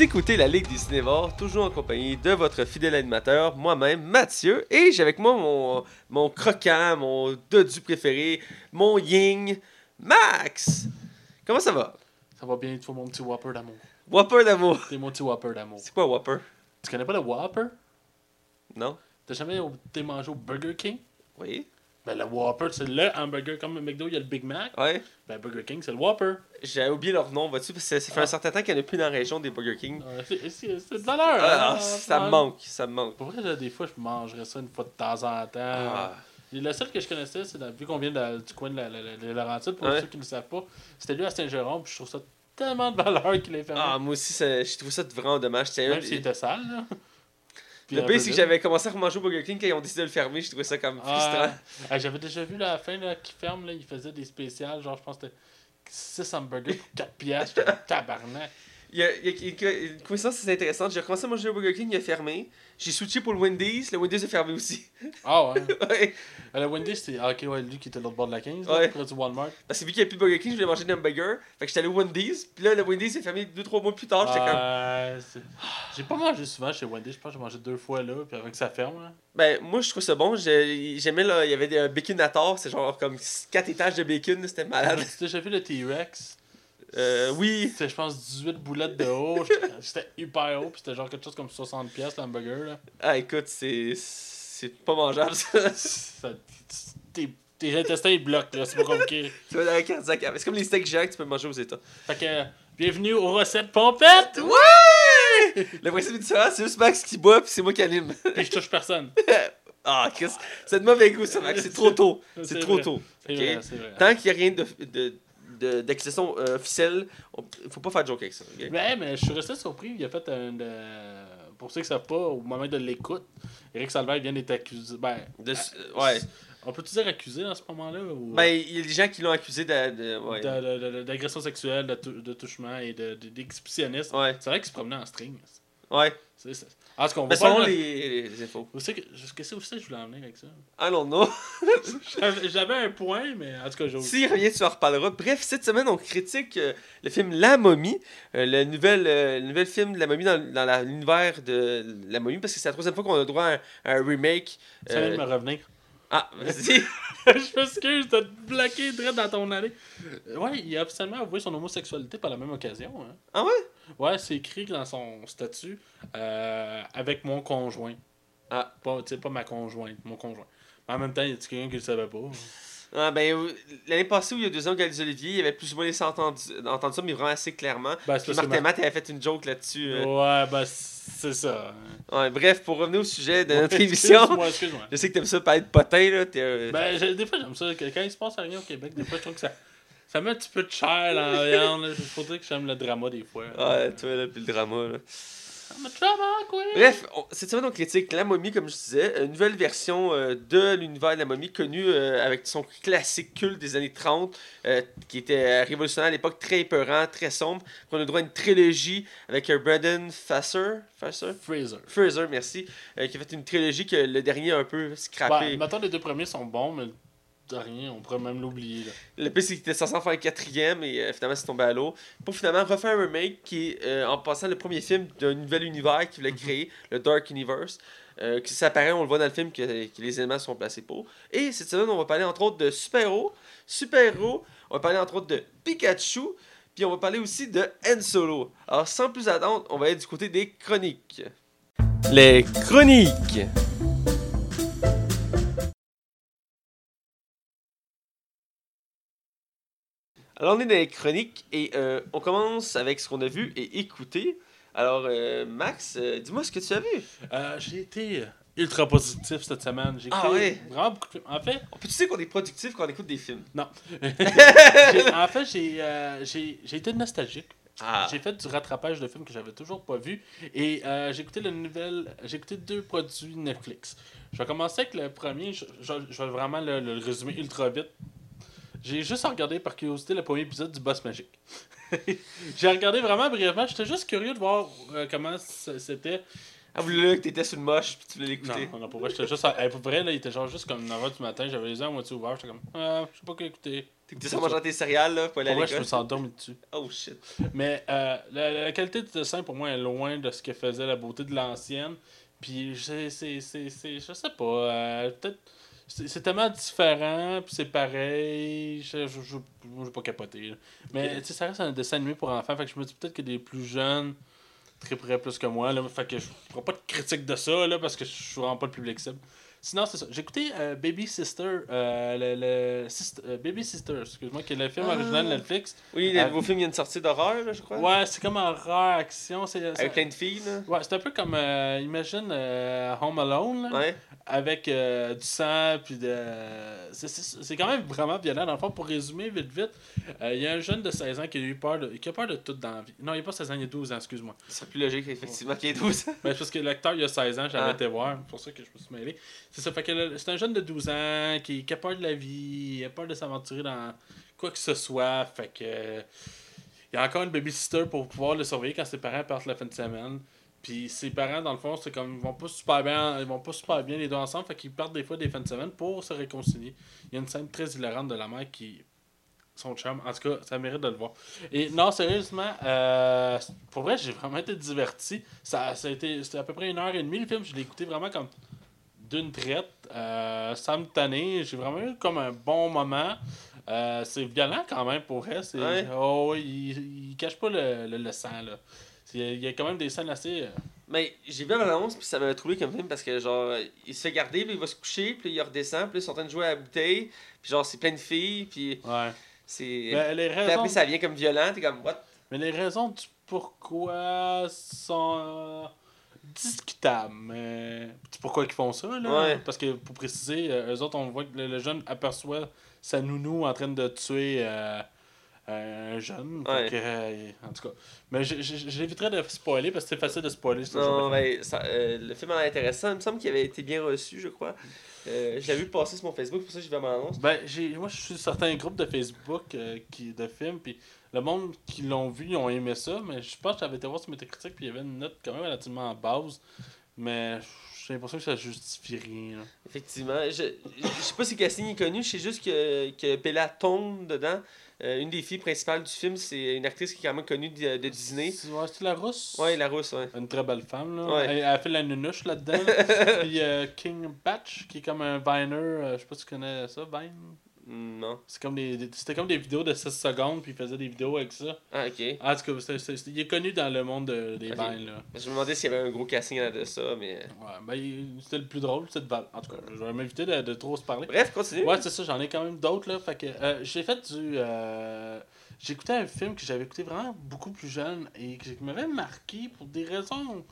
Vous écoutez la Ligue des Cinévores, toujours en compagnie de votre fidèle animateur, moi-même, Mathieu, et j'ai avec moi mon, mon croquant, mon dodu préféré, mon ying, Max! Comment ça va? Ça va bien, tu vois mon petit Whopper d'amour. Whopper d'amour. T'es mon petit Whopper d'amour. C'est quoi Whopper? Tu connais pas le Whopper? Non? T'as jamais été mangé au Burger King? Oui? Ben le Whopper, c'est le hamburger. Comme le McDo, il y a le Big Mac. Ouais? Ben Burger King, c'est le Whopper. J'ai oublié leur nom, vois-tu? Parce que ça fait un Ah. certain temps qu'il n'y en a plus dans la région des Burger King. Euh, c'est- de valeur. Ah, hein, ça me manque, ça me manque. Pour vrai, là, des fois, je mangerais ça une fois de temps en temps. Ah. Et Le seul que je connaissais, c'est vu qu'on vient de- du coin de la, la, la- de Laurentides, pour Ouais. ceux qui ne le savent pas, c'était lui à Saint-Jérôme, puis je trouve ça tellement de valeur qu'il ait fermé. Ah, moi aussi, j'ai trouvé ça vraiment dommage. Même s'il était sale, là. Puis Le pire, c'est que j'avais commencé à remanger au Burger King quand ils ont décidé de le fermer. J'ai trouvé ça comme frustrant. Ah, ah, J'avais déjà vu là, à la fin là, qui ferme, là, il faisait des spéciales, genre je pense que c'était 6 hamburgers pour 4 piastres. Tabarnak. Il y a, il y a- une coïncidence assez intéressante. J'ai recommencé à manger au Burger King, il a fermé. J'ai switché pour le Wendy's, le Wendy's a fermé aussi. Ah ouais. ouais. À la Wendy, c'était. Ah, ok, ouais, lui qui était de l'autre bord de la 15, là, Ouais. près du Walmart. Parce que vu qu'il n'y a plus de Burger King, je voulais manger des hamburgers. Fait que j'étais allé au Wendy's. Puis là, le Wendy's est fermé 2-3 mois plus tard. J'étais comme. Ouais, c'est- J'ai pas mangé souvent chez Wendy, je pense que j'ai mangé deux fois là, puis avec ça ferme. Là. Ben, moi, je trouve ça bon. J'ai- J'aimais, là, il y avait des un baconator. C'est genre comme 4 étages de bacon. C'était malade. Tu as déjà vu le T-Rex? Euh, oui. C'était, je pense, 18 boulettes de haut. C'était hyper haut, puis c'était genre quelque chose comme 60$ piastres, l'hamburger. Là. Ah, écoute, c'est. C'est pas mangeable, ça. Ça- tes, tes intestins ils bloquent, là, c'est pas compliqué. tu vas dans la cardiaque. C'est comme les steaks géants que tu peux manger aux États. Fait que, bienvenue aux recettes pompettes! Ouais! Le principe est différent, c'est juste Max qui boit, puis c'est moi qui anime. Puis je touche personne. Ah, Chris, c'est de mauvais goût, ça, Max. C'est trop tôt. C'est C'est trop vrai. tôt. C'est Ok. vrai, c'est vrai. Tant qu'il n'y a rien de, de, de- d'accusation euh, officielle, on- faut pas faire de joke avec ça. ok? Ouais, mais je suis resté surpris. Il a fait un. euh, pour ceux qui ne savent pas, au moment de l'écoute, Eric Salvaire vient d'être accusé. Ben, De- euh, ouais. on peut-tu dire accusé dans ce moment-là ou... Ben, il y a des gens qui l'ont accusé de. de- ouais. de- de- de- d'agression sexuelle, de, tou- de touchement et de, de- d'exhibitionnisme. Ouais. C'est vrai qu'il se promenait en string. Ouais. C'est, c'est... En tout cas, on va pas selon le- les, les infos. Qu'est-ce que c'est que je voulais emmener avec ça? I don't know. J'avais, un point, mais en tout cas, j'ai S'il revient, tu en reparleras. Bref, cette semaine, on critique euh, le film La Momie, euh, le, nouvel, euh, le nouvel film de La Momie dans, dans la- l'univers de La Momie, parce que c'est la troisième fois qu'on a droit à un, à un remake. Ça vient de me revenir. Ah, vas-y. je m'excuse de te bloquer direct dans ton allée. Ouais, il a officiellement avoué son homosexualité par la même occasion. Hein. Ah ouais? Ouais, c'est écrit dans son statut euh, avec mon conjoint. Ah. Pas, tu sais, pas ma conjointe, mon conjoint. Mais en même temps, il y a quelqu'un qui le savait pas. Ah, ben, euh, l'année passée, où il y a deux ans, Galice Olivier, il avait plus ou moins laissé entendre, entendre ça, mais vraiment assez clairement. Ben, Puis Martin ma- Matt avait fait une joke là-dessus. euh. Ouais, ben, c'est ça. Ouais, bref, pour revenir au sujet de notre émission, Excuse-moi, excuse-moi. je sais que t'aimes ça parler de potin, là. Euh, Ben, des fois, j'aime ça. Quand il se passe rien au Québec, des fois, je trouve que ça, ça met un petit peu de chair dans la viande. là. Il faut dire que j'aime le drama des fois. Ouais, toi, là, puis le drama, là. Bref, on- cette semaine, on critique La Momie, comme je disais, une nouvelle version euh, de l'univers de La Momie, connue euh, avec son classique culte des années 30, euh, qui était révolutionnaire à l'époque, très épeurant, très sombre. On a droit à une trilogie avec Brandon Fasser, Fasser? Fraser. Fraser, merci, qui a fait une trilogie que le dernier a un peu scrappé. Maintenant, les deux premiers sont bons, mais rien, on pourrait même l'oublier. là. Le pire, c'est qu'il était censé en faire un quatrième et euh, finalement, c'est tombé à l'eau. Pour finalement refaire un remake qui est, euh, en passant, le premier film d'un nouvel univers qu'il voulait créer, le Dark Universe. Euh, qui s'apparaît, on le voit dans le film, que, que les éléments sont placés pour. Et cette semaine, on va parler entre autres de super-héros. Super-héros, on va parler entre autres de Pikachu. Puis on va parler aussi de Han Solo. Alors, sans plus attendre, on va aller du côté des chroniques. Les chroniques. Alors, on est dans les chroniques et euh, on commence avec ce qu'on a vu et écouté. Alors, euh, Max, euh, dis-moi ce que tu as vu. J'ai été ultra positif cette semaine. J'ai Ah écouté ouais? vraiment beaucoup de films. En fait, On peut-tu dire qu'on est productif quand on écoute des films? non. En fait, j'ai été nostalgique. Ah, J'ai fait du rattrapage de films que j'avais toujours pas vus. Et euh, j'ai écouté le nouvel. J'ai écouté deux produits Netflix. Je vais commencer avec le premier. Je, je- je vais vraiment le, le résumer ultra vite. J'ai juste regardé par curiosité le premier épisode du Boss Magique. j'ai regardé vraiment brièvement. J'étais juste curieux de voir euh, comment c'était. Ah, vous là que t'étais sur le moche puis tu voulais l'écouter? Non, non, pour vrai, j'étais juste. à- Pour vrai, là, il était genre juste comme 9h du matin, j'avais les yeux à moitié ouverts, j'étais comme. Ah, je sais pas quoi écouter. T'écoutais ça mangeant tes céréales là pour aller à Pour vrai, je me suis endormi dessus. Oh shit. Mais euh, la, la qualité du dessin, pour moi, est loin de ce que faisait la beauté de l'ancienne. Puis, c'est, je sais pas, euh, peut-être. C'est, tellement différent, puis c'est pareil. Je, je, je, moi, j'ai pas capoté. là. Mais, tu sais, ça reste un dessin animé pour enfants. Fait que je me dis peut-être que des plus jeunes tripperaient plus que moi. Là, fait que je ferai pas de critique de ça, là, parce que je suis vraiment pas le public cible. Sinon, c'est ça. J'ai écouté euh, Baby Sister, euh, le, le Sist- euh, Baby Sister, excuse-moi, qui est le film Ah. original de Netflix. Oui, le nouveau film vient de sortir d'horreur là, je crois. Ouais, c'est comme rare action. C'est, c'est- Avec plein de filles là. Ouais, c'est un peu comme, euh, imagine, Home Alone, là, Ouais. Avec euh, du sang, puis de... C'est, quand même vraiment violent, dans le fond, pour résumer vite vite. euh, Il y a un jeune de 16 ans qui a eu peur de, qui a peur de tout dans la vie. Non, il a pas 16 ans, il a 12 ans, excuse-moi. C'est plus logique effectivement qu'il ait 12 ans. Ben, parce que l'acteur, il a 16 ans, j'avais Ah. été voir, c'est pour ça que je me suis mêlé. C'est ça, fait que c'est un jeune de 12 ans qui, qui a peur de la vie, il a peur de s'aventurer dans quoi que ce soit, fait que... il y a encore une babysitter pour pouvoir le surveiller quand ses parents partent la fin de semaine. Puis ses parents, dans le fond, c'est comme ils vont pas super bien, ils vont pas super bien les deux ensemble, fait qu'ils partent des fois des fins de semaine pour se réconcilier. Il y a une scène très hilarante de la mère qui son charme. En tout cas, ça mérite de le voir. Et non, sérieusement, euh, pour vrai, j'ai vraiment été diverti. Ça, ça a été, c'était à peu près une heure et demie le film. Je l'ai écouté vraiment comme d'une traite, euh, sans me tanner. J'ai vraiment eu comme un bon moment. Euh, c'est violent quand même pour vrai. C'est, Ouais. oh, il, il cache pas le, le, le sang. Là. Il y a quand même des scènes assez. euh, Mais j'ai vu l'annonce puis ça m'a trouvé comme film parce que genre il se fait garder puis il va se coucher puis il redescend puis ils sont en train de jouer à la bouteille puis genre c'est plein de filles puis ouais. c'est Mais les puis raisons, après ça vient comme violent t'es comme what? Mais les raisons du pourquoi sont euh, discutables. Mais pourquoi ils font ça, là? Ouais. Parce que, pour préciser, euh, eux autres, on voit que le, le jeune aperçoit sa nounou en train de tuer euh, un jeune. Fait Ouais. que, euh, en tout cas. Mais j'éviterais de spoiler parce que c'est facile de spoiler. non mais ça, euh, le film l'air intéressant il me semble qu'il avait été bien reçu je crois euh, je l'avais vu passer sur mon Facebook pour ça que j'ai vu mon annonce Ben, j'ai, moi, je suis sur certains groupes de Facebook euh, qui, de films, puis le monde qui l'ont vu, ils ont aimé ça, mais je pense que j'avais été voir sur Metacritic, puis il y avait une note quand même relativement basse, mais j'ai l'impression que ça justifie rien. là. effectivement je, je, sais pas si le casting est connu je sais juste que, que Bella Thorne dedans euh, une des filles principales du film c'est une actrice qui est quand même connue de, de Disney C'est, ouais, la rousse? ouais la rousse ouais Une très belle femme, là. Ouais. Elle, elle a fait la nunuche là-dedans. puis euh, King Batch, qui est comme un Viner, euh, je sais pas si tu connais ça, Vine? Non C'est comme des, des- c'était comme des vidéos de 6 secondes, puis il faisait des vidéos avec ça. ah ok En tout cas, c'est- c'est- il est connu dans le monde de- des Ok. Vines, là. Je me demandais s'il y avait un gros casting là de ça, mais. Ouais, ben, il- c'était le plus drôle, c'était de Val. En tout cas, je vais m'éviter de, de trop se parler. Bref, continue. Ouais, c'est ça, j'en ai quand même d'autres, là. Fait que, euh, j'ai fait du. euh, j'ai écouté un film que j'avais écouté vraiment beaucoup plus jeune et qui m'avait marqué pour des raisons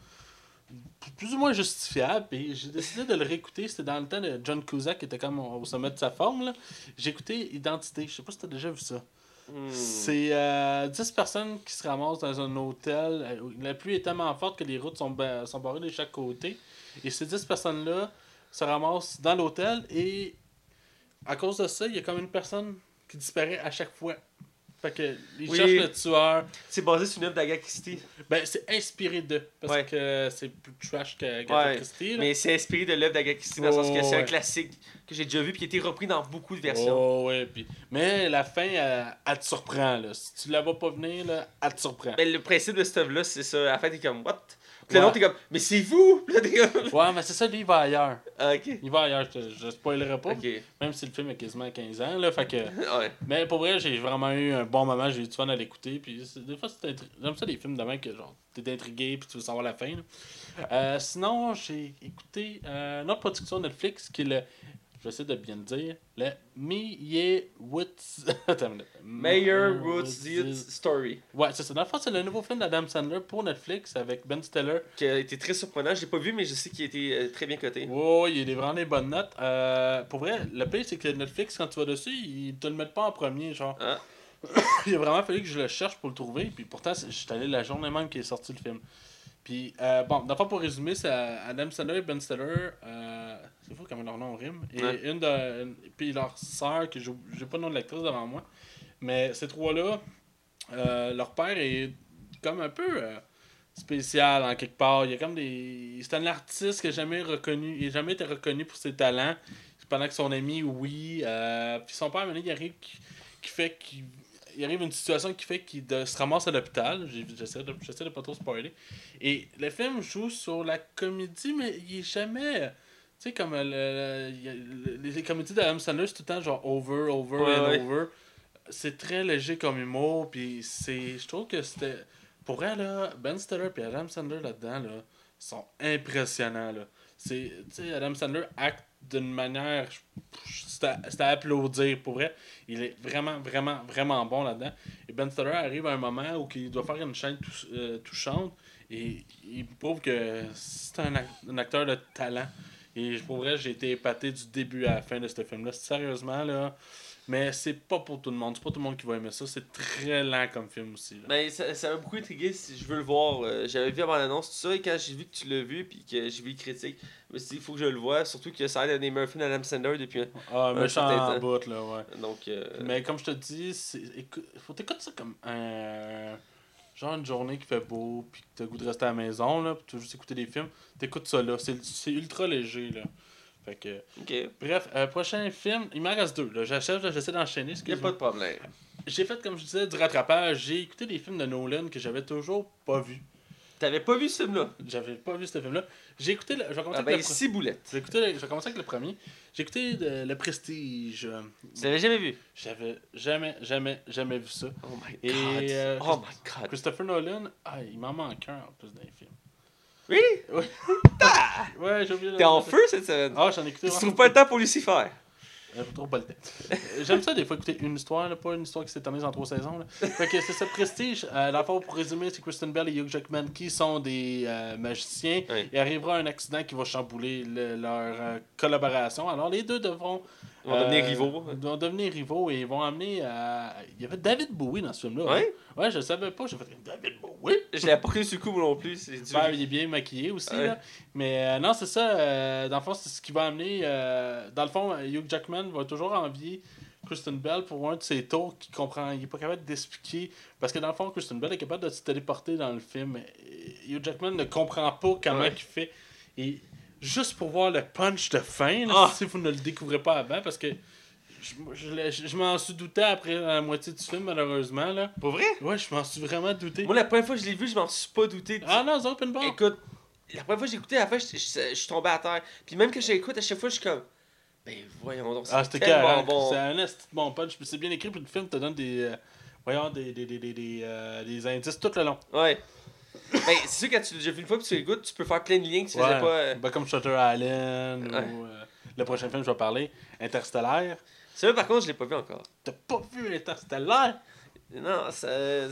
plus ou moins justifiables. Et j'ai décidé de le réécouter. C'était dans le temps de John Cusack qui était comme au sommet de sa forme, là. J'ai écouté Identité. Je sais pas si t'as déjà vu ça. Hmm. C'est euh, 10 personnes qui se ramassent dans un hôtel. Euh, La pluie est tellement forte que les routes sont, ba- sont barrées de chaque côté. Et ces 10 personnes-là se ramassent dans l'hôtel et à cause de ça, il y a comme une personne qui disparaît à chaque fois. Fait que ils Oui. cherchent le tueur. C'est basé sur une œuvre d'Agatha Christie. Ben, c'est inspiré d'eux. Parce Ouais. que c'est plus trash que Ouais, Christie. là. Mais c'est inspiré de l'œuvre d'Agatha Christie dans le sens que c'est un classique que j'ai déjà vu puis qui a été repris dans beaucoup de versions. Oh, ouais, puis... Mais la fin, elle, elle te surprend. Là. Si tu la vois pas venir, là, elle te surprend. Mais le principe de cette œuvre-là, c'est ça. À la fin, t'es comme, what? Puis Ouais. le nom, t'es comme, mais c'est vous! Là, t'es comme, Ouais, mais c'est ça, lui, il va ailleurs. ah, ok. Il va ailleurs, je, je spoilerai pas. Ok. Même si le film a quasiment 15 ans, là, fait que... Ouais. Mais pour vrai, j'ai vraiment eu un bon moment, j'ai eu du fun à l'écouter, puis des fois, j'aime ça les films de même que, genre, t'es intrigué, puis tu veux savoir la fin, là. Euh, sinon, j'ai écouté euh, une autre production Netflix, qui est le... Je vais essayer de bien le dire. Le Meyerowitz... Meyerowitz- Story. Ouais, c'est ça. Dans le fond, c'est le nouveau film d'Adam Sandler pour Netflix avec Ben Stiller. Qui a été très surprenant. Je l'ai pas vu, mais je sais qu'il a été euh, très bien coté. Ouais, il des- vraiment des bonnes notes. Euh, pour vrai, le pire, c'est que Netflix, quand tu vas dessus, ils te le mettent pas en premier, genre. Ah. il a vraiment fallu que je le cherche pour le trouver, puis pourtant, suis allé la journée même qu'il est sorti le film. Puis, euh, bon, d'abord pour résumer, c'est Adam Sandler et Ben Stiller, euh, c'est fou comme leur nom rime, et Ouais. une de, une- puis leur sœur, que j'ai pas le nom de l'actrice devant moi, mais ces trois-là, euh, leur père est comme un peu... euh, spécial en quelque part. Il y a comme des. C'est un artiste qui n'a jamais reconnu. Il jamais été reconnu pour ses talents. Pendant que son ami, oui. Euh, puis son père, maintenant, il arrive qui, qui fait qu'il. Il arrive une situation qui fait qu'il se ramasse à l'hôpital. J'essaie de, de pas trop spoiler. Et le film joue sur la comédie, mais il est jamais. Tu sais, comme le- le- le- les, comédies d'Adam Sandler, c'est tout le temps genre over, over Ouais, and ouais. over. C'est très léger comme humour, puis c'est. Je trouve que c'était. Pour vrai, là, Ben Stiller et Adam Sandler là-dedans, là, sont impressionnants, là. C'est. Tu sais, Adam Sandler acte d'une manière. C'est à, applaudir, pour vrai. Il est vraiment, vraiment, vraiment bon là-dedans. Et Ben Stiller arrive à un moment où il doit faire une chaîne euh, touchante et il prouve que c'est un, un acteur de talent. Et pour vrai, j'ai été épaté du début à la fin de ce film-là. Sérieusement, là. Mais c'est pas pour tout le monde. C'est pas tout le monde qui va aimer ça. C'est très lent comme film aussi. là. Mais ça ça m'a beaucoup intrigué si je veux le voir. Euh, J'avais vu avant l'annonce, tout ça, et quand j'ai vu que tu l'as vu, puis que j'ai vu les critiques, je me suis dit, il faut que je le voie. Surtout que ça a l'air d'un des films d'Adam Sandler depuis un. Ah, un méchant certain bout, là, ouais. Donc, euh, Mais comme je te dis, faut t'écouter ça comme un. Genre une journée qui fait beau, puis que t'as goût de rester à la maison, là, puis tu veux juste écouter des films. T'écoutes ça là. C'est ultra léger, là. Fait que. ok. Bref, euh, prochain film, il m'en reste deux. J'achève, j'essaie d'enchaîner. Y a excuse-moi. pas de problème. J'ai fait, comme je disais, du rattrapage. J'ai écouté des films de Nolan que j'avais toujours pas vus. T'avais pas vu ce film-là? J'avais pas vu ce film-là. J'ai écouté. Le... Je vais commencer Ah avec ben, le pre- six boulettes. J'ai écouté le- je vais commencer avec le premier. J'ai écouté de- Le Prestige. Tu l'avais jamais vu? J'avais jamais, jamais, jamais vu ça. Oh my Et, god. euh, oh my god. Christopher Nolan, ah, il m'en manque un en plus d'un film. Oui? Ouais, j'ai oublié T'es en feu cette semaine? Ah, j'en ai écouté. Tu trouves pas le temps pour Lucifer? Euh, trop pas le temps. Euh, J'aime ça des fois écouter une histoire, là, pas une histoire qui s'est terminée en trois saisons. Là. Fait que c'est ça, Prestige. Euh, le fond, pour résumer, c'est Kristen Bell et Hugh Jackman qui sont des euh, magiciens. Oui. Il arrivera un accident qui va chambouler le- leur euh, collaboration. Alors les deux devront. Ils vont devenir euh, rivaux. Ils vont devenir rivaux et ils vont amener. à... Il y avait David Bowie dans ce film-là. Ouais? hein. Ouais, je savais pas. J'ai fait David Bowie? Je l'ai pas sur le coup, non plus. C'est. Ben, il est bien maquillé aussi. Ouais. Là. Mais euh, non, c'est ça. euh, dans le fond, c'est ce qui va amener. dans le fond, Hugh Jackman va toujours envier Kristen Bell pour un de ses tours qu'il comprend. Il est pas capable d'expliquer. Parce que dans le fond, Kristen Bell est capable de se téléporter dans le film. Hugh Jackman ne comprend pas comment Ouais. il fait. Et juste pour voir le punch de fin, là, Ah. si vous ne le découvrez pas avant, parce que. Je, je je m'en suis douté après la moitié du film, malheureusement. Là. Pour vrai? Ouais, je m'en suis vraiment douté. Moi, la première fois que je l'ai vu, je m'en suis pas douté. Ah non, c'est open bar. Écoute, la première fois que j'ai écouté, à la fin, je, je- je suis tombé à terre. Puis même que j'écoute, à chaque fois, je suis comme. Ben voyons donc, c'est Ah, tellement bon. C'est un bon punch. C'est bien écrit, puis le film te donne des. euh, voyons, des, des, des, des, des, euh, des indices tout le long. Ouais. Ben, c'est sûr, quand tu l'as déjà vu une fois, puis tu l'écoutes, tu peux faire plein de liens que tu faisais Ouais. pas. euh. Ben, comme Shutter Island, Ouais. ou euh, le prochain film que je vais parler, Interstellaire. Celui-là, par contre, je l'ai pas vu encore. T'as pas vu Interstellaire? Non, c'est-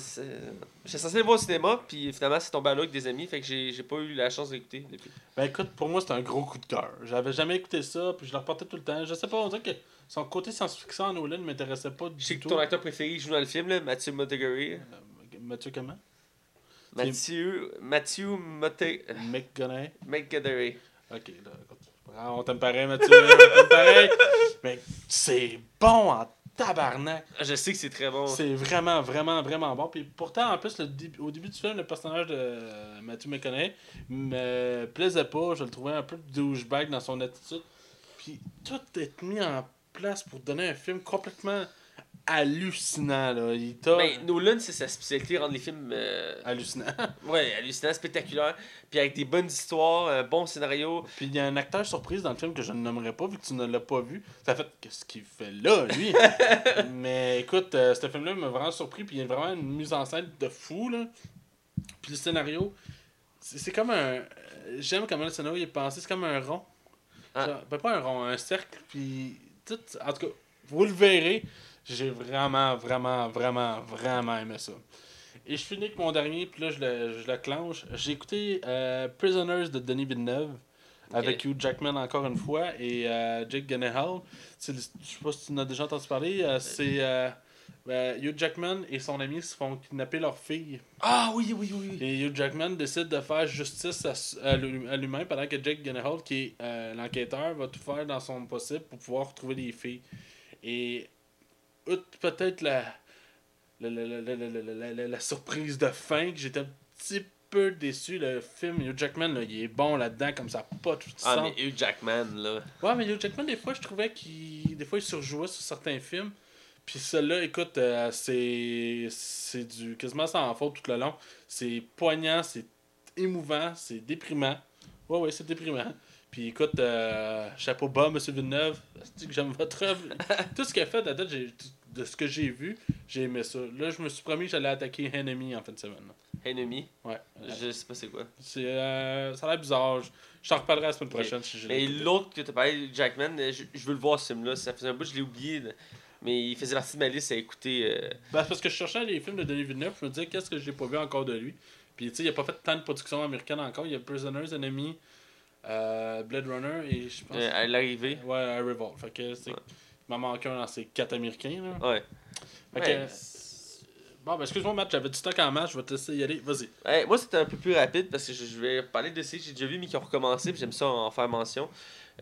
J'étais censé le voir au cinéma, puis finalement, c'est tombé à l'eau avec des amis, fait que j'ai pas eu la chance d'écouter depuis. Ben écoute, pour moi, c'est un gros coup de cœur. J'avais jamais écouté ça, puis je le reportais tout le temps. Je sais pas, on dirait que son côté science-fiction en Nolan ne m'intéressait pas Je sais du que tout. ton acteur préféré joue dans le film, là, Matthew Montgomery. Euh, Mathieu comment? Matthew. Matthew Motte- McGonaghy. Ok, là, écoute. Ah, on t'aime pareil, Mathieu. on t'aime pareil. Mais c'est bon en tabarnak. Ah, Je sais que c'est très bon. C'est vraiment, vraiment, vraiment bon. Puis pourtant, en plus, le au début du film, le personnage de Matthew McConaughey me plaisait pas. Je le trouvais un peu douchebag dans son attitude. Puis tout est mis en place pour donner un film complètement hallucinant. Là. Il. Ben, Nolan, c'est sa spécialité, rendre les films euh, hallucinant. ouais, hallucinants, spectaculaires, puis avec des bonnes histoires, un bon scénario. Puis il y a un acteur surprise dans le film que je ne nommerai pas vu que tu ne l'as pas vu. Ça fait qu'est-ce qu'il fait là, lui? Mais écoute, euh, ce film-là m'a vraiment surpris. Puis il y a vraiment une mise en scène de fou. Là. Puis le scénario, c'est comme un. euh, J'aime comment le scénario est pensé. C'est comme un rond. Ah. Ça- ben, pas un rond, un cercle. Puis tout. En tout cas, vous le verrez. J'ai vraiment, vraiment, vraiment, vraiment aimé ça. Et je finis avec mon dernier, puis là, je le, je le clenche. J'ai écouté euh, Prisoners de Denis Villeneuve, avec Hugh Jackman encore une fois, et euh, Jake Gyllenhaal. Je sais pas si tu en as déjà entendu parler. euh, c'est euh, ben, Hugh Jackman et son ami se font kidnapper leur fille. Ah oui, oui, oui. Et Hugh Jackman décide de faire justice à, à l'hu- à lui-même pendant que Jake Gyllenhaal, qui est euh, l'enquêteur, va tout faire dans son possible pour pouvoir retrouver les filles. Et outre peut-être la, la, la, la, la, la, la- la- la- la surprise de fin, que j'étais un petit peu déçu. Le film, Hugh Jackman, là, il est bon là-dedans, comme ça, pas tout de Ah, sens. mais Hugh Jackman, là. Ouais, mais Hugh Jackman, des fois, je trouvais qu'il. Des fois, il surjouait sur certains films. Puis celui-là, écoute, euh, c'est. C'est du. quasiment sans faute tout le long. C'est poignant, c'est émouvant, c'est déprimant. Ouais, ouais, c'est déprimant. Puis écoute, euh, chapeau bas, Monsieur Villeneuve. C'est que j'aime votre œuvre? tout ce qu'il a fait, à date, j'ai- de ce que j'ai vu, j'ai aimé ça. Là, je me suis promis que j'allais attaquer Enemy en fin de semaine. Enemy. Ouais. Je sais pas c'est quoi. C'est, euh, ça a l'air bizarre. Je, je t'en reparlerai la semaine prochaine si Mais l'autre que tu as parlé, Jackman, euh, je, je veux le voir ce film-là. Ça faisait un bout, je l'ai oublié. Mais il faisait partie de ma liste à écouter. euh, Ben, c'est parce que je cherchais les films de Denis Villeneuve, je me disais qu'est-ce que j'ai pas vu encore de lui? Puis tu sais, il a pas fait tant de productions américaines encore. Il y a Prisoners, Enemy, euh, Blade Runner et je pense. euh, à l'arrivée. Ouais, Arrival. Fait que c'est. Ouais. Il m'en manque un dans ces quatre américains. Là. Ouais. Que. Bon, ben excuse-moi, Matt, j'avais du stock en match, je vais te laisser y aller. Vas-y. Ouais, moi, c'était un peu plus rapide parce que je, je vais parler de ces que j'ai déjà vu mais qui ont recommencé. puis J'aime ça en faire mention.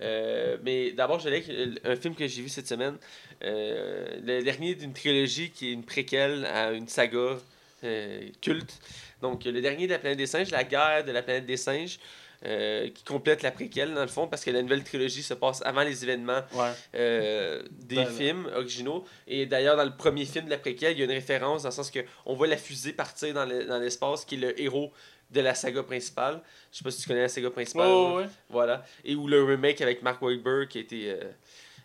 Euh, mais d'abord, j'allais avec un film que j'ai vu cette semaine. Euh, le dernier d'une trilogie qui est une préquelle à une saga euh, culte. Donc, le dernier de la planète des singes, La guerre de la planète des singes, euh, qui complète la préquelle dans le fond parce que la nouvelle trilogie se passe avant les événements Ouais. euh, des Ben, films originaux. Et d'ailleurs, dans le premier film de la préquelle, il y a une référence dans le sens que on voit la fusée partir dans le- dans l'espace, qui est le héros de la saga principale. Je sais pas si tu connais la saga principale. Ouais, ouais. Voilà. Et où le remake avec Mark Wahlberg qui a été euh,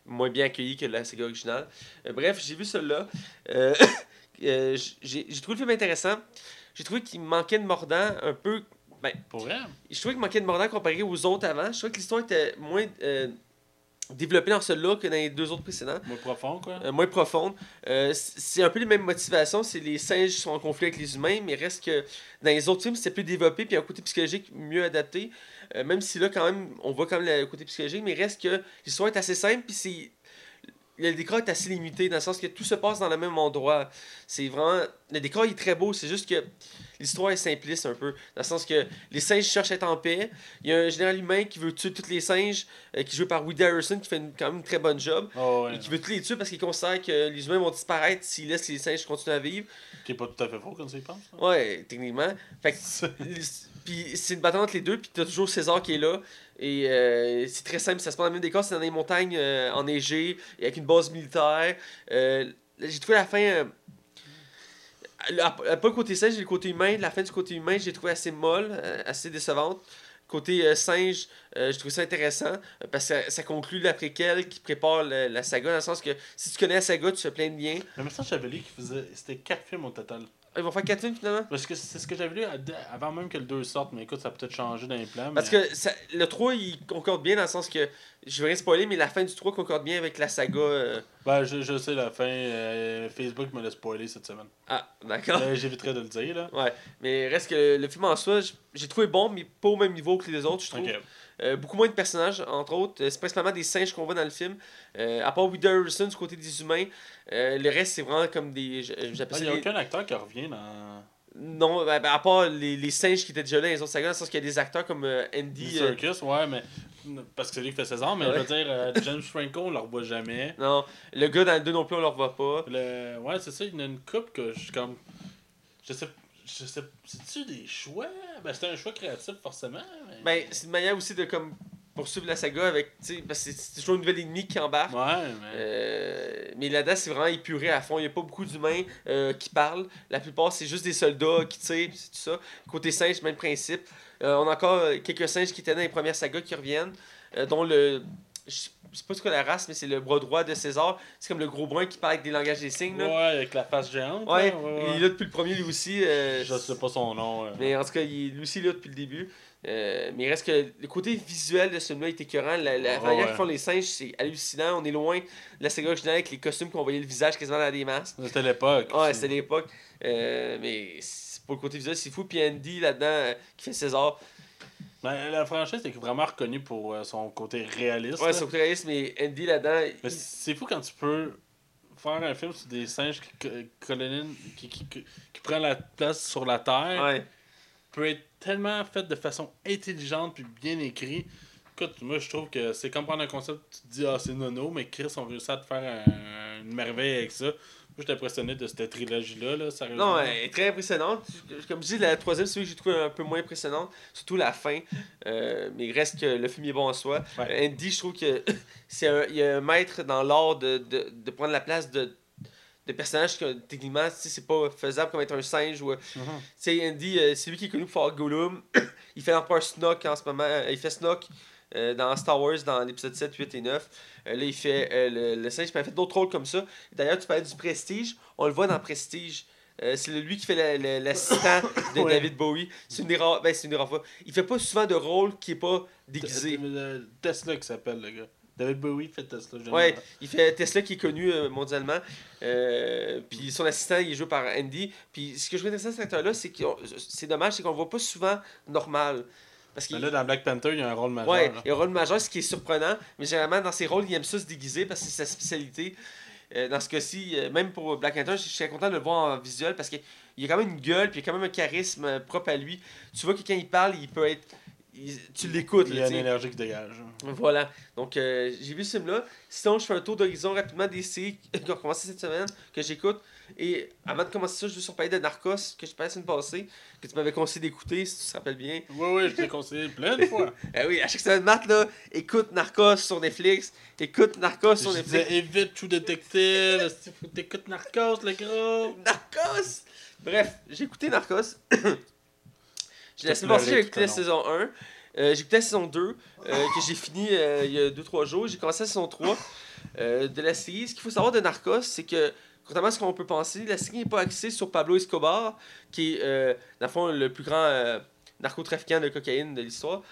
moins bien accueilli que la saga originale. Bref, j'ai vu j'ai j'ai trouvé le film intéressant. J'ai trouvé qu'il manquait de mordant un peu. Ben, Pour vrai? je trouvais qu'il manquait de mordant comparé aux autres avant. Je trouvais que l'histoire était moins euh, développée dans celui-là que dans les deux autres précédents. Moins profond, quoi? Euh, moins profonde. Euh, c'est un peu les mêmes motivations. C'est les singes qui sont en conflit avec les humains, mais reste que dans les autres films, c'était plus développé, puis un côté psychologique mieux adapté. Même si là, quand même, on voit quand même le côté psychologique, mais reste que l'histoire est assez simple, puis c'est. Le décor est assez limité, dans le sens que tout se passe dans le même endroit. C'est vraiment. Le décor il est très beau, c'est juste que l'histoire est simpliste un peu. Dans le sens que les singes cherchent à être en paix. Il y a un général humain qui veut tuer tous les singes, euh, qui est joué par Woody Harrelson, qui fait une- quand même une très bonne job. Oh, ouais. Et qui veut tous les tuer parce qu'il considère que les humains vont disparaître s'ils laissent les singes continuer à vivre. Qui est pas tout à fait faux quand tu y penses. hein. Ouais, techniquement. Fait que, puis c'est une bataille entre les deux, puis t'as toujours César qui est là. Et euh, c'est très simple, ça se passe dans le même décor, c'est dans des montagnes euh, enneigées, et avec une base militaire. Euh, j'ai trouvé la fin. euh, pas le côté singe, j'ai le côté humain. La fin du côté humain, j'ai trouvé assez molle, assez décevante. Côté singe, j'ai trouvé ça intéressant parce que ça, ça conclut l'après-quel qui prépare la saga dans le sens que si tu connais la saga, tu fais plein de liens. Mais maintenant, j'avais lu qu'il faisait. C'était 4 films au total. Ils vont faire 4 films finalement? Parce que c'est ce que j'avais lu avant même que le 2 sorte, mais écoute, ça a peut-être changé dans les plans. Parce mais- que ça- le 3, il concorde bien dans le sens que, je vais rien spoiler, mais la fin du 3 concorde bien avec la saga. euh, Ben, je, je sais la fin. euh, Facebook me l'a spoilé cette semaine. Ah, d'accord. Euh, J'éviterai de le dire, là. Ouais, mais reste que le film en soi, j'ai trouvé bon, mais pas au même niveau que les autres, je trouve. Euh, beaucoup moins de personnages, entre autres. Euh, C'est principalement des singes qu'on voit dans le film. Euh, à part Woody Harrelson du côté des humains, le reste, c'est vraiment comme des. J'appelle Il n'y a des- aucun acteur qui revient dans. Non, ben, ben, à part les, les singes qui étaient déjà là dans les autres sagas, dans le sens qu'il y a des acteurs comme Andy. Circus, ouais, mais. Parce que c'est lui qui fait César, mais Ouais. je veux dire, James Franco, on le revoit jamais. non, le gars dans le 2 non plus, on le revoit pas. Le... Ouais, c'est ça, il y en a une coupe que je suis comme. Je sais. Je sais. C'est-tu des choix? Ben, c'était un choix créatif, forcément. Mais... Ben, c'est une manière aussi de comme poursuivre la saga avec. que c'est toujours une nouvelle ennemie qui embarque. Ouais, mais. Euh, mais là-dedans, c'est vraiment épuré à fond. Il n'y a pas beaucoup d'humains euh, qui parlent. La plupart, c'est juste des soldats qui tirent, c'est tout ça. Côté singe, même principe. Euh, on a encore euh, quelques singes qui étaient dans les premières sagas qui reviennent, dont le. Je sais pas c'est quoi la race, mais c'est le bras droit de César. C'est comme le gros brun qui parle avec des langages des signes. Là. Ouais, avec la face géante. là, Ouais, il est là depuis le premier, lui aussi. euh, Je sais pas son nom. mais en tout cas, il est lui aussi là depuis le début. Euh, mais il reste que le côté visuel de ce film-là est écœurant. La, la manière qu'ils font les singes, c'est hallucinant. On est loin de la saga originale avec les costumes qu'on voyait le visage quasiment dans des masques. C'était l'époque. Ouais, c'était l'époque. Euh, mais pour le côté visuel, c'est fou. Puis Andy là-dedans, euh, qui fait César. Ben, la franchise est vraiment reconnue pour euh, son côté réaliste. Ouais, c'est au réaliste, mais Andy là-dedans. il- c'est fou quand tu peux faire un film sur des singes qui, colonisent- qui, qui, qui, qui prennent la place sur la Terre. Ouais. peut être tellement fait de façon intelligente puis bien écrit. Écoute, moi je trouve que c'est comme prendre un concept, tu te dis ah c'est nono, mais Chris ont réussi à te faire un- une merveille avec ça. J'étais impressionné de cette trilogie-là, là. Non, elle est très impressionnante. Comme je dis, la troisième, c'est celui que j'ai trouvé un peu moins impressionnante, surtout la fin. Euh, mais il reste que le film est bon en soi. Ouais. Euh, Andy, je trouve que c'est un, il y a un maître dans l'art de, de, de prendre la place de, de personnages que techniquement, c'est pas faisable comme être un singe. Ou, tu sais, Andy, euh, c'est lui qui est connu pour faire Gollum. il fait encore Snoke en ce moment. Euh, Il fait Snoke. Euh, dans Star Wars, dans l'épisode 7, 8 et 9. Euh, là, il fait euh, le, le singe, puis il a fait d'autres rôles comme ça. D'ailleurs, tu parlais du Prestige. On le voit dans Prestige. C'est lui qui fait la- la- l'assistant de Ouais. David Bowie. C'est une rares. Ben, c'est une fois. Il fait pas souvent de rôle qui est pas déguisé. Tesla qui s'appelle, le gars. David Bowie fait Tesla. Ouais, il fait Tesla qui est connu euh, mondialement. Euh, puis son assistant, il est joué par Andy. Puis ce que je trouve intéressant de cet acteur-là, c'est que c'est dommage, c'est qu'on le voit pas souvent normal. Parce qu'il là, dans Black Panther, il y a un rôle majeur. Ouais, là. il y a un rôle majeur, ce qui est surprenant. Mais généralement, dans ses rôles, il aime ça se déguiser parce que c'est sa spécialité. Euh, dans ce cas-ci, euh, même pour Black Panther, je suis content de le voir en visuel parce qu'il a quand même une gueule, puis il a quand même un charisme euh, propre à lui. Tu vois que quand il parle, il peut être. il- tu l'écoutes. Il y a une énergie qui dégage. Voilà. Donc, j'ai vu ce film-là. Sinon, je fais un tour d'horizon rapidement des séries qui ont commencé cette semaine, que j'écoute. Et avant de commencer ça, je veux sur parler de Narcos, que je parlais la semaine passée, que tu m'avais conseillé d'écouter, si tu te rappelles bien. Oui, oui, je t'ai conseillé plein de fois. Eh oui, à chaque semaine, Matt, là, écoute Narcos sur Netflix. Écoute Narcos sur je Netflix. disais, évite faut que t'écoutes Narcos, le gros. Narcos! Bref, j'ai écouté Narcos. j'ai la semaine passée, pleuré j'ai écouté la tout saison 1. Euh, j'ai écouté la saison 2, euh, que j'ai fini euh, il y a 2-3 jours. J'ai commencé la saison 3 euh, de la série. Ce qu'il faut savoir de Narcos, c'est que, contrairement à ce qu'on peut penser, la série n'est pas axée sur Pablo Escobar, qui est, euh, le plus grand euh, narcotrafiquant de cocaïne de l'histoire.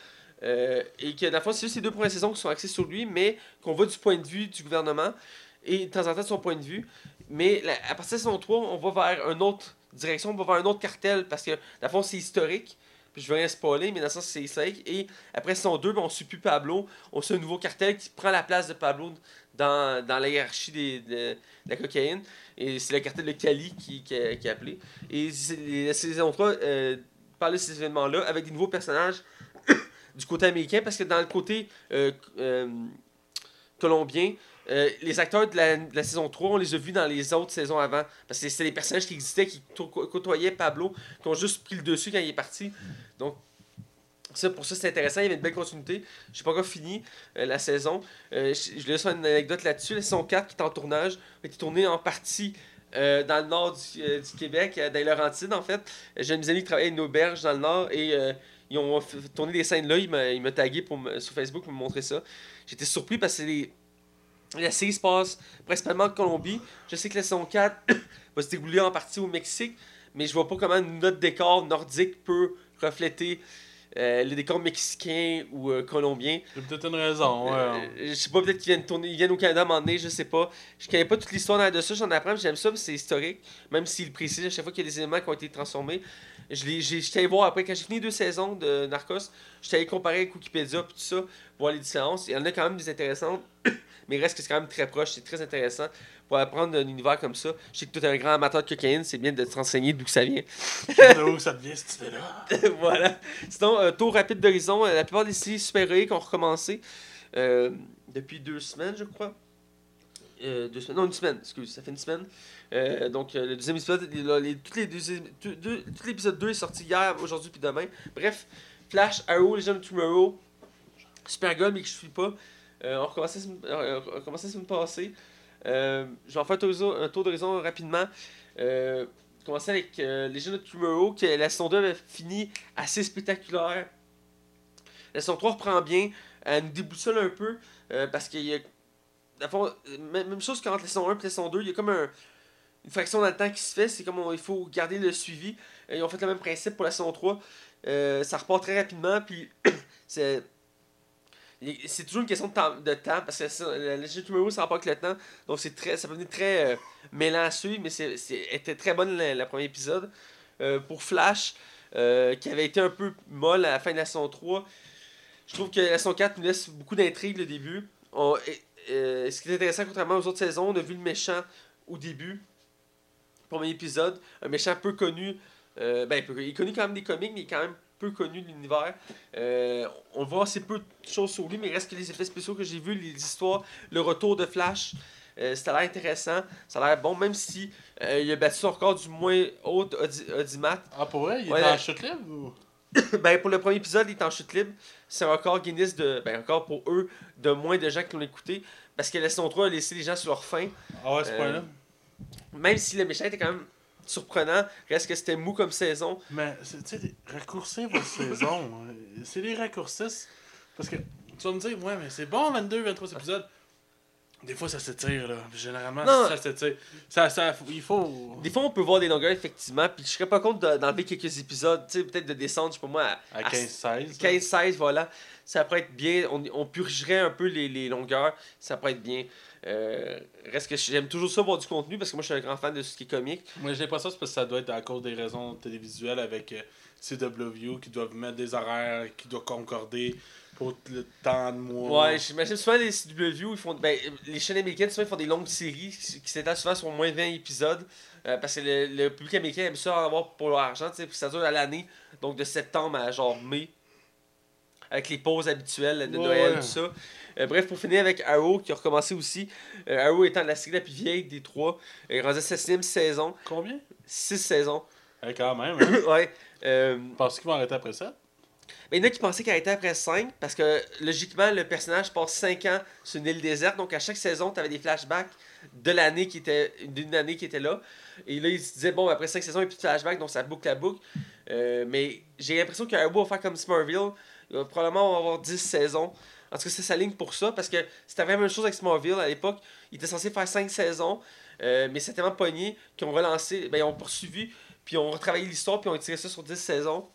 Euh, et que, dans le fond, c'est juste les deux premières saisons qui sont axées sur lui, mais qu'on voit du point de vue du gouvernement et de temps en temps de son point de vue. Mais à partir de saison 3, on va vers une autre direction, on va vers un autre cartel parce que, dans le c'est historique. Je vais rien spoiler, mais dans le sens c'est historique. Et après saison 2, ben, on suit plus Pablo. On suit un nouveau cartel qui prend la place de Pablo dans, dans la hiérarchie de, la cocaïne. Et c'est le cartel de Cali qui, qui, appelé. Et la saison 3 euh, parle de ces événements-là avec des nouveaux personnages du côté américain parce que dans le côté euh, euh, colombien, euh, les acteurs de la, saison 3, on les a vus dans les autres saisons avant. Parce que c'était des personnages qui existaient, qui to- côtoyaient Pablo, qui ont juste pris le dessus quand il est parti. Donc, ça, pour ça, c'est intéressant. Il y avait une belle continuité. Je pas encore fini euh, la saison. Euh, je je faire une anecdote là-dessus. La saison 4, qui est en tournage, a été tournée en partie euh, dans le nord du, Québec, euh, dans les Laurentides, en fait. J'ai un de mes amis qui travaillait à une auberge dans le nord et ils ont tourné des scènes là. Il m'a il m'a tagué pour sur Facebook pour me montrer ça. J'étais surpris parce que c'est des- la série se passe principalement en Colombie. Je sais que la saison 4 va se dérouler en partie au Mexique, mais je vois pas comment notre décor nordique peut refléter euh, les décors mexicains ou euh, colombiens. J'ai peut-être une raison, ouais. Euh, je sais pas, peut-être qu'ils viennent tourner, ils viennent au Canada à un moment donné, je sais pas. Je connais pas toute l'histoire de ça, j'en apprends, mais j'aime ça, parce que c'est historique. Même s'il précise à chaque fois qu'il y a des éléments qui ont été transformés. J'étais allé voir après, quand j'ai fini deux saisons de Narcos, j'étais allé comparer avec Wikipédia puis tout ça, voir les différences. Il y en a quand même des intéressantes, mais reste que c'est quand même très proche, c'est très intéressant. Pour apprendre un univers comme ça, je sais que tu es un grand amateur de cocaïne, c'est bien de te renseigner d'où ça vient. Pas où ça devient cette idée-là. voilà. Sinon, euh, tour rapide d'horizon. euh, la plupart des séries super-héroïques ont recommencé euh, depuis deux semaines, je crois. Euh, deux semaines. Non, une semaine, excuse, ça fait une semaine. Euh, donc, euh, le deuxième épisode, les, les, tous les tout, deux- tout l'épisode 2 est sorti hier, aujourd'hui puis demain. Bref, Flash, Arrow, Legend of Tomorrow, Supergirl, mais que je suis pas. Euh, on recommençait la semaine- passée. Je vais en faire un tour, d'horizon rapidement. Euh, commencer avec euh, Legend of Tomorrow, que la saison 2 avait fini assez spectaculaire. La saison 3 reprend bien. Elle nous déboussole un peu euh, parce qu'il y euh, même chose qu'entre la saison 1 et la saison 2, il y a comme un- une fraction dans temps qui se fait. C'est comme il faut garder le suivi. Ils ont fait le même principe pour la saison 3. Euh, ça repart très rapidement. Puis c'est. C'est toujours une question de temps, de temps parce que la- Legend Tomorrow, ça rapporte avec le temps. Donc c'est très, ça peut devenir très euh, mais c'est, était très bonne la premier épisode. Euh, pour Flash, euh, qui avait été un peu molle à la fin de la saison 3, je trouve que la saison 4 nous laisse beaucoup d'intrigue le début. Euh, ce qui est intéressant, contrairement aux autres saisons, on a vu le méchant au début, premier épisode, un méchant peu connu. ben, il est connu quand même des comics, mais quand même peu connu de l'univers. Euh, on voit assez peu de choses sur lui, mais il reste que les effets spéciaux que j'ai vus, les histoires, le retour de Flash. Euh, ça a l'air intéressant, ça a l'air bon, même si euh, il a battu son record du moins haut audi- audimat. Ah, pour vrai, il Ouais, est en chute libre ou? ben, pour le premier épisode, il est en chute libre. C'est un record Guinness de. Ben, encore pour eux, de moins de gens qui l'ont écouté. Parce que la saison 3 a laissé les gens sur leur faim. Ah ouais, ce Euh, point-là. Même si le méchant était quand même surprenant, reste que c'était mou comme saison. Mais, tu sais, des- raccourcir votre saison, euh, c'est les raccourcis. Parce que tu vas me dire, ouais, mais c'est bon, 22, 23 épisodes. Des fois, ça s'étire, là. Généralement, Non. ça s'étire. Ça, ça, il faut. Des fois, on peut voir des longueurs, effectivement. Puis je serais pas contre de- d'enlever quelques épisodes. Tu sais, peut-être de descendre, je sais pas moi, à, À 15-16. 15-16, voilà. Ça pourrait être bien. On, on purgerait un peu les, les longueurs. Ça pourrait être bien. Euh, reste que j'aime toujours ça voir du contenu parce que moi je suis un grand fan de ce qui est comique. Moi, j'ai pas ça, parce que ça doit être à cause des raisons télévisuelles avec euh, CW qui doivent mettre des horaires qui doivent concorder pour le temps de mois. Ouais, j'imagine souvent les CW, ils font, ben, les chaînes américaines, souvent ils font des longues séries qui s'étalent souvent sur moins 20 épisodes. euh, parce que le, le public américain aime ça en avoir pour leur argent, tu sais, ça dure à l'année, donc de septembre à genre mai. Avec les pauses habituelles de Ouais, Noël, tout ça. Euh, bref, pour finir avec Arrow qui a recommencé aussi. Euh, Arrow étant la série la plus vieille des trois. Euh, Il à sa sixième saison. Combien? Six saisons. Eh, Quand même. Hein? ouais. Euh, Parce qu'ils vont arrêter après ça? Mais il y en a qui pensaient qu'elle était après 5 parce que logiquement, le personnage passe 5 ans sur une île déserte. Donc à chaque saison, tu avais des flashbacks de l'année qui était d'une année qui était là. Et là, ils se disaient, bon, après 5 saisons, il n'y a plus de flashbacks, donc ça boucle la boucle. Euh, mais j'ai l'impression qu'Arrow va faire comme Smallville. Il va probablement avoir 10 saisons. En tout cas, ça s'aligne pour ça parce que c'était la même chose avec Smallville à l'époque. Il était censé faire 5 saisons, euh, mais c'est tellement pogné qu'ils ont relancé, ben, ils ont poursuivi, puis ils ont retravaillé l'histoire, puis ils ont tiré ça sur 10 saisons.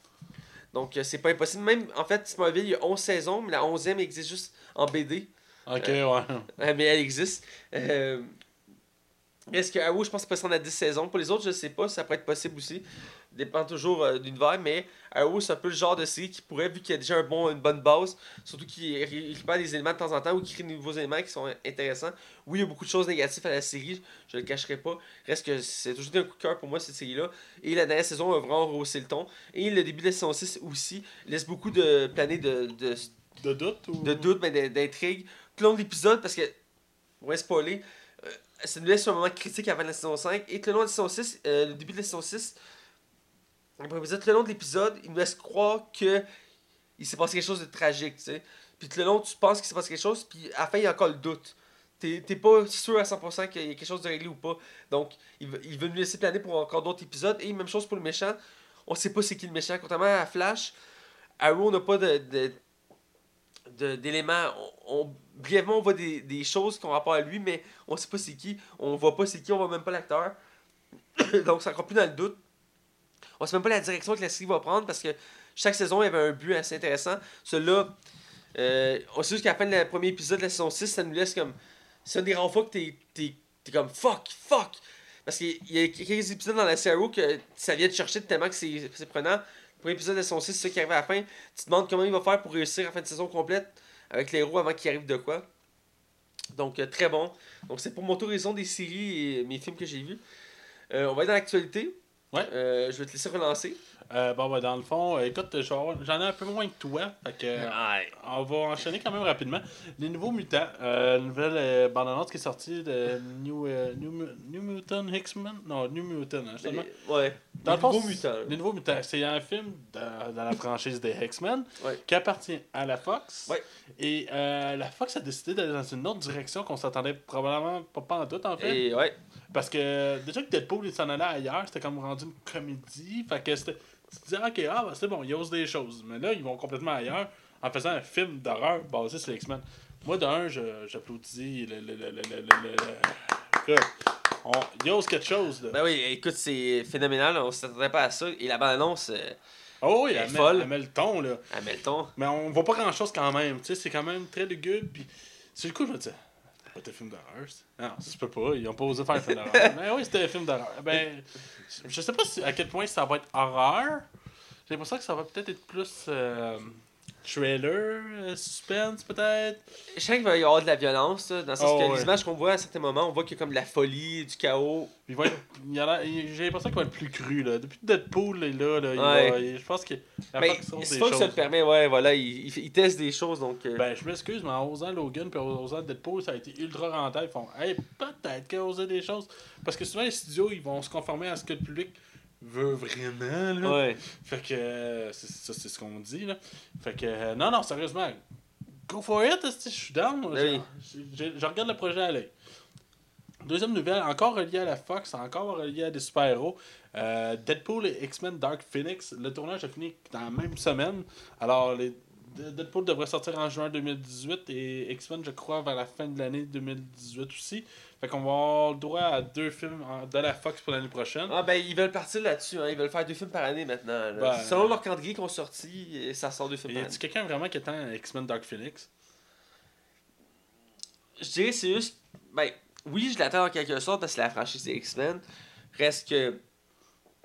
Donc, euh, c'est pas impossible. Même, en fait, Smallville, il y a 11 saisons, mais la 11e existe juste en BD. Ok, Euh, ouais. Mais elle existe. Est-ce que Arrow, je pense, peut se rendre à 10 saisons. Pour les autres, je sais pas, ça pourrait être possible aussi. Dépend toujours euh, d'univers, mais Arrow, c'est un peu le genre de série qui pourrait, vu qu'il y a déjà un bon, une bonne base, surtout qu'il ré- récupère des éléments de temps en temps ou qu'il crée de nouveaux éléments qui sont intéressants. Oui, il y a beaucoup de choses négatives à la série, je le cacherai pas. Reste que c'est toujours un coup de cœur pour moi, cette série-là. Et la dernière saison a vraiment rehaussé le ton. Et le début de la saison 6 aussi laisse beaucoup de planer de, de, De doute ou? de doute, mais d- d'intrigue. Tout le long de l'épisode, parce que, on va spoiler, euh, ça nous laisse un moment critique avant la saison 5. Et tout le long de la saison 6, euh, le début de la saison 6, premier épisode, tout le long de l'épisode, il nous laisse croire que il s'est passé quelque chose de tragique, tu sais. Puis tout le long, tu penses qu'il s'est passé quelque chose, puis à la fin, il y a encore le doute. T'es pas sûr à 100% qu'il y a quelque chose de réglé ou pas. Donc, il veut, il veut nous laisser planer pour encore d'autres épisodes. Et même chose pour le méchant. On sait pas c'est qui le méchant. Contrairement à Flash, Arrow n'a pas de, de, d'éléments. On, brièvement, on voit des, des choses qui ont rapport à lui, mais on sait pas c'est qui. On voit pas c'est qui, on voit même pas l'acteur. Donc, c'est encore plus dans le doute. On sait même pas la direction que la série va prendre parce que chaque saison, il avait un but assez intéressant. Celui-là, euh, on sait juste qu'à la fin du premier épisode de la saison 6, ça nous laisse comme. C'est une des rares fois que t'es, t'es, t'es comme fuck, fuck. Parce qu'il y a quelques épisodes dans la série que ça vient te chercher tellement que c'est, prenant. Le premier épisode de la saison 6, c'est ça qui arrive à la fin. Tu te demandes comment il va faire pour réussir la fin de saison complète avec les héros avant qu'il arrive de quoi. Donc, euh, très bon. Donc, c'est pour mon tour horizon des séries et mes films que j'ai vus. Euh, on va être dans l'actualité. Ouais. Euh, je vais te laisser relancer. Euh, bon, ben, dans le fond, euh, écoute, j'en ai un peu moins que toi. Fait que, on va enchaîner quand même rapidement. Les nouveaux mutants, nouvelle bande-annonce qui est sortie de New, New, New Mutant X-Men? Non, New Mutant, hein, justement. Les- ouais. Dans les le nouveaux mutants. Les nouveaux mutants, c'est un film dans, dans la franchise des X-Men Ouais. qui appartient à la Fox. Ouais. Et la Fox a décidé d'aller dans une autre direction qu'on s'attendait probablement pas, pas en tout en fait. Et ouais. Parce que déjà que Deadpool il s'en allait ailleurs, c'était comme rendu une comédie. Fait que c'était. Tu te disais, ok, ah, ben, c'est bon, ils osent des choses. Mais là, ils vont complètement ailleurs en faisant un film d'horreur basé sur les X-Men. Moi, d'un, j'applaudis le. le, le, le, le, le- le- Écoute, on, ils osent quelque chose. Là. Ben oui, écoute, c'est phénoménal. On s'attendait pas à ça. Et la bande-annonce, euh, oh oui, elle elle, met, elle met le ton, là. elle met le ton. Mais on voit pas grand chose quand même. Tu sais, c'est quand même très lugubre. Puis, sur le coup, je me disais, pas tes film d'horreur. Non, ça se peut pas. Ils ont pas osé faire un film d'horreur. Mais oui, c'était un film d'horreur. Ben, je sais pas si- à quel point ça va être horreur. J'ai l'impression que ça va peut-être être plus. euh, trailer, euh, suspense peut-être? Je sens qu'il va y avoir de la violence, là, dans le sens Oh, que ouais. les images qu'on voit à certains moments, on voit qu'il y a comme de la folie, du chaos. Il va J'ai l'impression qu'il va être plus cru. Là. Depuis que Deadpool est là, là il va- il- je pense que Mais c'est pas que ça le permet, ouais, voilà, il, il, il teste des choses, donc... euh, Ben, je m'excuse, mais en osant Logan puis en osant Deadpool, ça a été ultra rentable. Ils font, hey, peut-être qu'ils oser des choses. Parce que souvent, les studios, ils vont se conformer à ce que le public veut vraiment. Là. ouais. Fait que, ça, c'est ce qu'on dit. Là. Fait que, euh, non, non, sérieusement, go for it, je suis down. Ben Je- oui. regarde le projet à l'œil. Deuxième nouvelle, encore reliée à la Fox, encore reliée à des super-héros. Euh, Deadpool et X-Men Dark Phoenix. Le tournage a fini dans la même semaine. Alors, les, Deadpool devrait sortir en juin 2018 et X-Men, je crois, vers la fin de l'année 2018 aussi. Fait qu'on va avoir le droit à deux films de la Fox pour l'année prochaine. Ah ben, ils veulent partir là-dessus, hein. ils veulent faire deux films par année maintenant. là. Ben, Selon leur calendrier qu'on sorti, ça sort deux films Y par année. quelqu'un vraiment qui attend X-Men Dark Phoenix? Je dirais que c'est juste... Ben, oui, je l'attends en quelque sorte parce que la franchise des X-Men. Reste que...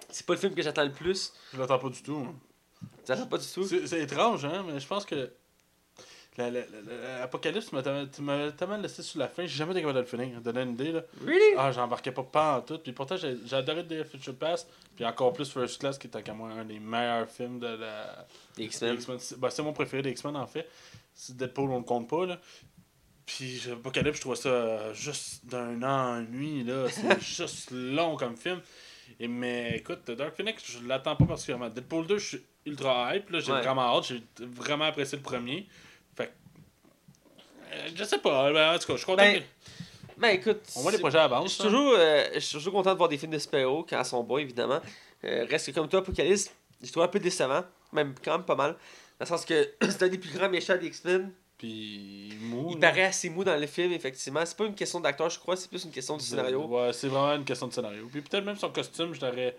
C'est pas le film que j'attends le plus. Je l'attends pas du tout. hein. J'attends pas du tout. C'est étrange, hein, mais je pense que la- la- la- l'Apocalypse tu m'avais tellement laissé sur la fin, j'ai jamais été capable de le finir. Donner une idée, là. Really? Ah, j'embarquais pas pas en tout. Puis pourtant, j'ai adoré The Future Pass. Puis encore plus First Class, qui est à moi un des meilleurs films de la. X-Men. Ben, c'est mon préféré des X-Men, en fait. C'est Deadpool, on le compte pas, là. Puis Apocalypse, je trouve ça euh, juste d'un ennui, là. C'est juste long comme film. Et, mais écoute, Dark Phoenix, je l'attends pas particulièrement. Deadpool 2, je suis ultra hype, là. J'ai Ouais. vraiment hâte. J'ai vraiment apprécié le premier. Fait que, euh, je sais pas. ben, en tout cas, je suis content. Ben, que- Ben écoute... On voit les projets à Je base. suis toujours, euh, je suis toujours content de voir des films de super-héros quand ils sont bons, évidemment. Euh, reste que comme toi, Apocalypse, je trouve un peu décevant. Même quand même pas mal. Dans le sens que c'est un des plus grands méchants des X-Men. Puis mou. Il là. paraît assez mou dans le film, effectivement. C'est pas une question d'acteur, je crois, c'est plus une question du scénario. Ouais, c'est vraiment une question de scénario. Puis peut-être même son costume, je l'aurais.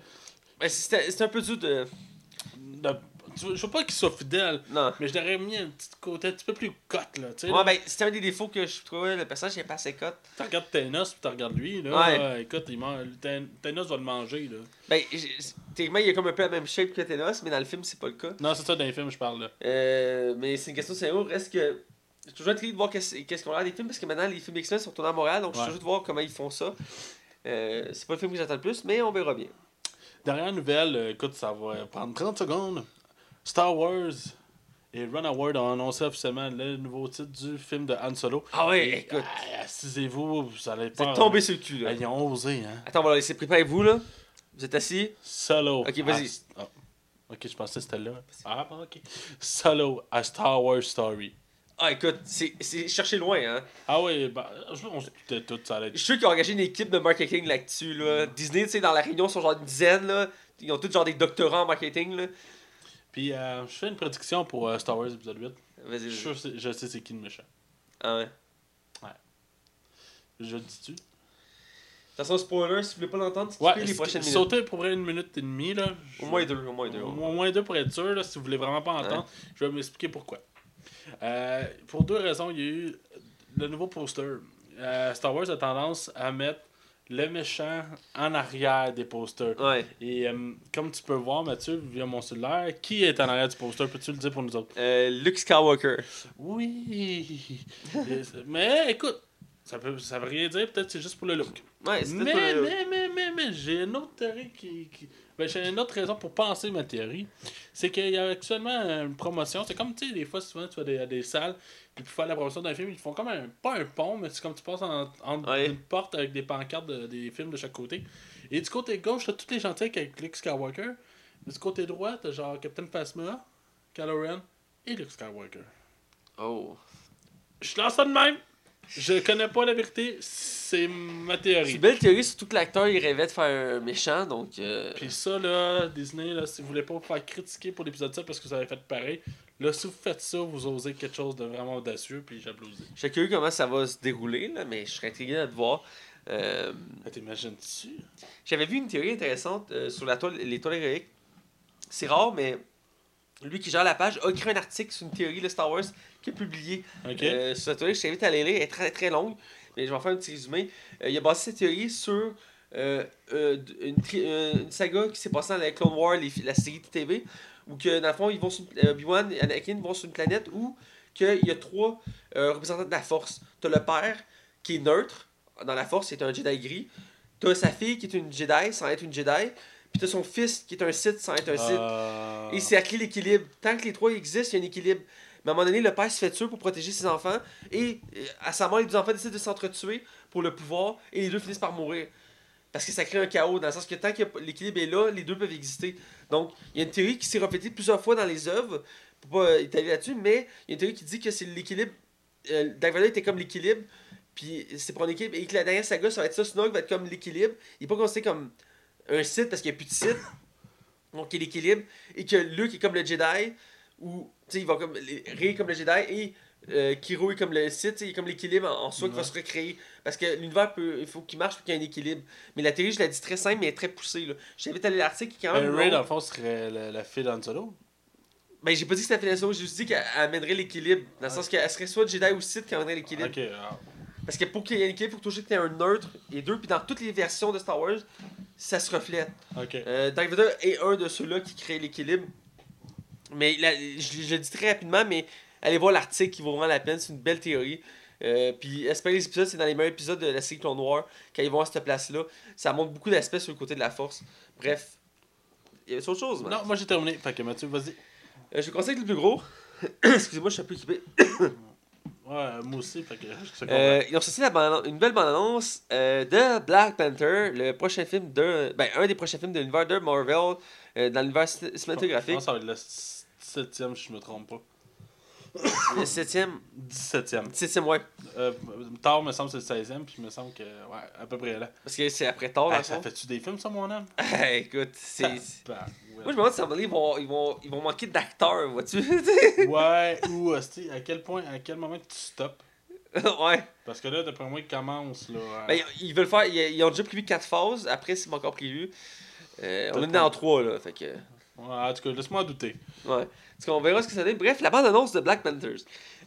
Ben, c'est un peu dur de. de- Je veux pas qu'il soit fidèle, Non. mais je l'aurais mis un petit côté un petit peu plus cote, là. Ouais, là. ben, c'était un des défauts que je trouvais. Le personnage n'est pas assez cut. Tu regardes Thanos, puis tu regardes lui, là. Ouais. écoute, il mange... Than- Thanos va le manger, là. Ben, techniquement, il a comme un peu la même shape que Thanos, mais dans le film, c'est pas le cas. Non, c'est ça dans les films, je parle, là. Euh, mais c'est une question de scénario. Reste que. Je suis toujours intrigué de voir qu'est-ce qu'on a des films, parce que maintenant, les films X-Men sont tournés à Montréal, donc je suis toujours de voir comment ils font ça. Euh, c'est pas le film que j'attends le plus, mais on verra bien. Dernière nouvelle, euh, écoute, ça va prendre 30 secondes. Star Wars et Run Award ont annoncé officiellement le nouveau titre du film de Han Solo. Ah ouais, Et, écoute. ah, Assisez-vous, vous allez Vous pas. êtes tombé sur le cul, là. Ah, Ils ont osé, hein. Attends, on va la laisser préparer vous, là. Vous êtes assis. Solo. Ok, vas-y. ah. Ok, je pensais que c'était là. Ah, bon, ok. Solo, a Star Wars Story. Ah, écoute, c'est chercher loin, hein. Ah oui, bah, je- on se doutait tout, ça allait Je suis sûr qu'ils ont engagé une équipe de marketing là-dessus, là. Disney, tu sais, dans la réunion, sont genre une dizaine, là. Ils ont tous genre des doctorats en marketing, là. Puis, euh, je fais une prédiction pour euh, Star Wars épisode 8. Je, Vas-y, c'est- je sais c'est qui le méchant. Ah ouais. Je le dis-tu? De toute façon, spoiler, si vous voulez pas l'entendre, c'est Ouais, les prochaines minutes. sauter pour une minute et demie, là. Au moins deux, au moins deux. Au moins, au moins deux pour être sûr, là, si vous voulez vraiment pas entendre. Je vais m'expliquer pourquoi. Euh, pour deux raisons, il y a eu le nouveau poster. Euh, Star Wars a tendance à mettre le méchant en arrière des posters. Ouais. Et euh, comme tu peux voir, Mathieu, via mon cellulaire, qui est en arrière du poster? Peux-tu le dire pour nous autres? Luke Skywalker. Oui Mais écoute, ça peut, ça veut rien dire, peut-être c'est juste pour le look. Ouais, Mais, mais, mais, mais, mais, j'ai une autre théorie qui. qui- Ben, j'ai une autre raison pour penser ma théorie. C'est qu'il y a actuellement une promotion. C'est comme, tu sais, des fois, souvent, tu vas des, à des salles, puis pour faire la promotion d'un film, ils font comme un. Pas un pont, mais c'est comme tu passes en, entre Ouais. une porte avec des pancartes de- des films de chaque côté. Et du côté gauche, t'as tous les gentils avec Luke Skywalker. Mais du côté droit, t'as genre Captain Phasma, Kylo Ren et Luke Skywalker. Oh. Je lance ça de même. Je connais pas la vérité, c'est ma C'est théorie. une belle théorie, surtout que l'acteur, il rêvait de faire un méchant, donc... Euh... Puis ça, là, Disney, là, si vous voulez pas vous faire critiquer pour l'épisode 7 parce que vous avez fait pareil, là, si vous faites ça, vous osez quelque chose de vraiment audacieux, puis j'applaudis. Je suis curieux comment ça va se dérouler, là, mais je serais intrigué de voir. Euh, Ah, T'imagines-tu? J'avais vu une théorie intéressante euh, sur la toile, les toiles héroïques. C'est rare, mais lui qui gère la page a écrit un article sur une théorie de Star Wars qui est publié Ok? euh, sur cette théorie. Je t'invite à aller lire, elle est très très longue, mais je vais en faire un petit résumé. Euh, il a basé cette théorie sur euh, euh, une, saga qui s'est passée dans la Clone les fi- la série de TV, Ou que, dans le fond, ils vont sur une- Obi-Wan et Anakin vont sur une planète où qu'il y a trois représentants de la Force. T'as le père, qui est neutre dans la Force, c'est un Jedi gris. T'as sa fille, qui est une Jedi, sans être une Jedi. Puis t'as son fils, qui est un Sith, sans être un Sith. Euh, Et c'est à clé l'équilibre. Tant que les trois existent, il y a un équilibre. Mais à un moment donné, le père se fait tuer pour protéger ses enfants. Et euh, à sa mort, les deux enfants décident de s'entretuer pour le pouvoir. Et les deux finissent par mourir. Parce que ça crée un chaos. Dans le sens que tant que l'équilibre est là, les deux peuvent exister. Donc, il y a une théorie qui s'est répétée plusieurs fois dans les œuvres. Pour pas euh, étaler là-dessus. Mais il y a une théorie qui dit que c'est l'équilibre. Euh, Dark Vader était comme l'équilibre. Puis c'est pour un équilibre. Et que la dernière saga, ça va être ça. Snog va être comme l'équilibre. Il n'est pas considéré comme un site parce qu'il n'y a plus de site. Donc, il y a l'équilibre. Et que Luke est comme le Jedi. Ou, tu sais, il va comme. est comme le Jedi. Et euh, Kiro est comme le sais, Il est comme l'équilibre en, en soi qui va se recréer. Parce que l'univers, peut, il faut qu'il marche pour qu'il y ait un équilibre. Mais la théorie, je l'ai dit très simple, mais elle est très poussée. Là. Je t'invite à lire l'article qui est quand même. Ben, Ray, long. dans le fond, serait la, la fille d'Han Solo. Ben, j'ai pas dit que c'était la finale j'ai juste dit qu'elle amènerait l'équilibre. Dans le sens qu'elle serait soit Jedi ou Sith qui amènerait l'équilibre. Ok, ah. Parce que pour qu'il y ait un équilibre, il faut toujours que tu aies un neutre et deux. Puis dans toutes les versions de Star Wars, ça se reflète. ok. Euh, Dark Vader est un de ceux-là qui crée l'équilibre. Mais là, je, je le dis très rapidement, mais allez voir l'article qui vaut vraiment la peine. C'est une belle théorie. Euh, puis espérer les épisodes, c'est dans les meilleurs épisodes de la série Clone Noir. Quand ils vont à cette place-là, ça montre beaucoup d'aspects sur le côté de la force. Bref, il y avait autre chose. man. Non, moi j'ai terminé. Fait que Mathieu, vas-y. Euh, je vais commencer avec le plus gros. Excusez-moi, je suis un peu équipé. Ouais, moi aussi. Fait que je Euh, ils ont sorti la bande- une nouvelle bande-annonce euh, de Black Panther, le prochain film de. Ben, un des prochains films de l'univers de Marvel, euh, dans l'univers cin- Je cinématographique. pense que ça va être le 7ème, si je me trompe pas? Le 7ème. 17ème. 17ème, ouais. Euh, tard, me semble, c'est le 16ème, puis me semble que, ouais, à peu près là. Parce que c'est après tard, Hey, le ça fait-tu des films, ça, mon homme? Écoute, c'est. Moi, je me demande si à un moment donné, ils vont, ils vont, ils vont manquer d'acteurs, vois-tu? Ouais, ou, hostie, à quel point, à quel moment tu stoppes? ouais. Parce que là, d'après moi, il commence, là. euh, Ben, ils veulent faire. Ils, ils ont déjà prévu 4 phases. Après, c'est pas encore prévu. Euh, on est dans 3, là. Fait que. Ouais, en tout cas, laisse-moi douter. Ouais. Parce qu'on verra ce que ça donne. Bref, la bande-annonce de Black Panthers.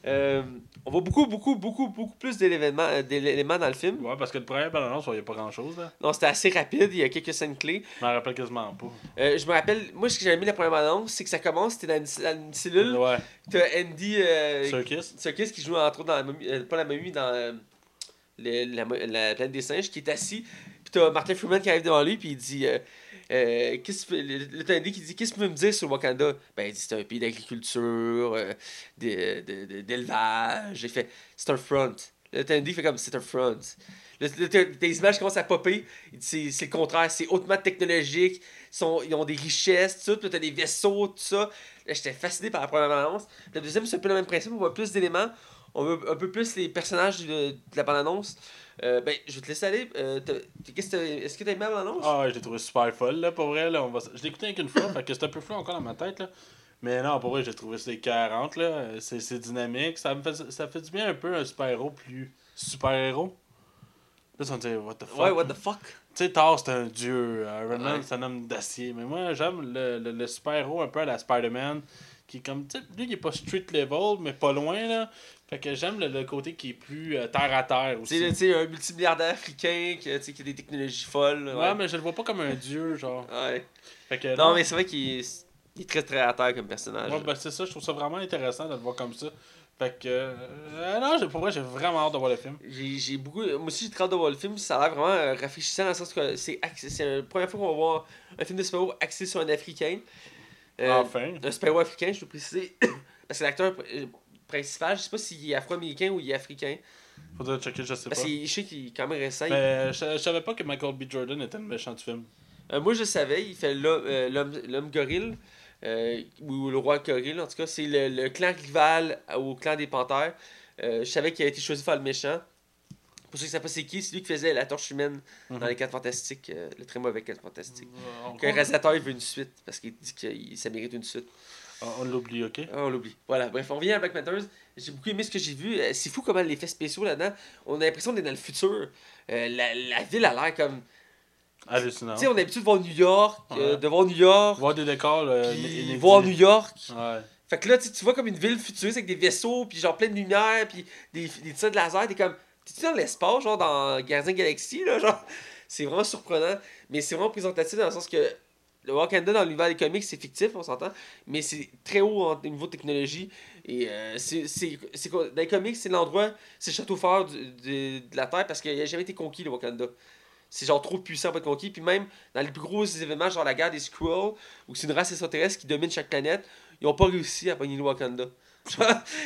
Euh, on voit beaucoup, beaucoup, beaucoup, beaucoup plus d'éléments euh, d'éléments dans le film. Ouais, parce que le premier bande-annonce, il n'y a pas grand-chose, là. Non, c'était assez rapide. Il y a quelques scènes clés. Je m'en rappelle quasiment pas. Euh, je me rappelle, moi, ce que j'avais mis la première bande-annonce, c'est que ça commence. C'était dans une, dans une cellule. Ouais. T'as Andy euh, Circus. Circus qui joue entre autres dans la momie, pas la momie, dans le- la, la planète des singes, qui est assis. Puis t'as Martin Freeman qui arrive devant lui, puis il dit euh, qu'est-ce que le- le t'as Andy qui dit Qu'est-ce que tu peux me dire sur le Wakanda? Ben, il dit C'est un pays d'agriculture, euh, d'élevage. Il fait C'est un front. Le t'as Andy fait comme C'est un front. Des images commencent à popper. C'est c'est le contraire, c'est hautement technologique. Ils, ont des richesses, tout. Puis t'as des vaisseaux, tout ça. J'étais fasciné par la première annonce. La deuxième, c'est un peu le même principe. On voit plus d'éléments. On veut un peu plus les personnages de, de la bande-annonce. Euh, ben, je vais te laisser aller. Euh, t'as- qu'est-ce que t'as- Est-ce que t'as aimé la bande-annonce? Ah, je l'ai trouvé super folle, là, pour vrai. Là, on va... Je l'ai écouté avec une fois, fait que c'est un peu flou encore dans ma tête, là. Mais non, pour vrai, j'ai trouvé c'est 40, là. C'est c'est dynamique. Ça, me fait... ça fait du bien un peu un super-héros plus super-héros. Là, on dit, what the fuck? ouais, what the fuck? Tu sais, Thor, c'est un dieu. Iron Man, Ouais. c'est un homme d'acier. Mais moi, j'aime le, le, le super-héros un peu à la Spider-Man. Qui est comme, tu sais, lui, il est pas street level, mais pas loin, là. Fait que j'aime le, le côté qui est plus euh, terre à terre aussi. tu sais, un multimilliardaire africain qui, qui a des technologies folles. là, Ouais, mais je le vois pas comme un dieu, genre. Ouais. Fait que, Non, mais c'est vrai qu'il est, est très très à terre comme personnage. Ouais, ben c'est ça, je trouve ça vraiment intéressant de le voir comme ça. Fait que. euh, non, pour vrai, j'ai vraiment hâte de voir le film. J'ai beaucoup. Moi aussi, j'ai très hâte de voir le film. Ça a l'air vraiment euh, rafraîchissant dans le sens que c'est la première fois qu'on va voir un film de super-héros axé sur un Africain. Euh, enfin. Un super-héros africain, je dois préciser. Parce que l'acteur euh, principal, je sais pas s'il est afro-américain ou il est africain. Faudrait checker, je sais pas. Parce que je sais qu'il est quand même récent. Mais je, je savais pas que Michael B. Jordan était le méchant du film. Euh, moi, je savais, il fait l'homme euh, gorille. euh, ou le roi gorille, en tout cas. C'est le, le clan rival au clan des panthères. Euh, je savais qu'il a été choisi par le méchant. Pour ceux qui ne savent pas c'est qui, c'est lui qui faisait la torche humaine dans Mhm. les 4 fantastiques, euh, le très mauvais 4 fantastiques. Euh, Qu'un réalisateur il veut une suite parce qu'il dit que ça mérite une suite. On- l'oublie, ok? Ah, on l'oublie. Voilà, bref, on revient à Black Panthers. J'ai beaucoup aimé ce que j'ai vu. Euh, C'est fou comment les effets spéciaux là-dedans. On a l'impression d'être dans le futur. Euh, la, la ville a l'air comme. Hallucinant. Tu sais, on a l'habitude de voir New York, euh, Ouais. de voir New York, Voir des décors, euh, puis voir New York. Ouais. Fait que là, tu vois comme une ville futuriste avec des vaisseaux, puis genre plein de lumière, puis des, des tirs de laser. T'es comme. T'es-tu dans l'espace, genre dans Gardien Galaxy, là? Genre, c'est vraiment surprenant. Mais c'est vraiment présentatif dans le sens que le Wakanda dans l'univers des comics, c'est fictif, on s'entend, mais c'est très haut en niveau de technologie. Et euh, c'est, c'est, c'est quoi- dans les comics, c'est l'endroit, c'est le château fort du- de, de la Terre parce qu'il n'a jamais été conquis, le Wakanda. C'est genre trop puissant pour être conquis. Puis même dans les plus gros événements, genre la guerre des Skrulls, où c'est une race extraterrestre qui domine chaque planète, ils n'ont pas réussi à pogner le Wakanda.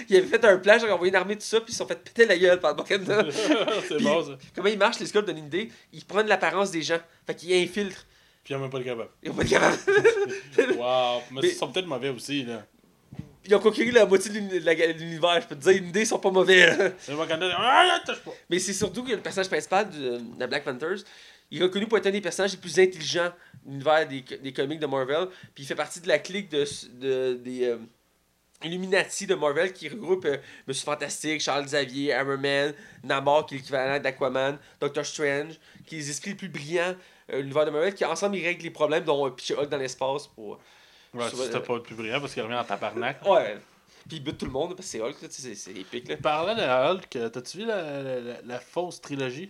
Ils avaient fait un plan, genre, ils ont envoyé une armée, tout ça, puis ils se sont fait péter la gueule par le Wakanda. c'est Puis- bon ça. Comment ils marchent, les Skrulls, donnent une idée Ils prennent l'apparence des gens. Fait qu'ils infiltrent. Puis il a même pas le capable. Ils ont pas de capable. Wow. Mais, Mais- ils sont peut-être mauvais aussi, là. Ils ont conquis la moitié de l'univers. Je peux te dire, une idée, ils sont pas mauvais. là. Le. Ah, touche pas. Mais c'est surtout que le personnage principal de, de Black Panthers, il est reconnu pour être un des personnages les plus intelligents de l'univers des, des comics de Marvel. Puis il fait partie de la clique de, de- des euh, Illuminati de Marvel qui regroupe euh, Monsieur Fantastique, Charles Xavier, Iron Man, Namor qui est l'équivalent d'Aquaman, Doctor Strange, qui est les esprits les plus brillants euh, l'univers de Marvel, qui ensemble ils règlent les problèmes, dont euh, pitcher Hulk dans l'espace pour. Ouais, Souvent, c'était euh, pas le plus brillant parce qu'il revient en tabarnak. Ouais. Puis il bute tout le monde parce que c'est Hulk, c'est épique là. Parlant de Hulk, euh, t'as-tu vu la, la, la- la fausse trilogie?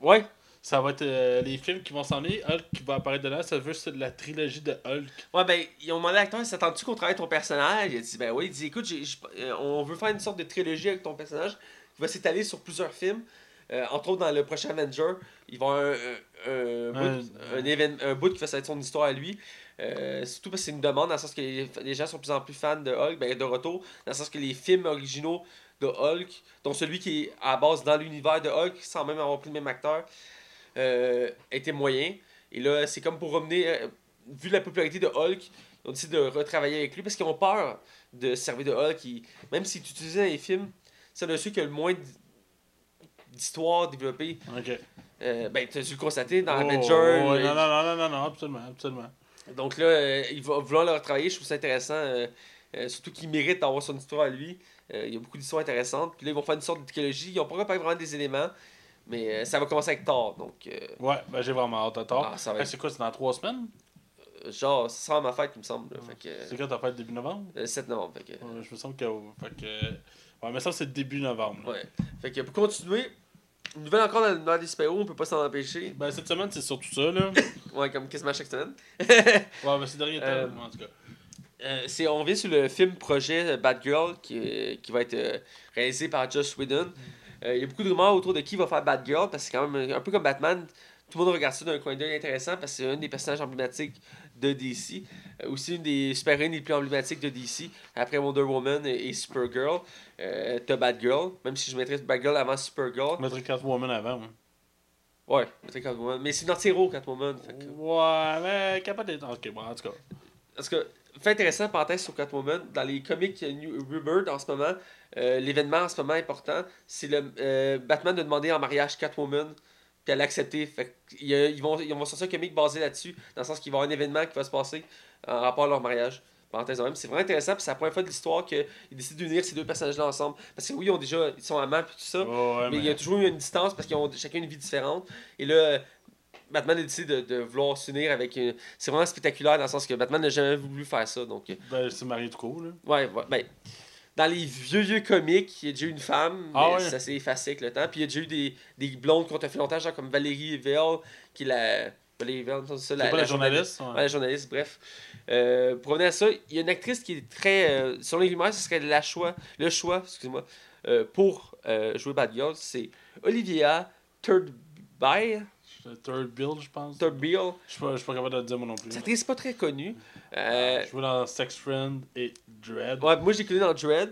Ouais. Ça va être euh, les films qui vont s'en aller. Hulk qui va apparaître dedans, ça veut c'est la trilogie de Hulk. Ouais, ben, ils ont demandé à l'acteur, s'attends-tu qu'on travaille ton personnage? Il a dit, ben oui. Il dit, écoute, euh, on veut faire une sorte de trilogie avec ton personnage qui va s'étaler sur plusieurs films. Euh, entre autres, dans le prochain Avenger, il va y avoir un, un, un bout, Un- un, un bout qui va être son histoire à lui. Euh, surtout parce que c'est une demande, dans le sens que les, les gens sont de plus en plus fans de Hulk, ben, de retour, dans le sens que les films originaux de Hulk, dont celui qui est à base dans l'univers de Hulk, sans même avoir pris le même acteur, euh, était moyen. Et là, c'est comme pour ramener, euh, vu la popularité de Hulk, ils ont décidé de retravailler avec lui parce qu'ils ont peur de se servir de Hulk. Ils- même si tu utilisais dans les films, c'est le celui qui a le moins d'histoire développée. Ok. Euh, ben, tu as dû le constater dans Oh, Avenger. non, non, non, non, non, absolument, absolument. donc là, euh, il va vouloir le retravailler, je trouve ça intéressant. euh, euh, surtout qu'il mérite d'avoir son histoire à lui. Euh, il y a beaucoup d'histoires intéressantes. Puis là, ils vont faire une sorte de. Ils n'ont pas préparé vraiment des éléments. Mais euh, ça va commencer avec Thor. Donc, euh, Ouais, ben j'ai vraiment hâte à tort. ah, être, c'est quoi, c'est dans trois semaines? Genre, ça sera ma fête, il me semble. C'est quand ta fête début novembre? euh, 7 novembre. Fait que, Ouais, Je me semble que. Fait que. Ouais, mais ça, c'est début novembre. là. ouais. Fait que pour continuer, une nouvelle encore dans l'univers des super-héros, on peut pas s'en empêcher. Ben, cette semaine, c'est surtout ça, là. Ouais, comme quasiment chaque semaine. Ouais, ben, c'est dernier temps, Euh, en tout cas. Euh, c'est, on vient sur le film projet euh, Bad Girl qui, euh, qui va être euh, réalisé par Joss Whedon. Il y a beaucoup de rumeurs autour de qui va faire Bad Girl parce que c'est quand même un peu comme Batman. Tout le monde regarde ça d'un coin d'œil intéressant parce que c'est un des personnages emblématiques de DC. Euh, aussi une des super-héroïnes les plus emblématiques de DC. Après Wonder Woman et, et Supergirl. Euh, t'as Bad Girl. Même si je mettrais Bad Girl avant Supergirl. Je mettrais Catwoman avant. Ouais, je mettrais Catwoman. Mais c'est notre héros Catwoman. que- Ouais, mais capable d'être. Ok, bon, en tout cas. Parce que, fait intéressant, parenthèse sur Catwoman, dans les comics New Rebirth en ce moment, euh, l'événement en ce moment important, c'est le euh, Batman de demander en mariage Catwoman, puis elle a accepté. Fait ils, vont, ils vont sortir un comic basé là-dessus, dans le sens qu'il va y avoir un événement qui va se passer en rapport à leur mariage. Parenthèse de même. C'est vraiment intéressant, puis c'est la première fois de l'histoire qu'ils décident d'unir ces deux personnages-là ensemble. Parce que oui, ils ont déjà, ils sont amants, puis tout ça. Ouais, Mais il y a toujours eu une distance parce qu'ils ont chacun une vie différente. Et là, Batman a décidé de, de vouloir s'unir avec une... C'est vraiment spectaculaire dans le sens que Batman n'a jamais voulu faire ça. Donc, euh, Ben, c'est marié tout court, là. ouais, ouais, ben, dans les vieux, vieux comics, il y a déjà eu une femme, Ah mais ouais? ça s'est effacé avec le temps. Puis il y a déjà eu des, des blondes qui ont fait longtemps, genre comme Valérie Vell, qui est la. Valérie c'est ça, C'est pas la journaliste. ouais. Ouais, la journaliste, bref. Euh, pour revenir à ça, il y a une actrice qui est très. Euh, selon les rumeurs, ce serait la choix, le choix excusez-moi, euh, pour euh, jouer Bad Girl. C'est Olivia Turdby. Third Bill, je pense. Je suis pas, je suis pas capable de le dire moi non plus. Cette actrice pas très connue. Euh, Je joue dans Sex Friend et Dread. ouais, moi, j'ai connu dans Dread.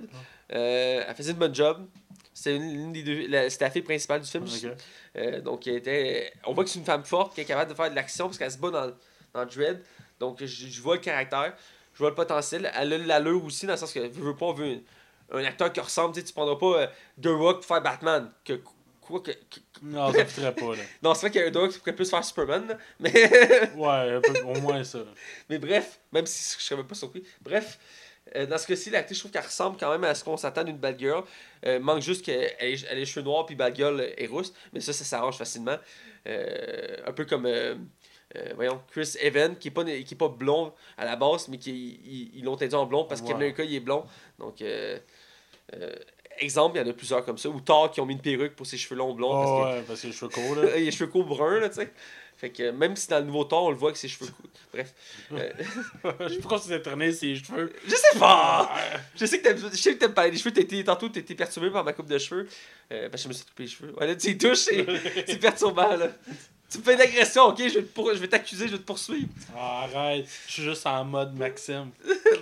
Euh, elle faisait une bonne job. C'était une, des deux. la- C'était la fille principale du film. Ok. Euh, donc, elle était, on voit que c'est une femme forte qui est capable de faire de l'action parce qu'elle se bat dans, dans Dread. Donc, je, je vois le caractère, je vois le potentiel. Elle a l'allure aussi, dans le sens que, veux, veux pas, on veut un, un acteur qui ressemble. Tu prendras pas euh, The Rock pour faire Batman. Que, quoi que, que- Non, ça fitterait pas, là. non, c'est vrai qu'il y a un Rock qui pourrait plus faire Superman. là. Mais, Ouais, un peu- au moins ça. mais bref, même si je serais pas surpris. Bref, euh, dans ce cas-ci, l'actrice, je trouve qu'elle ressemble quand même à ce qu'on s'attend d'une Bad Girl. Euh, manque juste qu'elle ait, elle ait les cheveux noirs puis Bad Girl est rousse. Mais ça, ça s'arrange facilement. Euh, un peu comme, euh, voyons, Chris Evans, qui est pas, qui est pas blond à la base, mais qui ils, l'ont étendu en blond parce que Ouais. Captain America, il est blond. Donc, euh, euh, exemple, il y en a plusieurs comme ça. Ou Thor qui ont mis une perruque pour ses cheveux longs blonds. parce que- ouais, parce que les cheveux courts, là. il a les cheveux courts bruns, là, tu sais. Fait que même si dans le nouveau Thor, on le voit que ses cheveux courent. Bref. Euh, Je sais pas c'est tourné ses cheveux. je sais pas! Je sais que t'aimes, je sais que t'aimes parler des cheveux. T'étais, tantôt, t'étais perturbé par ma coupe de cheveux. Euh, parce que je me suis coupé les cheveux. Ouais, là, tu y touches, c'est, c'est perturbant, là. Tu me fais une agression, ok? Je vais, te pour- je vais t'accuser, je vais te poursuivre. Ah, arrête, je suis juste en mode Maxime.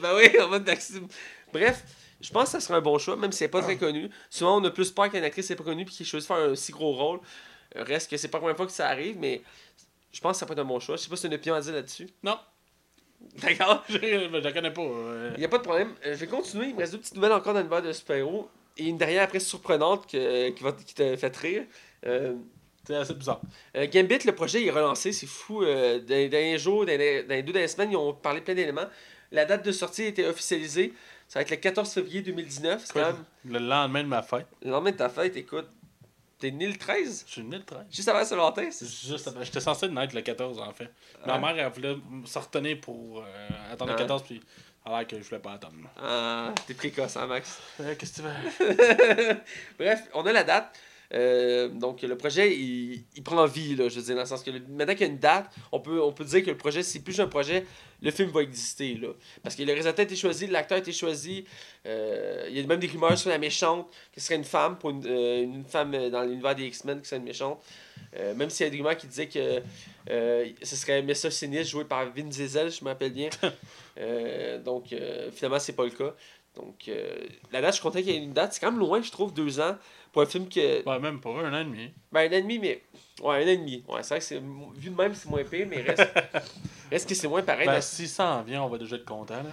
ben oui, en mode Maxime. Bref, je pense que ça serait un bon choix, même si c'est pas très connu. Souvent, on a plus peur qu'une actrice n'est pas connue puis qui choisit de faire un si gros rôle. Euh, Reste que c'est pas la première fois que ça arrive, mais je pense que ça peut être un bon choix. Je sais pas si tu as une opinion à dire là-dessus. Non, D'accord? je, je la connais pas. euh. Il n'y a pas de problème. Euh, je vais continuer. Il me reste deux petites nouvelles encore dans l'univers de super-héros. Et une derrière après surprenante que- qui, va, qui te fait rire. Euh, C'est assez bizarre. euh, Gambit, le projet est relancé, c'est fou. Euh, dans les derniers jours, dans les, dans les deux dernières semaines, ils ont parlé plein d'éléments. La date de sortie été officialisée. Ça va être le 14 février 2019. C'est quand même Le lendemain de ma fête, le lendemain de ta fête, écoute. T'es né le 13 je suis né le 13. Juste avant Saint-Valentin Juste avant- J'étais censé naître le 14 en fait. Ma Ah. mère, elle voulait me se retenir pour euh, attendre Ah. le 14, puis elle a l'air que je voulais pas attendre. Ah, t'es précoce, hein, Max? Euh, Qu'est-ce que tu veux? Bref, on a la date. Euh, donc le projet il, il prend vie là, je veux dire dans le sens que le- maintenant qu'il y a une date, on peut on peut dire que le projet c'est plus un projet, le film va exister là, parce que le réalisateur a été choisi, l'acteur a été choisi, euh, il y a même des rumeurs sur la méchante qui serait une femme pour une, euh, une femme dans l'univers des X-Men qui serait une méchante, même s'il y a des rumeurs qui disaient que ce serait Messa Sinistre joué par Vin Diesel, je me rappelle bien. Donc finalement c'est pas le cas. Donc euh, la date, je suis content qu'il y ait une date, c'est quand même loin je trouve deux ans pour un film que Ouais, même pas un an et demi. ben, un an et demi, mais. Ouais, un an et demi. Ouais, c'est vrai que c'est. Vu de même, c'est moins pire, mais reste. reste que c'est moins pareil. Ben, dans- si ça en vient, on va déjà être content. Là.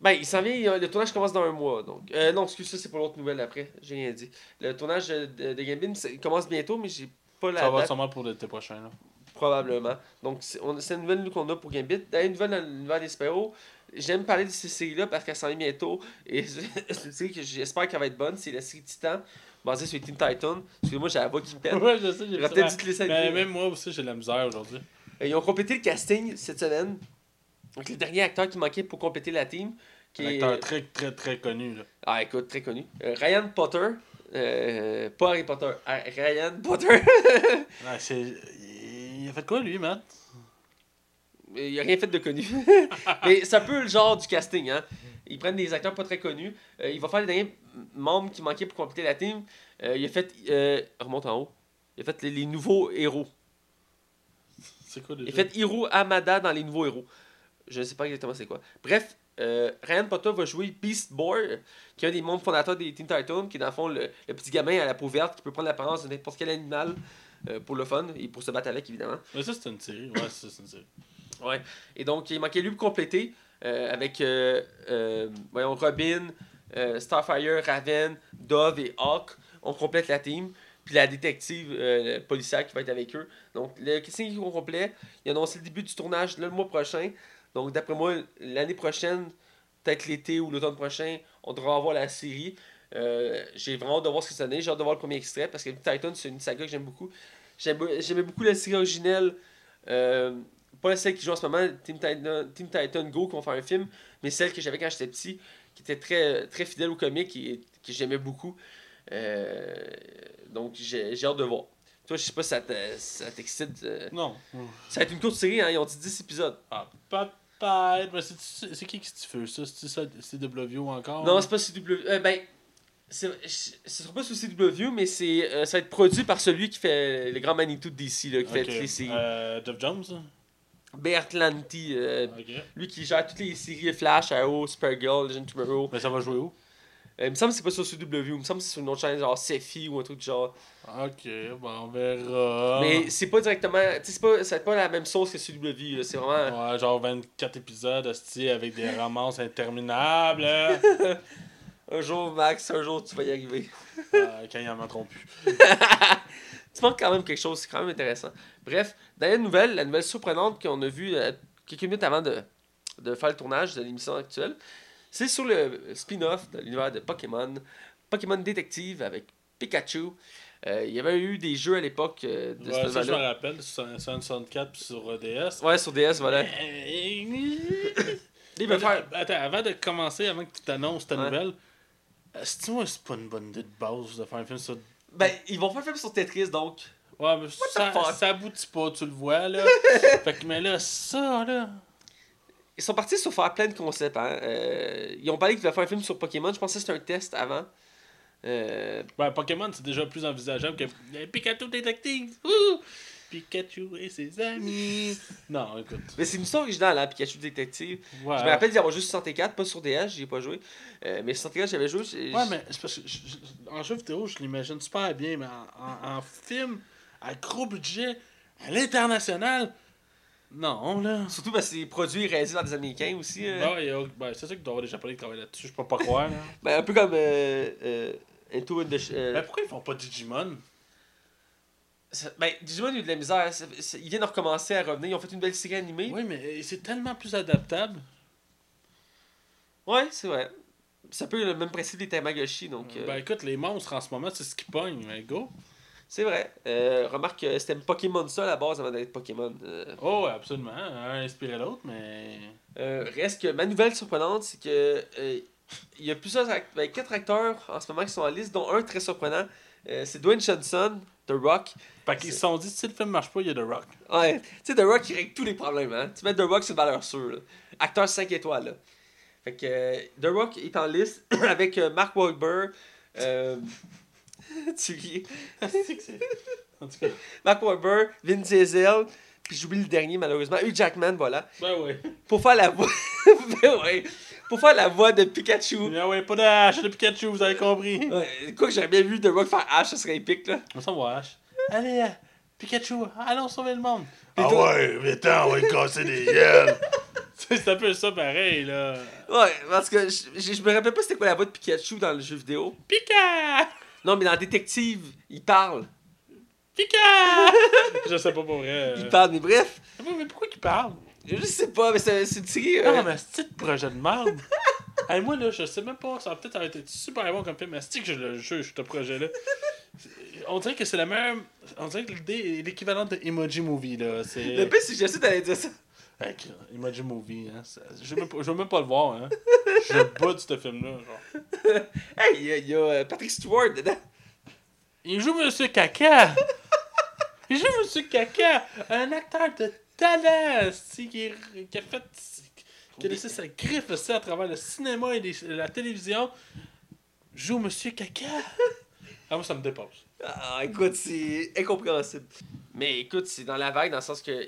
Ben, il s'en vient, le tournage commence dans un mois. Donc. Euh, non, excuse, ça, c'est pour l'autre nouvelle après. J'ai rien dit. Le tournage de, de, il commence bientôt, mais j'ai pas la Ça va date, sûrement pour l'été prochain. Là. probablement. Donc, c'est une nouvelle nous, qu'on a pour Gambit. D'ailleurs, une nouvelle dans l'univers des super-héros. J'aime parler de ces séries-là parce qu'elle s'en vient bientôt. Et c'est une série que j'espère qu'elle va être bonne. C'est la série Titan, basée sur les Teen Titans. Excusez-moi, j'ai la voix qui pète. ouais, je sais, j'ai peut-être dû te laisser Mais même moi aussi, j'ai de la misère aujourd'hui. Ils ont complété le casting cette semaine. Donc, le dernier acteur qui manquait pour compléter la team. Qui Un est... acteur très, très, très connu. Là. Ah, écoute, très connu. Euh, Ryan Potter. Euh, pas Harry Potter. Ah, Ryan Potter. Ouais, c'est... Il a fait quoi, lui, Matt? Il a rien fait de connu. Mais c'est un peu le genre du casting. Hein. Ils prennent des acteurs pas très connus. Euh, il va faire les derniers membres qui manquaient pour compléter la team. Euh, il a fait. euh, remonte en haut. Il a fait les, les nouveaux héros. C'est quoi, déjà? Il a fait Hiro Amada dans les nouveaux héros. Je ne sais pas exactement c'est quoi. Bref, euh, Ryan Potter va jouer Beast Boy, qui est un des membres fondateurs des Teen Titans, qui est dans le fond le, le petit gamin à la peau verte qui peut prendre l'apparence de n'importe quel animal pour le fun et pour se battre avec évidemment. Mais ça, c'est une série. Ouais, ça, c'est une série. Ouais. Et donc, il manquait lui pour compléter avec euh, euh, Robin, euh, Starfire, Raven, Dove et Hawk. On complète la team. Puis la détective euh, policière qui va être avec eux. Donc, le casting est complet. Il a annoncé le début du tournage le mois prochain. Donc, d'après moi, l'année prochaine, peut-être l'été ou l'automne prochain, on devra avoir la série. Euh, j'ai vraiment hâte de voir ce que ça donne. J'ai hâte de voir le premier extrait parce que Titan, c'est une saga que j'aime beaucoup. J'aimais beaucoup la série originelle. Euh, pas celle qui joue en ce moment, Team Titan, Team Titan Go, qui vont faire un film, mais celle que j'avais quand j'étais petit, qui était très, très fidèle au comic et que j'aimais beaucoup. Euh, donc, j'ai hâte de voir. Toi, je sais pas si ça te- ça t'excite. euh, Non. Ça va être une courte série, hein, ils ont dit 10 épisodes. Ah, peut-être. Mais c'est, qui qui se fait ça? C'est CW encore? Non, c'est pas CW. Euh, ben, ce sera pas sur CW, mais c'est, euh, ça va être produit par celui qui fait le grand Manitou de DC, là, qui fait toutes les séries. Jeff Jones? Bertlanti, euh, lui qui gère toutes les séries Flash, Arrow, Supergirl, Legend Tomorrow. Mais ça va jouer où? Euh, il me semble que c'est pas sur CW, il me semble que c'est sur une autre chaîne, genre Sephi ou un truc du genre. Ok, bon, on verra. Mais c'est pas directement. Tu sais, c'est pas, la même sauce que CW, c'est vraiment. Ouais, genre 24 épisodes, hostie, avec des romances interminables. Un jour, Max, un jour, tu vas y arriver. Euh, quand ils en mettront plus. Tu manques quand même quelque chose, c'est quand même intéressant. Bref, dernière nouvelle, la nouvelle surprenante qu'on a vue euh, quelques minutes avant de, de faire le tournage de l'émission actuelle, c'est sur le spin-off de l'univers de Pokémon, Pokémon Détective avec Pikachu. Euh, il y avait eu des jeux à l'époque euh, de Ouais, ça, je me rappelle, sur sur 64 puis sur DS. Ouais, sur DS, voilà. Faire. Attends, avant de commencer, avant que tu t'annonces ta Ouais. nouvelle, est-ce que c'est pas une bonne idée de base de faire un film sur. Ben, ils vont faire un film sur Tetris, donc. Ouais, mais ça, ça aboutit pas, tu le vois, là. fait que, mais là, ça, là. Ils sont partis sur faire plein de concepts. Hein. Euh, ils ont parlé qu'ils voulaient faire un film sur Pokémon. Je pensais que c'était un test avant. Euh, Ben, Pokémon, c'est déjà plus envisageable que Eh, Pikachu Détective. Ouh! Pikachu et ses amis. Non, écoute. Mais c'est une histoire originale, hein, Pikachu Détective. Ouais, Je me rappelle d'y avoir juste 64, pas sur DS, j'y ai pas joué. Euh, mais 64, j'avais joué. Ouais, mais c'est parce que je- je- en jeu vidéo, je l'imagine super bien, mais en, en- en film, à gros budget, à l'international, non, là. Surtout parce que c'est produit réalisé par des Américains aussi. euh. Ah, il y a- ben, c'est sûr qu'il doit y avoir des Japonais qui travaillent là-dessus, je peux pas croire. Là. Ben, un peu comme euh, euh, Into the... euh, Mais pourquoi ils font pas Digimon? Ben, Digimon a eu de la misère. Ils viennent de recommencer à revenir. Ils ont fait une belle série animée. Oui, mais euh, c'est tellement plus adaptable. Ouais, c'est vrai. C'est un peu le même principe des Tamagotchi, donc... euh, Ben écoute, les monstres en ce moment, c'est ce qui pogne, mais go. C'est vrai. Euh, remarque que c'était Pokémon ça à la base avant d'être Pokémon. Euh, Oh, absolument. Un inspiré l'autre, mais. reste que ma nouvelle surprenante, c'est que il y a plusieurs act- ben, quatre acteurs en ce moment qui sont en liste, dont un très surprenant. C'est Dwayne Johnson, The Rock. Fait qu'ils se sont dit, si le film marche pas, il y a The Rock. Ouais, tu sais, The Rock, il règle tous les problèmes. Hein? Tu mets The Rock, c'est une valeur sûre. là. Acteur 5 étoiles. Là. Fait que euh, The Rock est en liste avec euh, Mark Wahlberg. euh, tu ris. En tout cas, Mark Wahlberg, Vin Diesel, puis j'oublie le dernier malheureusement, Hugh Jackman, voilà. ben ouais. Pour faire la voix. ben ouais. Pour faire la voix de Pikachu. Ah ouais, pas de hache de Pikachu, vous avez compris. Ouais, quoi que j'aurais bien vu The Rock faire Ash, ça serait épique là. On s'en va, hache. Allez, euh, Pikachu, allons sauver le monde. Ah ouais, mais attends, on va lui casser des gueules. c'est un peu ça pareil, là. Ouais, parce que je, je, je me rappelle pas c'était quoi la voix de Pikachu dans le jeu vidéo. Pika! Non, mais dans Détective, il parle. Pika! Je sais pas pour vrai. Il parle, mais bref. Mais, mais pourquoi il parle? Je sais pas, mais c'est série. euh, Ah, mais c'est de projet de merde? hey, moi, là, je sais même pas. Ça va peut-être avoir été super bon comme film, mais c'est que je le juge, ce projet-là? On dirait que c'est la même. On dirait que l'idée est l'équivalent de Emoji Movie, là. Le pire, c'est que j'essaie d'aller dire ça. Hey, Emoji Movie, hein. Je veux même, pas- je veux même pas le voir, hein. Je bout de ce film-là, genre. Hey, il y a, il y a, euh, Patrick Stewart dedans. Il joue Monsieur Caca! Il joue Monsieur Caca! Un acteur de talent! c'est Qui, qui a fait. Qui a laissé sa griffe aussi à travers le cinéma et les- la télévision. Joue Monsieur Caca! Ah, moi, ça me dépasse. Ah, écoute, c'est incompréhensible. Mais écoute, c'est dans la vague, dans le sens que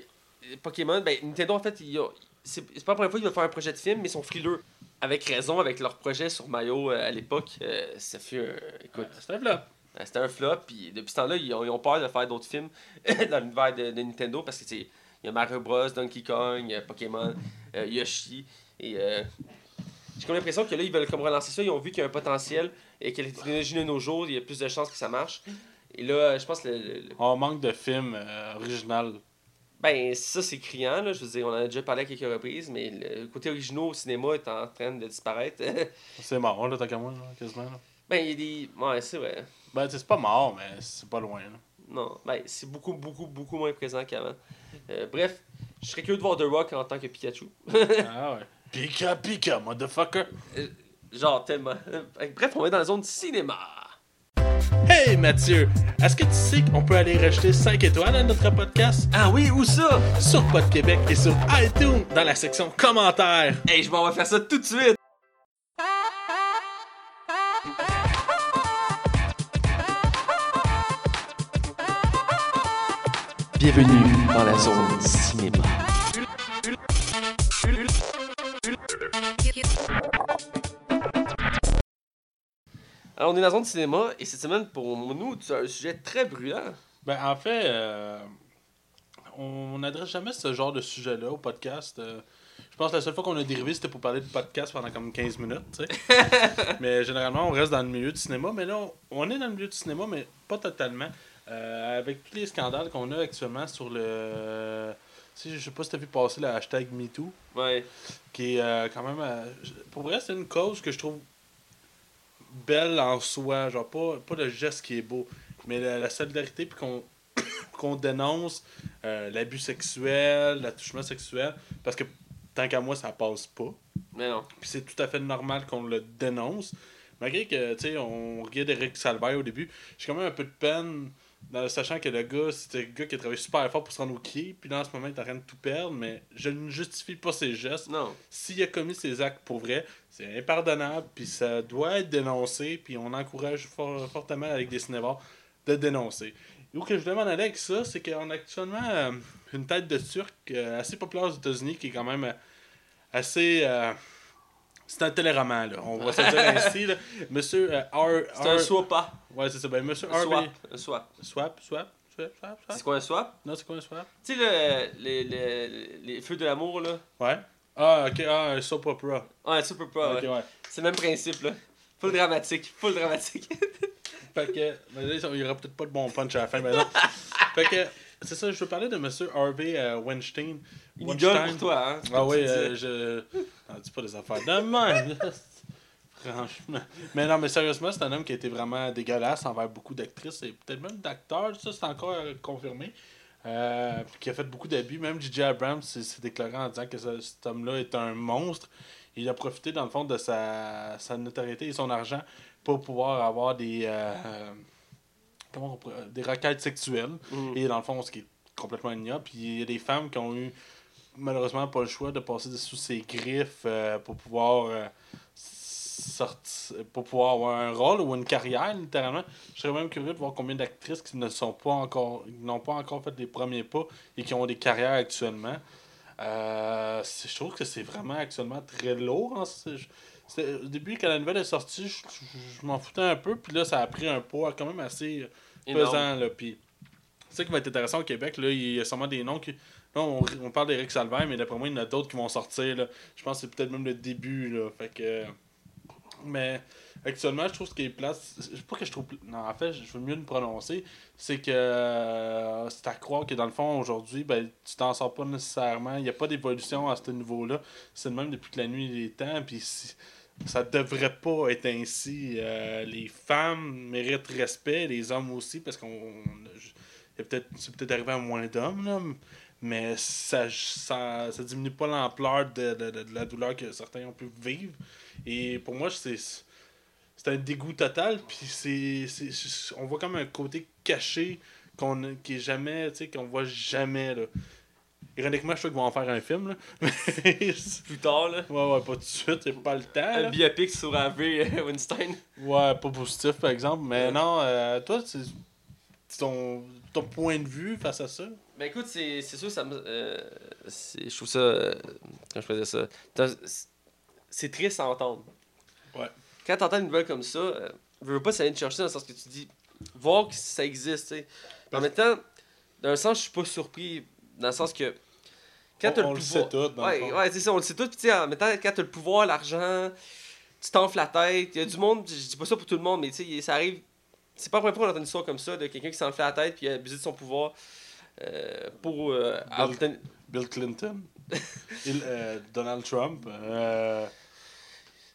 Pokémon, ben, Nintendo, en fait, il a- c'est c'est pas la première fois qu'ils veulent faire un projet de film, mais ils sont frileux. Avec raison, avec leur projet sur Mario euh, à l'époque, euh, ça fait un. Écoute, C'est un flop. euh, c'était un flop, puis depuis ce temps-là, ils ont, ils ont peur de faire d'autres films dans l'univers de, de Nintendo parce que, sais, il y a Mario Bros, Donkey Kong, euh, Pokémon, euh, Yoshi, et. euh, j'ai comme l'impression que là, ils veulent comme relancer ça. Ils ont vu qu'il y a un potentiel et que la technologie de nos jours, il y a plus de chances que ça marche. Et là, je pense que le, On manque de films euh, original. ben ça c'est criant là, je veux dire, on en a déjà parlé à quelques reprises, mais le côté original au cinéma est en train de disparaître. C'est mort, là, tant qu'à moi, là, quasiment. Là. ben il y a des ouais, c'est vrai. Ben, c'est pas mort, mais c'est pas loin, là. Non, ben c'est beaucoup beaucoup beaucoup moins présent qu'avant. Euh, bref, je serais curieux de voir The Rock en tant que Pikachu. Ah ouais. Pika Pika, motherfucker! Genre tellement. Bref, on va dans la zone cinéma. Hey Mathieu, est-ce que tu sais qu'on peut aller rajouter 5 étoiles à notre podcast? Ah oui, où ça? Sur Pod Québec et sur iTunes dans la section commentaires. Hey, je m'en vais faire ça tout de suite. Bienvenue dans la zone cinéma. Alors, on est dans la zone cinéma et cette semaine, pour nous, c'est un sujet très brûlant. Ben en fait, euh, on n'adresse jamais ce genre de sujet-là au podcast. euh. je pense que la seule fois qu'on a dérivé, c'était pour parler de podcast pendant comme 15 minutes, tu sais. mais généralement, on reste dans le milieu du cinéma. Mais là, on, on est dans le milieu du cinéma, mais pas totalement. Euh, avec tous les scandales qu'on a actuellement sur le... Tu sais, je sais pas si t'as vu passer le hashtag MeToo. Ouais. qui est euh, quand même. euh, pour vrai, c'est une cause que je trouve belle en soi. Genre, pas, pas le geste qui est beau, mais la, la solidarité, puis qu'on qu'on dénonce euh, l'abus sexuel, l'attouchement sexuel, parce que tant qu'à moi, ça passe pas. Mais non. Puis c'est tout à fait normal qu'on le dénonce. Malgré que, tu sais, on regarde Eric Salvaire au début, j'ai quand même un peu de peine dans- sachant que le gars, c'était le gars qui a travaillé super fort pour se rendre au quai, puis là, en ce moment, il est en train de tout perdre, mais je ne justifie pas ses gestes. Non. S'il a commis ses actes pour vrai, c'est impardonnable, puis ça doit être dénoncé, puis on encourage fort- fortement avec des cinévores de dénoncer. Et où que je m'en aller avec ça, c'est qu'on a actuellement euh, une tête de turc euh, assez populaire aux États-Unis qui est quand même euh, assez. Euh, c'est un téléroman, là. On va se dire ainsi, là. Monsieur euh, R. C'est un R- swap. Ouais, c'est ça. Ben, monsieur Un Harvey. swap. Un swap. Swap, swap, swap, swap, swap. C'est quoi un swap? Non, c'est quoi un swap? Tu sais, le- les, les, les feux de l'amour, là. Ouais. Ah, ok, ah, un soap opera. Ouais, super pas. Ok, ouais. ouais. C'est le même principe, là. Full dramatique. Full dramatique. Fait que, mais là, il y aura peut-être pas de bon punch à la fin, mais non. fait que, c'est ça, je veux parler de Monsieur Harvey euh, Weinstein. Une Weinstein. idole pour toi, hein. Ah oui, euh, je. Non, dis pas des affaires de même. Franchement. Mais non, mais sérieusement, c'est un homme qui a été vraiment dégueulasse envers beaucoup d'actrices et peut-être même d'acteurs. Ça, c'est encore confirmé. Euh, qui a fait beaucoup d'abus. Même J.J. Abrams s'est s'est déclaré en disant que ce- cet homme-là est un monstre. Il a profité, dans le fond, de sa, sa notoriété et son argent pour pouvoir avoir des. euh, comment on pourrait- des requêtes sexuelles. Mm. Et dans le fond, ce qui est complètement ignoble. Puis il y a des femmes qui ont eu malheureusement pas le choix de passer sous ses griffes euh, pour pouvoir euh, sortir, pour pouvoir avoir un rôle ou une carrière littéralement. Je serais même curieux de voir combien d'actrices qui ne sont pas encore n'ont pas encore fait les premiers pas et qui ont des carrières actuellement. Euh, je trouve que c'est vraiment actuellement très lourd. hein. Au début, quand la nouvelle est sortie, je, je- je m'en foutais un peu. Puis là, ça a pris un poids quand même assez pesant. Là, puis c'est ça qui va être intéressant au Québec. Là, il y a sûrement des noms qui. Là, on, parle d'Éric Salvaire, mais d'après moi, il y en a d'autres qui vont sortir. Là. Je pense que c'est peut-être même le début. Là. Fait que. Mais actuellement, je trouve ce qui est place. Pas que je trouve. Non, en fait, je veux mieux le prononcer. C'est que euh, c'est à croire que dans le fond, aujourd'hui, ben, tu t'en sors pas nécessairement. Il n'y a pas d'évolution à ce niveau-là. C'est le même depuis que la nuit des temps. Puis si- ça devrait pas être ainsi. Euh, les femmes méritent respect, les hommes aussi, parce qu'on. c'est peut-être arrivé à moins d'hommes, là, mais ça, ça, ça diminue pas l'ampleur de, de, de- de la douleur que certains ont pu vivre. Et pour moi, c'est c'est un dégoût total. Puis c'est on voit comme un côté caché qu'on qui est jamais, tu sais, qu'on voit jamais. Là. Ironiquement, je sûr qu'ils vont en faire un film. Là. Plus tard, là. ouais, ouais, pas tout de suite, il pas le temps. Un biopic sur Harvey euh, Weinstein. Ouais, pas positif par exemple. Mais Ouais. non, euh, toi, c'est ton, ton point de vue face à ça? Ben écoute, c'est c'est sûr, ça me. euh, je trouve ça. euh, quand je faisais ça? c'est- triste à entendre. Ouais. Quand t'entends une nouvelle comme ça, euh, je veux pas ça vient te chercher dans le sens que tu dis. Voir que ça existe, tu sais. Mais En même temps, d'un sens, je suis pas surpris. Dans le sens que. Quand On- t'as on le le pouvoir. sait tout, dans ouais, ouais, c'est ça, on le sait tout. Puis en même temps, quand t'as le pouvoir, l'argent, tu t'enfles la tête. Il y a du monde, je dis pas ça pour tout le monde, mais tu sais, ça arrive. C'est pas la première fois qu'on entend une histoire comme ça de quelqu'un qui s'enfle la tête puis a abusé de son pouvoir pour euh, Bill- Clinton, Il- euh, Donald Trump. euh,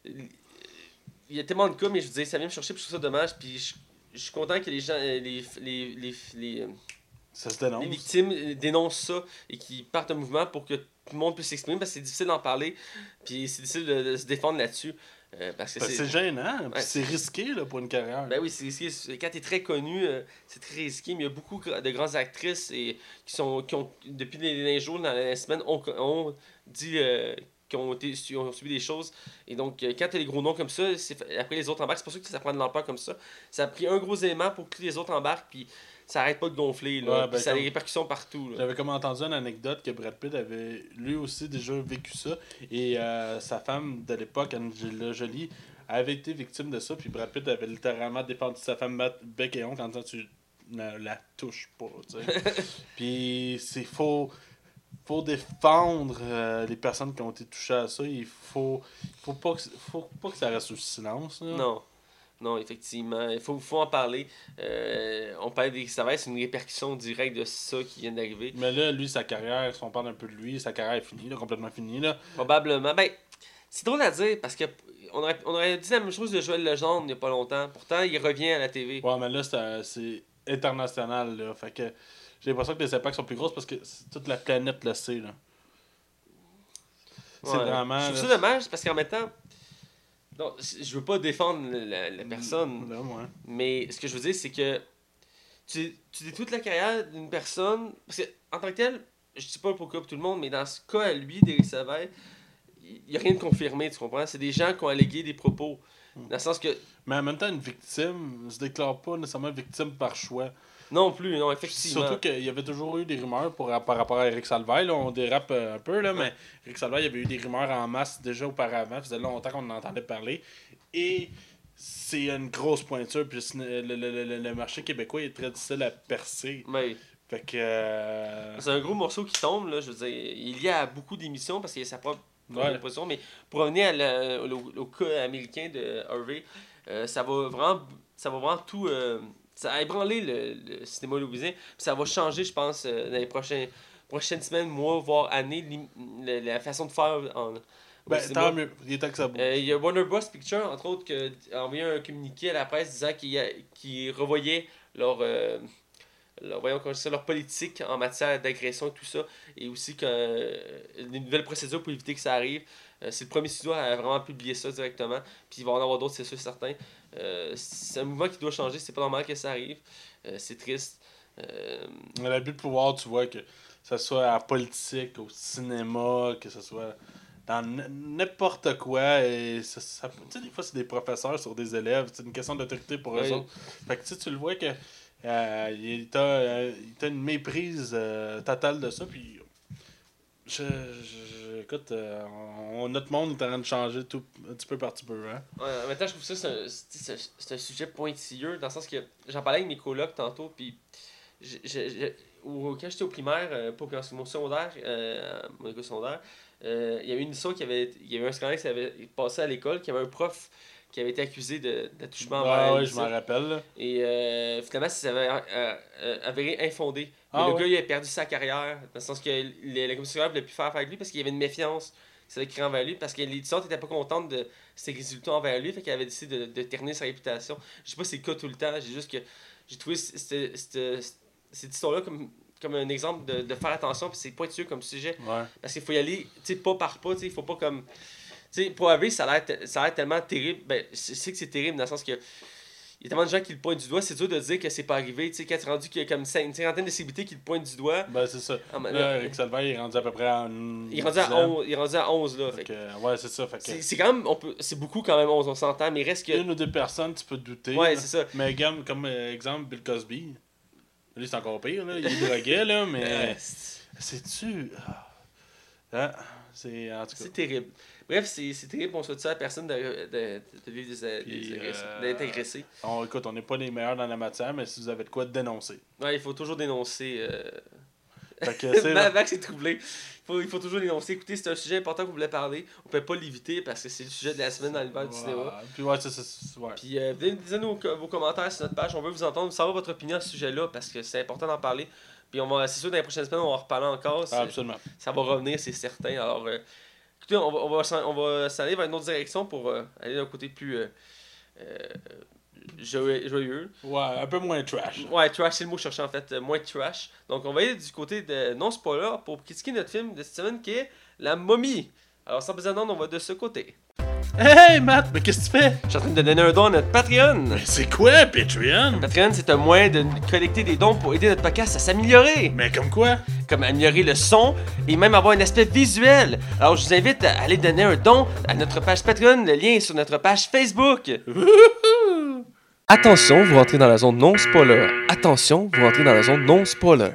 il y a tellement de cas, mais je veux dire, ça vient me chercher, puis je trouve ça dommage. Puis je, je suis content que les gens, euh, les, les, les, les, euh, ça se dénonce. les victimes euh, dénoncent ça et qu'ils partent un mouvement pour que tout le monde puisse s'exprimer parce que c'est difficile d'en parler, puis c'est difficile de, de se défendre là-dessus. Euh, parce que c'est. gênant, Ouais. c'est risqué là, pour une carrière. Ben oui, c'est risqué. Quand t'es très connu, euh, c'est très risqué. Mais il y a beaucoup de grandes actrices et, qui, sont, qui ont, depuis les derniers jours, dans les semaines, ont, ont dit euh, qu'ils ont, été, ont subi des choses. Et donc, quand t'as les gros noms comme ça, après les autres embarquent. C'est pour ça que ça prend de l'ampleur comme ça. Ça a pris un gros élément pour que les autres embarquent, puis ça arrête pas de gonfler. Là, Ouais, ben, ça a des répercussions partout. J'avais comme entendu une anecdote que Brad Pitt avait lui aussi déjà vécu ça. Et euh, sa femme de l'époque, Angela Jolie, avait été victime de ça. Puis Brad Pitt avait littéralement défendu sa femme bec et ongle en disant tu ne la touches pas. puis c'est faux. faut défendre euh, les personnes qui ont été touchées à ça. Il faut, faut, pas, que, faut pas que ça reste sous silence. là. Non. Non, effectivement. Il faut, faut en parler. Euh, on parle des ça va être une répercussion directe de ça qui vient d'arriver. Mais là, lui, sa carrière, si on parle un peu de lui, sa carrière est finie, là, complètement finie. Là. Probablement. Ben, c'est drôle à dire parce que on aurait, on aurait dit la même chose de Joël Legendre il n'y a pas longtemps. Pourtant, il revient à la TV. Ouais, mais là, c'est international. Là. Fait que j'ai l'impression que les impacts sont plus grosses parce que toute la planète le sait. Là. C'est Ouais. vraiment. Je trouve ça dommage parce qu'en même temps, non, je veux pas défendre la, la personne, Là, ouais. mais ce que je veux dire, c'est que tu, tu dis toute la carrière d'une personne. Parce que, en tant que tel, je dis pas pour pour tout le monde, mais dans ce cas à lui, d'Éric Savard, il n'y a rien de confirmé, tu comprends? C'est des gens qui ont allégué des propos. Dans le sens que. Mais en même temps, une victime ne se déclare pas nécessairement victime par choix. Non plus, non, effectivement. Surtout qu'il y avait toujours eu des rumeurs pour, par rapport à Eric Salvaille. Là, on dérape euh, un peu, là, mais Eric Salvaille, il y avait eu des rumeurs en masse déjà auparavant. Ça faisait longtemps qu'on en entendait parler. Et c'est une grosse pointure. Puis le, le, le, le, marché québécois est très difficile à percer. Oui. Fait que. euh, C'est un gros morceau qui tombe, là, je veux dire. Il y a beaucoup d'émissions parce qu'il y a sa propre Ouais. position, mais pour revenir à la- au, au cas américain de Harvey, euh, ça va vraiment ça va vraiment tout euh, ça a ébranlé le, le cinéma puis ça va changer, je pense, euh, dans les prochains, prochaines semaines, mois, voire années, la, la façon de faire en, Ben, tant mieux. Il est temps que ça bouge. Euh, Il y a Warner Bros. Pictures, entre autres, qui a envoyé un communiqué à la presse disant qu'ils qu'ils revoyaient leur, euh, leur, voyons, comment je dis ça, leur politique en matière d'agression et tout ça, et aussi que, euh, des nouvelles procédures pour éviter que ça arrive. Euh, c'est le premier studio à vraiment publier ça directement, puis il va en avoir d'autres, c'est sûr, certain. Euh, c'est un mouvement qui doit changer, c'est pas normal que ça arrive. Euh, c'est triste. Euh, On a le but de pouvoir, tu vois, que ce soit en politique, au cinéma, que ce soit dans n'importe quoi. Et ça, ça- tu sais, des fois, c'est des professeurs sur des élèves. C'est une question d'autorité pour eux Oui. autres. Fait que tu sais, tu le vois que euh, il t'a euh, une méprise euh, totale de ça. Puis, je, écoute, euh, on- notre monde est en train de changer tout un petit peu par petit peu. Hein? Ouais, en même temps, je trouve ça, c'est un, un sujet pointilleux, dans le sens que j'en parlais avec mes colocs tantôt, puis je- je- je- au- quand j'étais au primaire, euh, pas au primaire, c'est mon secondaire, euh, mon école secondaire, euh, il y avait une histoire qui avait, il y avait un scandale qui avait passé à l'école, qui avait un prof qui avait été accusé de- d'attouchement envers Ouais, ouais, je m'en rappelle. Et euh, finalement, ça s'avait euh, euh, avéré infondé. Ah le ouais? gars, il a perdu sa carrière, dans le sens que le- la commission ne voulait plus faire avec lui parce qu'il y avait une méfiance s'avait créée envers lui, parce que l'édition n'était pas contente de ses résultats envers lui, fait qu'elle avait décidé de, de ternir sa réputation. Je sais pas si c'est le cas tout le temps, j'ai juste que j'ai trouvé cette, cette, cette histoire-là comme, comme un exemple de, de faire attention, puis c'est pointueux comme sujet. Ouais. Parce qu'il faut y aller, pas par pas, il faut pas comme... Sais, pour AV, ça a l'air te- ça a l'air tellement terrible. Ben, je sais que c'est terrible dans le sens que... Il y a tellement de gens qui le pointent du doigt, c'est dur de dire que c'est pas arrivé. Tu sais, quand tu es rendu qu'il y a comme une cinquantaine de célébrités qui le pointent du doigt. Ben, c'est ça. Ah, Là, Eric Salvaire, il est rendu à peu près à une il, est rendu à dizaine. 11, il est rendu à 11 là. Fait que ouais, c'est ça. Fait que, C'est quand même, on peut, c'est beaucoup quand même 11, on s'entend, mais il reste que. une ou deux personnes, tu peux te douter. Ouais, c'est ça. Mais comme, comme euh, exemple, Bill Cosby. Lui, c'est encore pire, là. Il est drogué, là, mais. c'est- C'est-tu. Ah. Ah, c'est. En tout cas. c'est terrible. Bref, c'est terrible, on souhaite ça à personne de, de, de, vivre des, des euh, d'être. On, écoute, on n'est pas les meilleurs dans la matière, mais si vous avez de quoi dénoncer. Ouais, il faut toujours dénoncer. Euh... Max est troublé. Il faut, il faut toujours dénoncer. Écoutez, c'est un sujet important qu'on voulait parler. On peut pas l'éviter parce que c'est le sujet de la semaine dans l'univers du cinéma. Puis ouais, c'est ça. Ouais. Puis euh, venez nous dire nos- vos commentaires sur notre page. On veut vous entendre, savoir votre opinion à ce sujet-là parce que c'est important d'en parler. Puis on va, c'est sûr, dans les prochaines semaines, on va en reparler encore. Ah, absolument. ça va revenir, c'est certain. Alors, euh, écoutez, on va, on va, s'en- on va s'aller vers une autre direction pour euh, aller d'un côté plus euh, euh, joyeux. Ouais, un peu moins trash. Ouais, trash, c'est le mot que je cherchais en fait, moins trash. Donc, on va aller du côté de non-spoiler pour critiquer notre film de cette semaine qui est La momie. Alors, sans plus attendre, on va de ce côté. Hey Matt, mais qu'est-ce que tu fais? Je suis en train de donner un don à notre Patreon. Mais c'est quoi Patreon? Patreon, c'est un moyen de collecter des dons pour aider notre podcast à s'améliorer. Mais comme quoi? Comme améliorer le son et même avoir un aspect visuel. Alors, je vous invite à aller donner un don à notre page Patreon. Le lien est sur notre page Facebook. Attention, vous rentrez dans la zone non-spoiler. Attention, vous rentrez dans la zone non-spoiler.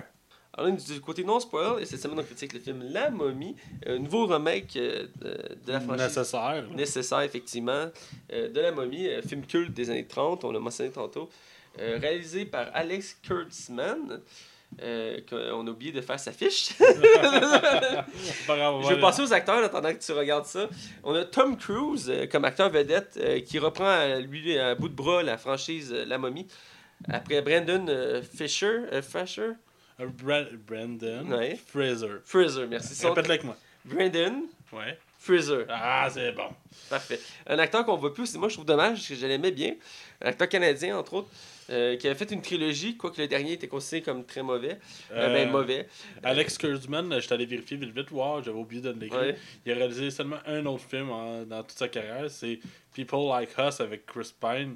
Alors, du côté non-spoiler, et cette semaine, on critique le film La Momie, un nouveau remake euh, de, de la franchise Nécessaire. nécessaire, effectivement, euh, de La Momie, euh, film culte des années 30, on l'a mentionné tantôt, euh, réalisé par Alex Kurtzman, euh, qu'on a oublié de faire sa fiche. Je vais passer aux acteurs en attendant que tu regardes ça. On a Tom Cruise euh, comme acteur vedette euh, qui reprend à lui à bout de bras la franchise euh, La Momie. Après Brandon euh, Fisher, euh, Fisher, Euh, Brandon Ouais. Fraser. Fraser, merci. Son- Répète-le avec moi. Brandon Ouais. Fraser. Ah, c'est bon. Parfait. Un acteur qu'on voit plus, moi je trouve dommage, parce que je l'aimais bien. Un acteur canadien, entre autres, euh, qui avait fait une trilogie, quoique le dernier était considéré comme très mauvais. Euh, ben, Euh, mauvais. Alex Kurtzman, je suis allé vérifier vite vite, wow, j'avais oublié de l'écrire. Ouais. Il a réalisé seulement un autre film en- dans toute sa carrière, c'est People Like Us avec Chris Pine.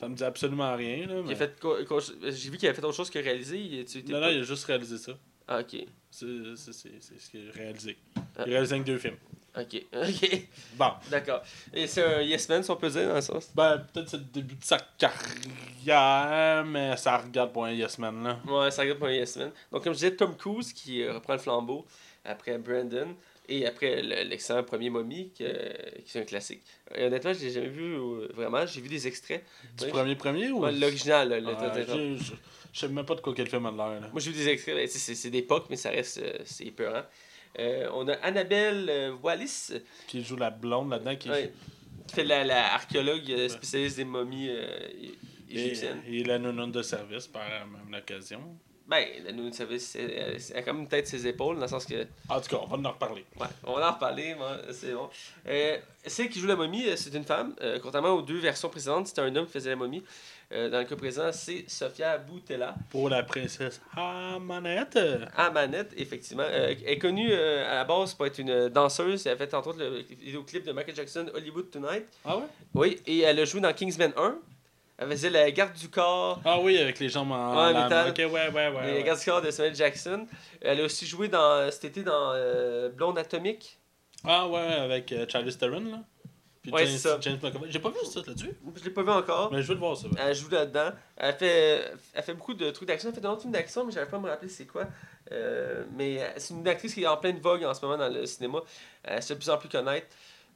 Ça me dit absolument rien. Là, Il a mais- J'ai vu qu'il avait fait autre chose que réaliser. Non, non, il a juste réalisé ça. Ah, ok. C'est c'est- c'est- c'est ce qu'il a réalisé. Ah. Il a réalisé que deux films. Ok. Ok. Bon. D'accord. Et c'est un Yes Man, si on peut dire, dans le sens? Ben, peut-être c'est le début de sa carrière, mais ça regarde pour un Yes Man, là. Ouais, ça regarde pour un Yes Man. Donc, comme je disais, Tom Cruise qui reprend le flambeau après Brandon et après le- l'excellent premier Mommy, qui, euh, qui est un classique. Et honnêtement, je l'ai jamais vu euh, vraiment. J'ai vu des extraits. Du Ouais. premier premier ou. Ouais, L'original, là, Ah, le- Je sais même pas de quoi quel film a l'air, là. Moi, j'ai vu des extraits. ben, c'est- d'époque, mais ça reste. euh, c'est épeurant. Euh, on a Annabelle Wallis, Qui joue la blonde là-dedans. Qui... ouais, qui fait la, la archéologue spécialiste des momies euh, é- Et, égyptiennes. et la nounoune de service par la même occasion. Ben, nounou de service, c'est- elle elle a quand même peut-être ses épaules, dans le sens que. En tout cas, on va en reparler. Ouais, on va en reparler, c'est bon. Euh, celle qui joue la momie, euh, c'est une femme. Euh, contrairement aux deux versions précédentes, c'était un homme qui faisait la momie. Euh, dans le cas présent, c'est Sofia Boutella. Pour la princesse Amanette. À manette, effectivement. Euh, elle est connue euh, à la base pour être une danseuse. Elle a fait entre autres le vidéoclip de Michael Jackson, Hollywood Tonight. Ah ouais? Oui, et elle a joué dans Kingsman 1. Elle faisait la garde du corps. Ah oui, avec les jambes en Ouais, lame. métal. Ok, ouais, ouais, ouais. La ouais. garde du corps de Samuel Jackson. Elle a aussi joué dans, cet été dans euh, Blonde Atomique. Ah ouais, avec euh, Charlize Theron, là. Puis Ouais, James, ça. James McAvoy. J'ai pas vu ça là-dessus. Je l'ai pas vu encore. Mais je veux le voir, ça. Elle joue là-dedans. Elle fait, elle fait beaucoup de trucs d'action. Elle fait un autre film d'action, mais j'arrive pas à me rappeler c'est quoi. Euh, mais c'est une actrice qui est en pleine vogue en ce moment dans le cinéma. Elle se fait de plus en plus connaître.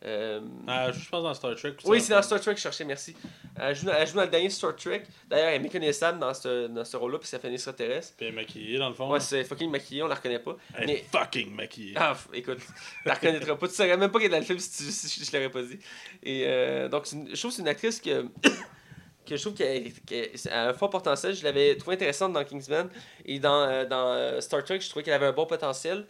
Euh, Ah, je pense dans Star Trek. oui, c'est dans Star Trek que je cherchais, merci. Elle joue, dans, elle joue dans le dernier Star Trek. D'ailleurs, elle est méconnaissable dans ce, dans ce rôle-là, puis ça fait une extraterrestre. Puis elle est maquillée, dans le fond. Ouais, c'est fucking maquillée, on la reconnaît pas. Elle est fucking maquillée. Ah, écoute, la reconnaîtras pas. Tu saurais même pas qu'elle est dans le film si, tu, si je, l'aurais pas dit. Et euh, donc, une- je trouve que c'est une actrice que, que je trouve qu'elle elle a un fort potentiel. Je l'avais trouvée intéressante dans Kingsman. Et dans, euh, dans euh, Star Trek, je trouvais qu'elle avait un bon potentiel.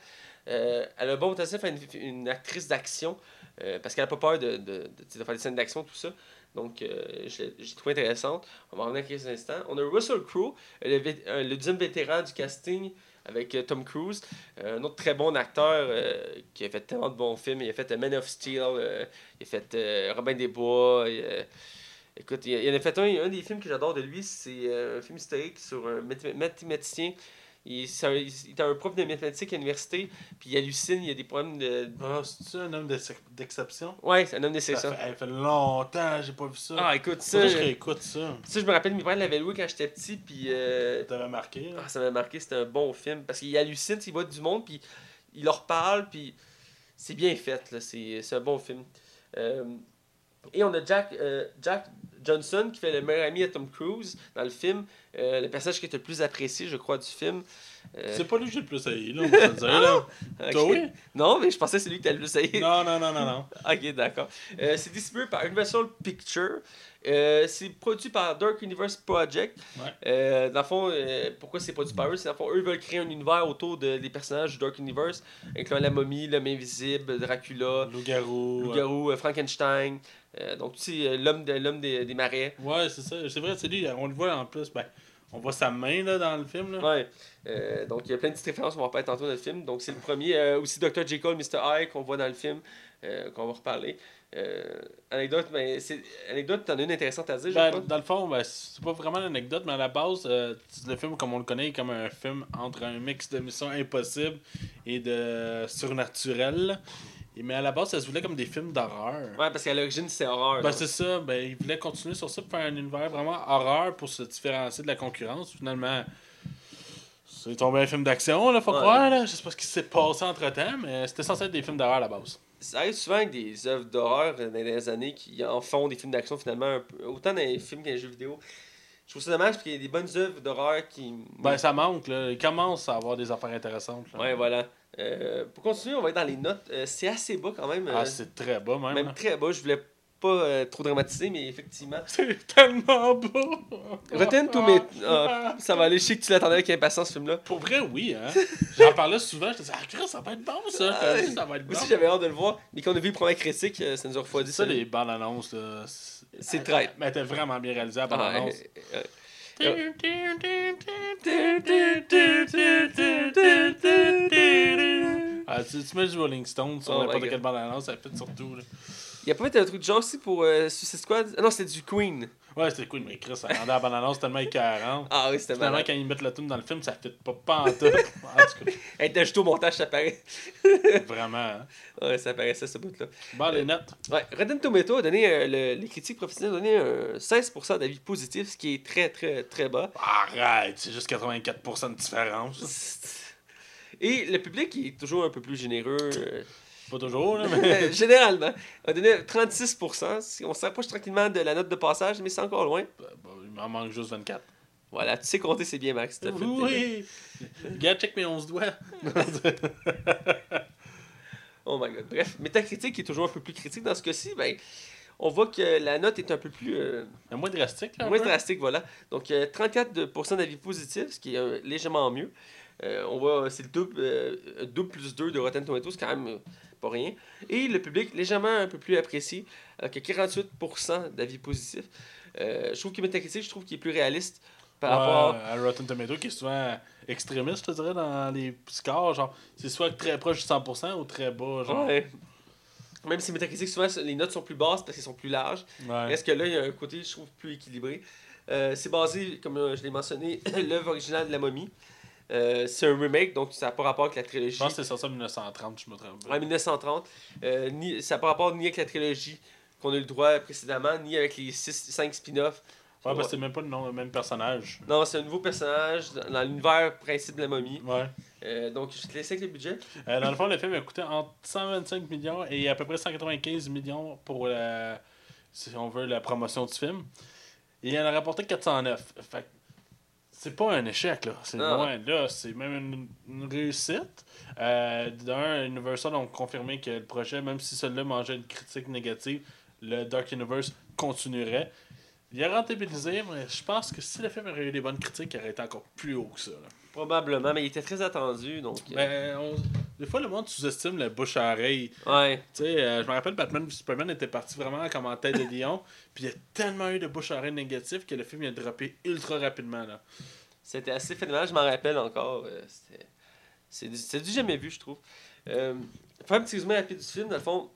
Euh, elle a un bon potentiel pour une, une actrice d'action. Euh, parce qu'elle n'a pas peur de, de, de, faire des scènes d'action, tout ça. Donc, euh, j'ai trouvé intéressante. On va en revenir quelques instants. On a Russell Crowe, le, euh, le deuxième vétéran du casting avec Tom Cruise. Un autre très bon acteur qui a fait tellement de bons films. Il a fait Man of Steel, il a fait Robin des Bois. écoute, il, en a fait un, un des films que j'adore de lui, c'est un film historique sur un mathé- mathématicien. Il, c'est un- il est un prof de mathématiques à l'université, puis il hallucine, il y a des problèmes de. Ah, c'est-tu un homme d'ex- d'exception? Ouais, c'est un homme Ça d'exception. fait, elle fait longtemps, j'ai pas vu ça. Ah, écoute, ça. Je réécoute ça. Ça, je me rappelle, mes parents l'avaient loué quand j'étais petit, puis. euh, T'avais marqué, là. Ah, ça m'a marqué, c'était un bon film. Parce qu'il hallucine, il voit du monde, puis il leur parle, puis c'est bien fait, là. C'est c'est un bon film. Euh, et on a Jack, euh, Jack Johnson qui fait le meilleur ami à Tom Cruise dans le film. Euh, le personnage qui est le plus apprécié, je crois, du film. Euh, C'est pas lui que j'ai le plus haï, là, on dire, là. Toi, oui? Non, mais je pensais que c'est lui qui t'a le plus haï. Non, non, non, non, non. Ok, d'accord. Euh, c'est distribué par Universal Pictures. Euh, c'est produit par Dark Universe Project. Ouais. Euh, dans le fond, euh, pourquoi c'est produit par eux? C'est dans le fond, eux veulent créer un univers autour de, des personnages du Dark Universe, incluant la momie, l'homme invisible, Dracula, Loup-garou. Loup-garou, Frankenstein. Euh, donc, tu sais, euh, l'homme de, l'homme des, des marais. Ouais, c'est ça. C'est vrai, c'est lui. On le voit en plus. Ben, on voit sa main, là, dans le film, là. Ouais. Euh, donc, il y a plein de petites références qu'on va pas tantôt dans le film. Donc, c'est le premier. Euh, aussi, Dr. Jekyll, Mr. Hyde, qu'on voit dans le film, qu'on va reparler. Anecdote, ben, c'est, anecdote, t'en as une intéressante à dire, Ben, dans le fond, ben, c'est pas vraiment l'anecdote, mais à la base, le film, comme on le connaît, est comme un film entre un mix de Mission Impossible et de surnaturel. Mais à la base, ça se voulait comme des films d'horreur. Ouais, parce qu'à l'origine, c'est horreur. Ben, c'est ça. Ben, ils voulaient continuer sur ça pour faire un univers vraiment horreur pour se différencier de la concurrence. Finalement, c'est tombé un film d'action, là, faut Ouais. croire. Là. Je sais pas ce qui s'est passé entre temps, mais c'était censé être des films d'horreur à la base. Ça arrive souvent avec des œuvres d'horreur euh, dans les années qui en font des films d'action finalement, un peu- autant dans les films les jeux vidéo. Je trouve ça dommage parce qu'il y a des bonnes œuvres d'horreur qui. Ben, ça manque, là. Ils commencent à avoir des affaires intéressantes. Là. Ouais, voilà. Euh, pour continuer, on va être dans les notes. Euh, c'est assez bas quand même. Ah, euh, c'est très bas, même. même très bas. Je voulais pas trop dramatiser, mais effectivement. C'est tellement beau! Rotten Tomatoes. ah, ça va aller. Je sais que tu l'attendais avec impatience ce film-là. Pour vrai, oui, hein. J'en parlais souvent, je disais, ah, ça va être bon, ça. Ah, ça va être bon. Aussi, j'avais hâte de le voir. Mais quand on a vu le premier critique, ça nous a refroidi. Ça, ça. les bandes annonces, là. C'est traite. Mais était vraiment bien réalisée, la bande Ah, annonce. euh, Ah, tu, tu mets du Rolling Stone sur Oh n'importe quelle bande-annonce, ça fait surtout. Là. Il y a pas fait un truc de genre aussi pour euh, Suicide Squad? Ah non, c'était du Queen. Ouais, c'était cool, mais Chris, ça rendait la bande-annonce tellement écœurante. Ah oui, c'était Finalement, malade. quand ils mettent la tune dans le film, ça fait pas pas en tout. Cas, ajouté au montage, ça paraît. vraiment. Hein. Ouais, ça paraissait ce bout-là. Bon, les notes. Ouais, Rotten Tomato a donné, euh, le- les critiques professionnelles ont donné un 16% d'avis positifs, ce qui est très, très, très bas. Arrête, c'est juste 84% de différence. Et le public est toujours un peu plus généreux, euh, Pas toujours, là, mais. généralement, a donné 36%. Si On s'approche tranquillement de la note de passage, mais c'est encore loin. Bon, il m'en manque juste 24. Voilà, tu sais compter, c'est bien, Max. fait- Oui! Regarde, check mes 11 doigts. Oh my god. Bref, Metacritic qui est toujours un peu plus critique dans ce cas-ci, ben, on voit que la note est un peu plus euh, moins drastique, là. moins peu. drastique, voilà. Donc euh, 34% d'avis positifs, ce qui est euh, légèrement mieux. Euh, on voit, c'est le double, euh, double plus 2 de Rotten Tomatoes, c'est quand même euh, pas rien. Et le public légèrement un peu plus apprécié, avec 48% d'avis positifs. Euh, je trouve que Metacritic, je trouve qu'il est plus réaliste par rapport... à Rotten Tomato qui est souvent extrémiste, je te dirais, dans les scores. Genre, c'est soit très proche du 100% ou très bas. Genre. Ouais. Même si Metacritic, souvent, les notes sont plus basses parce qu'elles sont plus larges. Ouais. Est-ce que là, il y a un côté, je trouve, plus équilibré? Euh, c'est basé, comme je l'ai mentionné, l'œuvre originale de la momie. Euh, c'est un remake, donc ça n'a pas rapport avec la trilogie. Je pense que c'est sorti en 1930, je me trompe. En 1930. Euh, ni, ça n'a pas rapport ni avec la trilogie qu'on a eu le droit précédemment, ni avec les 5 spin-offs. Ouais, parce que c'est même pas le, nom, le même personnage. Non, c'est un nouveau personnage dans, dans l'univers principe de la momie. Ouais. Euh, donc, je te laisse avec le budget. Dans le fond, le film a coûté entre 125 millions et à peu près 195 millions pour la, si on veut, la promotion du film. Et il en a rapporté 409. Fait que c'est pas un échec, là. C'est loin là. C'est même une, une réussite. Euh, D'un, Universal ont confirmé que le projet, même si celui-là mangeait une critique négative, le Dark Universe continuerait. Il a rentabilisé, mais je pense que si le film aurait eu des bonnes critiques, il aurait été encore plus haut que ça. là. Probablement, mais il était très attendu. Donc, euh, Ben, on- Des fois, le monde sous-estime le bouche à oreille. ouais. Tu sais, euh, je me rappelle, Batman v Superman était parti vraiment comme en tête de lion. Puis il y a tellement eu de bouche à oreille négatif que le film il a droppé ultra rapidement. Là. C'était assez phénoménal, je m'en rappelle encore. euh, c'était- c'est du, c'est du jamais vu, je trouve. Euh, faire un petit résumé rapide du film, dans le fond,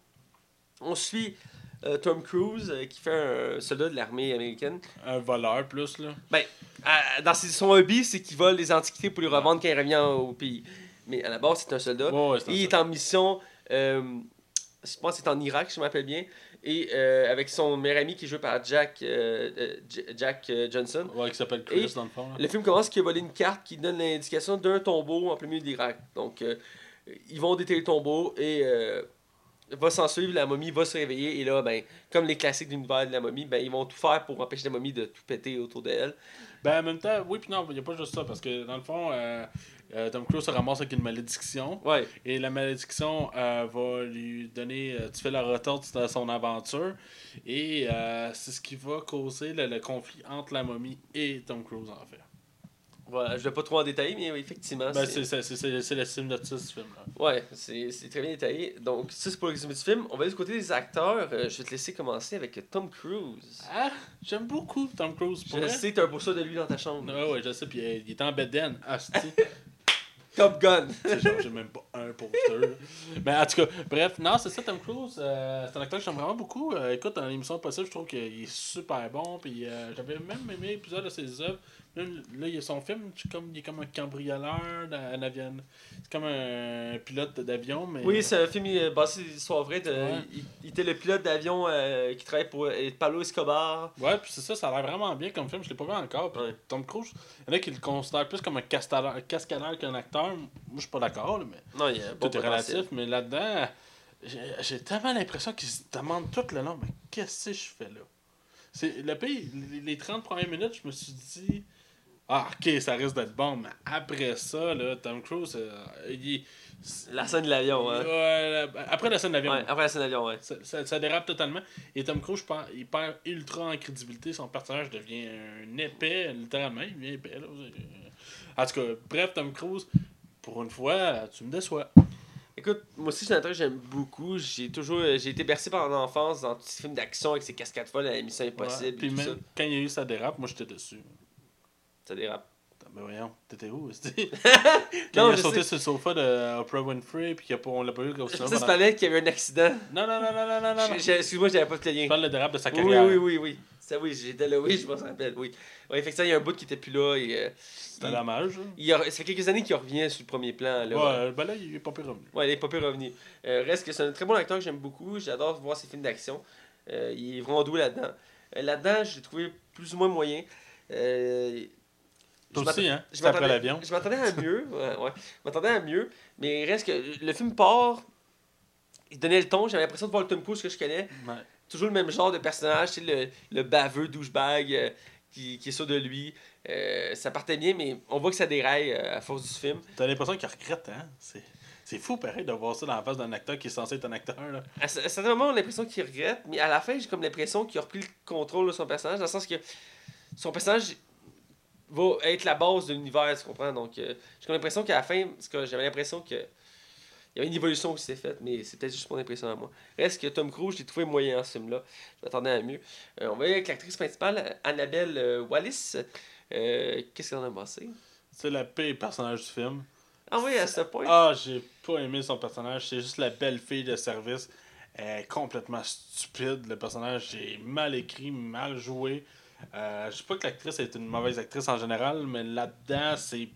on suit euh, Tom Cruise euh, qui fait un soldat de l'armée américaine. Un voleur plus. là. Ben, à- dans ses- son hobby, c'est qu'il vole des antiquités pour les revendre quand il revient au pays. Mais à la base, c'est un soldat. Ouais, Et il est en mission, euh, je pense que c'est en Irak, je me rappelle bien. Et avec son meilleur ami qui est joué par Jack, Jack Johnson. Ouais, qui s'appelle Chris Et dans le fond. là. Le film commence qu'il a volé une carte qui donne l'indication d'un tombeau en plein milieu de l'Irak. Donc, ils vont déterrer le tombeau et va s'en suivre, la momie va se réveiller. Et là, ben, comme les classiques de l'univers de la momie, ben, ils vont tout faire pour empêcher la momie de tout péter autour d'elle. Ben, en même temps, oui, puis non, il n'y a pas juste ça. Parce que dans le fond, euh, euh, Tom Cruise se ramasse avec une malédiction. Ouais. Et la malédiction euh, va lui donner. tu fais la retorte de son aventure. Et c'est ce qui va causer le, le conflit entre la momie et Tom Cruise, en fait. Voilà, je vais pas trop en détailler, mais oui, effectivement. Ben, c'est- le synopsis du film. Là. Ouais, c'est très bien détaillé. Donc, ça, c'est pour le résumé du film. On va aller du côté des acteurs. Euh, je vais te laisser commencer avec Tom Cruise. Ah, j'aime beaucoup Tom Cruise. Pour Je vrai. sais t'as un poster de lui dans ta chambre. Ouais, ouais, je sais. Puis euh, il est en bedaine. Ah, Top Gun. c'est genre, j'ai même pas un poster. Mais en tout cas, bref, non, c'est ça, Tom Cruise. euh, c'est un acteur que j'aime vraiment beaucoup. Euh, écoute, dans l'émission Possible, je trouve qu'il est super bon. Puis euh, j'avais même aimé plusieurs de ses œuvres. Même, là, il y a son film, comme, il est comme un cambrioleur, dans un avion. C'est comme un pilote d'avion, mais. Oui, c'est un film basé sur l'histoire vraie. De, Ouais. il, il était le pilote d'avion euh, qui travaille pour euh, Pablo Escobar. Ouais, puis c'est ça, ça a l'air vraiment bien comme film, je l'ai pas vu encore. Ouais. Tom Cruise, il y en a qui le considèrent plus comme un cascadeur, qu'un acteur. Moi, je suis pas d'accord, là, mais Non, il y a un bon tout est relatif. Mais là-dedans, j'ai tellement l'impression qu'il se demande tout le long, mais qu'est-ce que je fais là? C'est Le pays, les- les 30 premières minutes, je me suis dit, ah, ok, ça risque d'être bon, mais après ça, là, Tom Cruise, euh, il. La scène de l'avion, hein. Après la scène d'avion. Ouais, après la scène d'avion, ouais. Ça, ça- ça dérape totalement. Et Tom Cruise, pense, il perd ultra en crédibilité. Son personnage devient un épais, littéralement. Il devient épais. Là. En tout cas, bref, Tom Cruise, pour une fois, tu me déçois. Écoute, moi aussi, c'est un acteur que j'aime beaucoup. J'ai toujours euh, j'ai été bercé par mon enfance dans tous ces films d'action avec ses cascades folles à la Mission Ouais. Impossible. Puis et tout même ça. quand il y a eu sa dérape, moi j'étais dessus. Ça dérape. Ben voyons, t'étais où? c'était? Non, Quand il a sauté sais. sur le sofa de Oprah Winfrey, puis qu'il a pas- on l'a pas eu comme ça. tu pendant- parlais qu'il y avait un accident. Non, non, non, non, non, non, non. Excuse-moi, j'avais pas le lien. Je parle de dérap de sa Oui, carrière. oui, oui, oui. Ça, oui, j'étais là, oui, je me rappelle, oui. Oui, effectivement, il y a un bout qui était plus là et. euh, C'était il- dommage. hein. il a- ça fait quelques années qu'il revient sur le premier plan. Là. Ouais, ben là, il est pas plus revenu. Ouais, il est pas peu revenu. Euh, reste que c'est un très bon acteur que j'aime beaucoup. J'adore voir ses films d'action. Euh, il est vraiment doué là-dedans. Euh, là-dedans, je l'ai trouvé plus ou moins moyen. Euh, Toi aussi, hein? je après l'avion. Je m'attendais à mieux. Ouais, ouais. Je m'attendais à mieux. Mais il reste que le film part. Il donnait le ton. J'avais l'impression de voir le Tom Cruise que je connais. Ouais. Toujours le même genre de personnage. Tu sais, le, le baveux douchebag euh, qui, qui est sûr de lui. Euh, ça partait bien, mais on voit que ça déraille euh, à force du film. T'as l'impression qu'il regrette, hein? C'est... C'est fou, pareil, de voir ça dans la face d'un acteur qui est censé être un acteur, là. À certains moments, on a l'impression qu'il regrette, mais à la fin, j'ai comme l'impression qu'il a repris le contrôle de son personnage, dans le sens que son personnage va être la base de l'univers, tu comprends? Donc, euh, j'ai l'impression qu'à la fin, parce que j'avais l'impression que il y avait une évolution qui s'est faite, mais c'est peut-être juste mon impression à moi. Reste que Tom Cruise, je l'ai trouvé moyen en ce film-là. Je m'attendais à mieux. Euh, on va y aller avec l'actrice principale, Annabelle euh, Wallis. Qu'est-ce qu'elle en a passé? C'est le pire personnage du film. Ah oui, à ce point? Ah, j'ai pas aimé son personnage. C'est juste la belle fille de service. Elle est complètement stupide. Le personnage est mal écrit, mal joué. Euh, je sais pas que l'actrice est une mauvaise actrice en général, mais là-dedans, c'est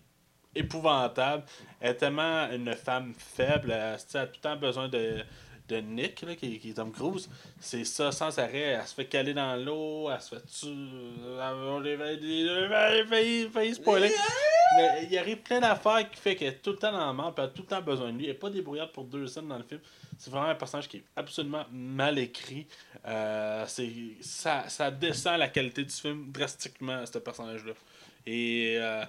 épouvantable. Elle est tellement une femme faible. Elle, a tout le temps besoin de, de Nick, là, qui, qui est Tom Cruise. C'est ça, sans arrêt. Elle se fait caler dans l'eau. Elle se fait tuer. Failli- spoiler. Mais il arrive plein d'affaires qui fait qu'elle est tout le temps dans la mort, elle a tout le temps besoin de lui. Elle n'est pas débrouillarde pour deux scènes dans le film. C'est vraiment un personnage qui est absolument mal écrit. Euh, c'est, ça, ça descend la qualité du film drastiquement, ce personnage-là. Et. euh,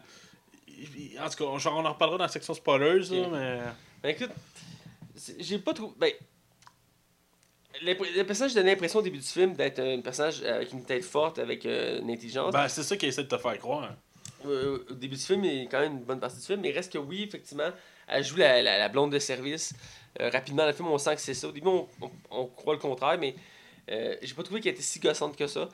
en tout cas, genre, on en reparlera dans la section spoilers, là, mais. Ben écoute, j'ai pas trouvé. Ben, le personnage donne l'impression au début du film d'être un personnage avec une tête forte, avec euh, une intelligence. Ben, c'est ça qu'il essaie de te faire croire. Euh, au début du film, il y a quand même une bonne partie du film, mais il reste que oui, effectivement, elle joue la, la, la blonde de service. Euh, rapidement, dans le film, on sent que c'est ça. Au début, on, on, on croit le contraire, mais euh, j'ai pas trouvé qu'elle était si gossante que ça.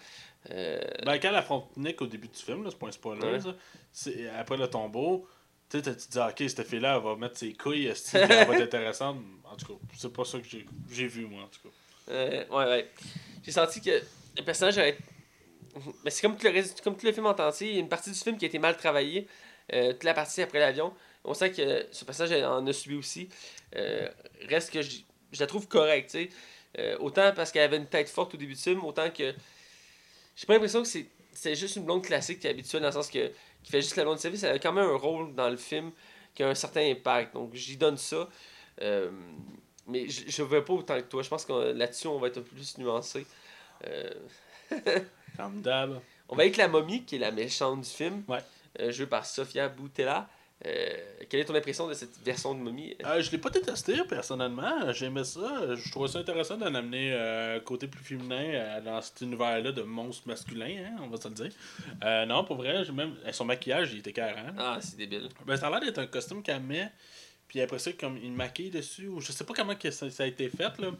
Euh, Ben, quand elle affronte Nick au début du film, là, c'est pas un spoiler, Ouais. ça, c'est, après le tombeau, tu te dis, ah, ok, cette fille-là, elle va mettre ses couilles, elle va être intéressante. En tout cas, c'est pas ça que j'ai, j'ai vu, moi, en tout cas. Ouais, ouais. J'ai senti que le personnage Mais c'est comme tout, le reste, comme tout le film en entier, il y a une partie du film qui a été mal travaillée. euh, toute la partie après l'avion. On sent que ce personnage en a subi aussi. Euh, reste que je, je la trouve correcte, tu sais. Euh, autant parce qu'elle avait une tête forte au début du film, autant que. J'ai pas l'impression que c'est c'est juste une blonde classique qui est habituelle dans le sens que qui fait juste la blonde de service. Elle a quand même un rôle dans le film qui a un certain impact. Donc j'y donne ça. Euh, mais je, je veux pas autant que toi. Je pense que là-dessus, on va être un peu plus nuancé. Comme d'hab. on va avec la momie, qui est la méchante du film, Ouais. jouée par Sofia Boutella. Euh, quelle est ton impression de cette version de momie Euh, je l'ai pas détesté personnellement, j'aimais ça. Je trouvais ça intéressant d'en amener euh, côté plus féminin euh, dans cet univers-là de monstres masculins, hein, on va se le dire. Euh, non, pour vrai, même son maquillage il était carré. Ah, c'est débile. Ben, ça a l'air d'être un costume qu'elle met, puis après ça, comme une maquille dessus, ou je sais pas comment que ça, ça a été fait, là.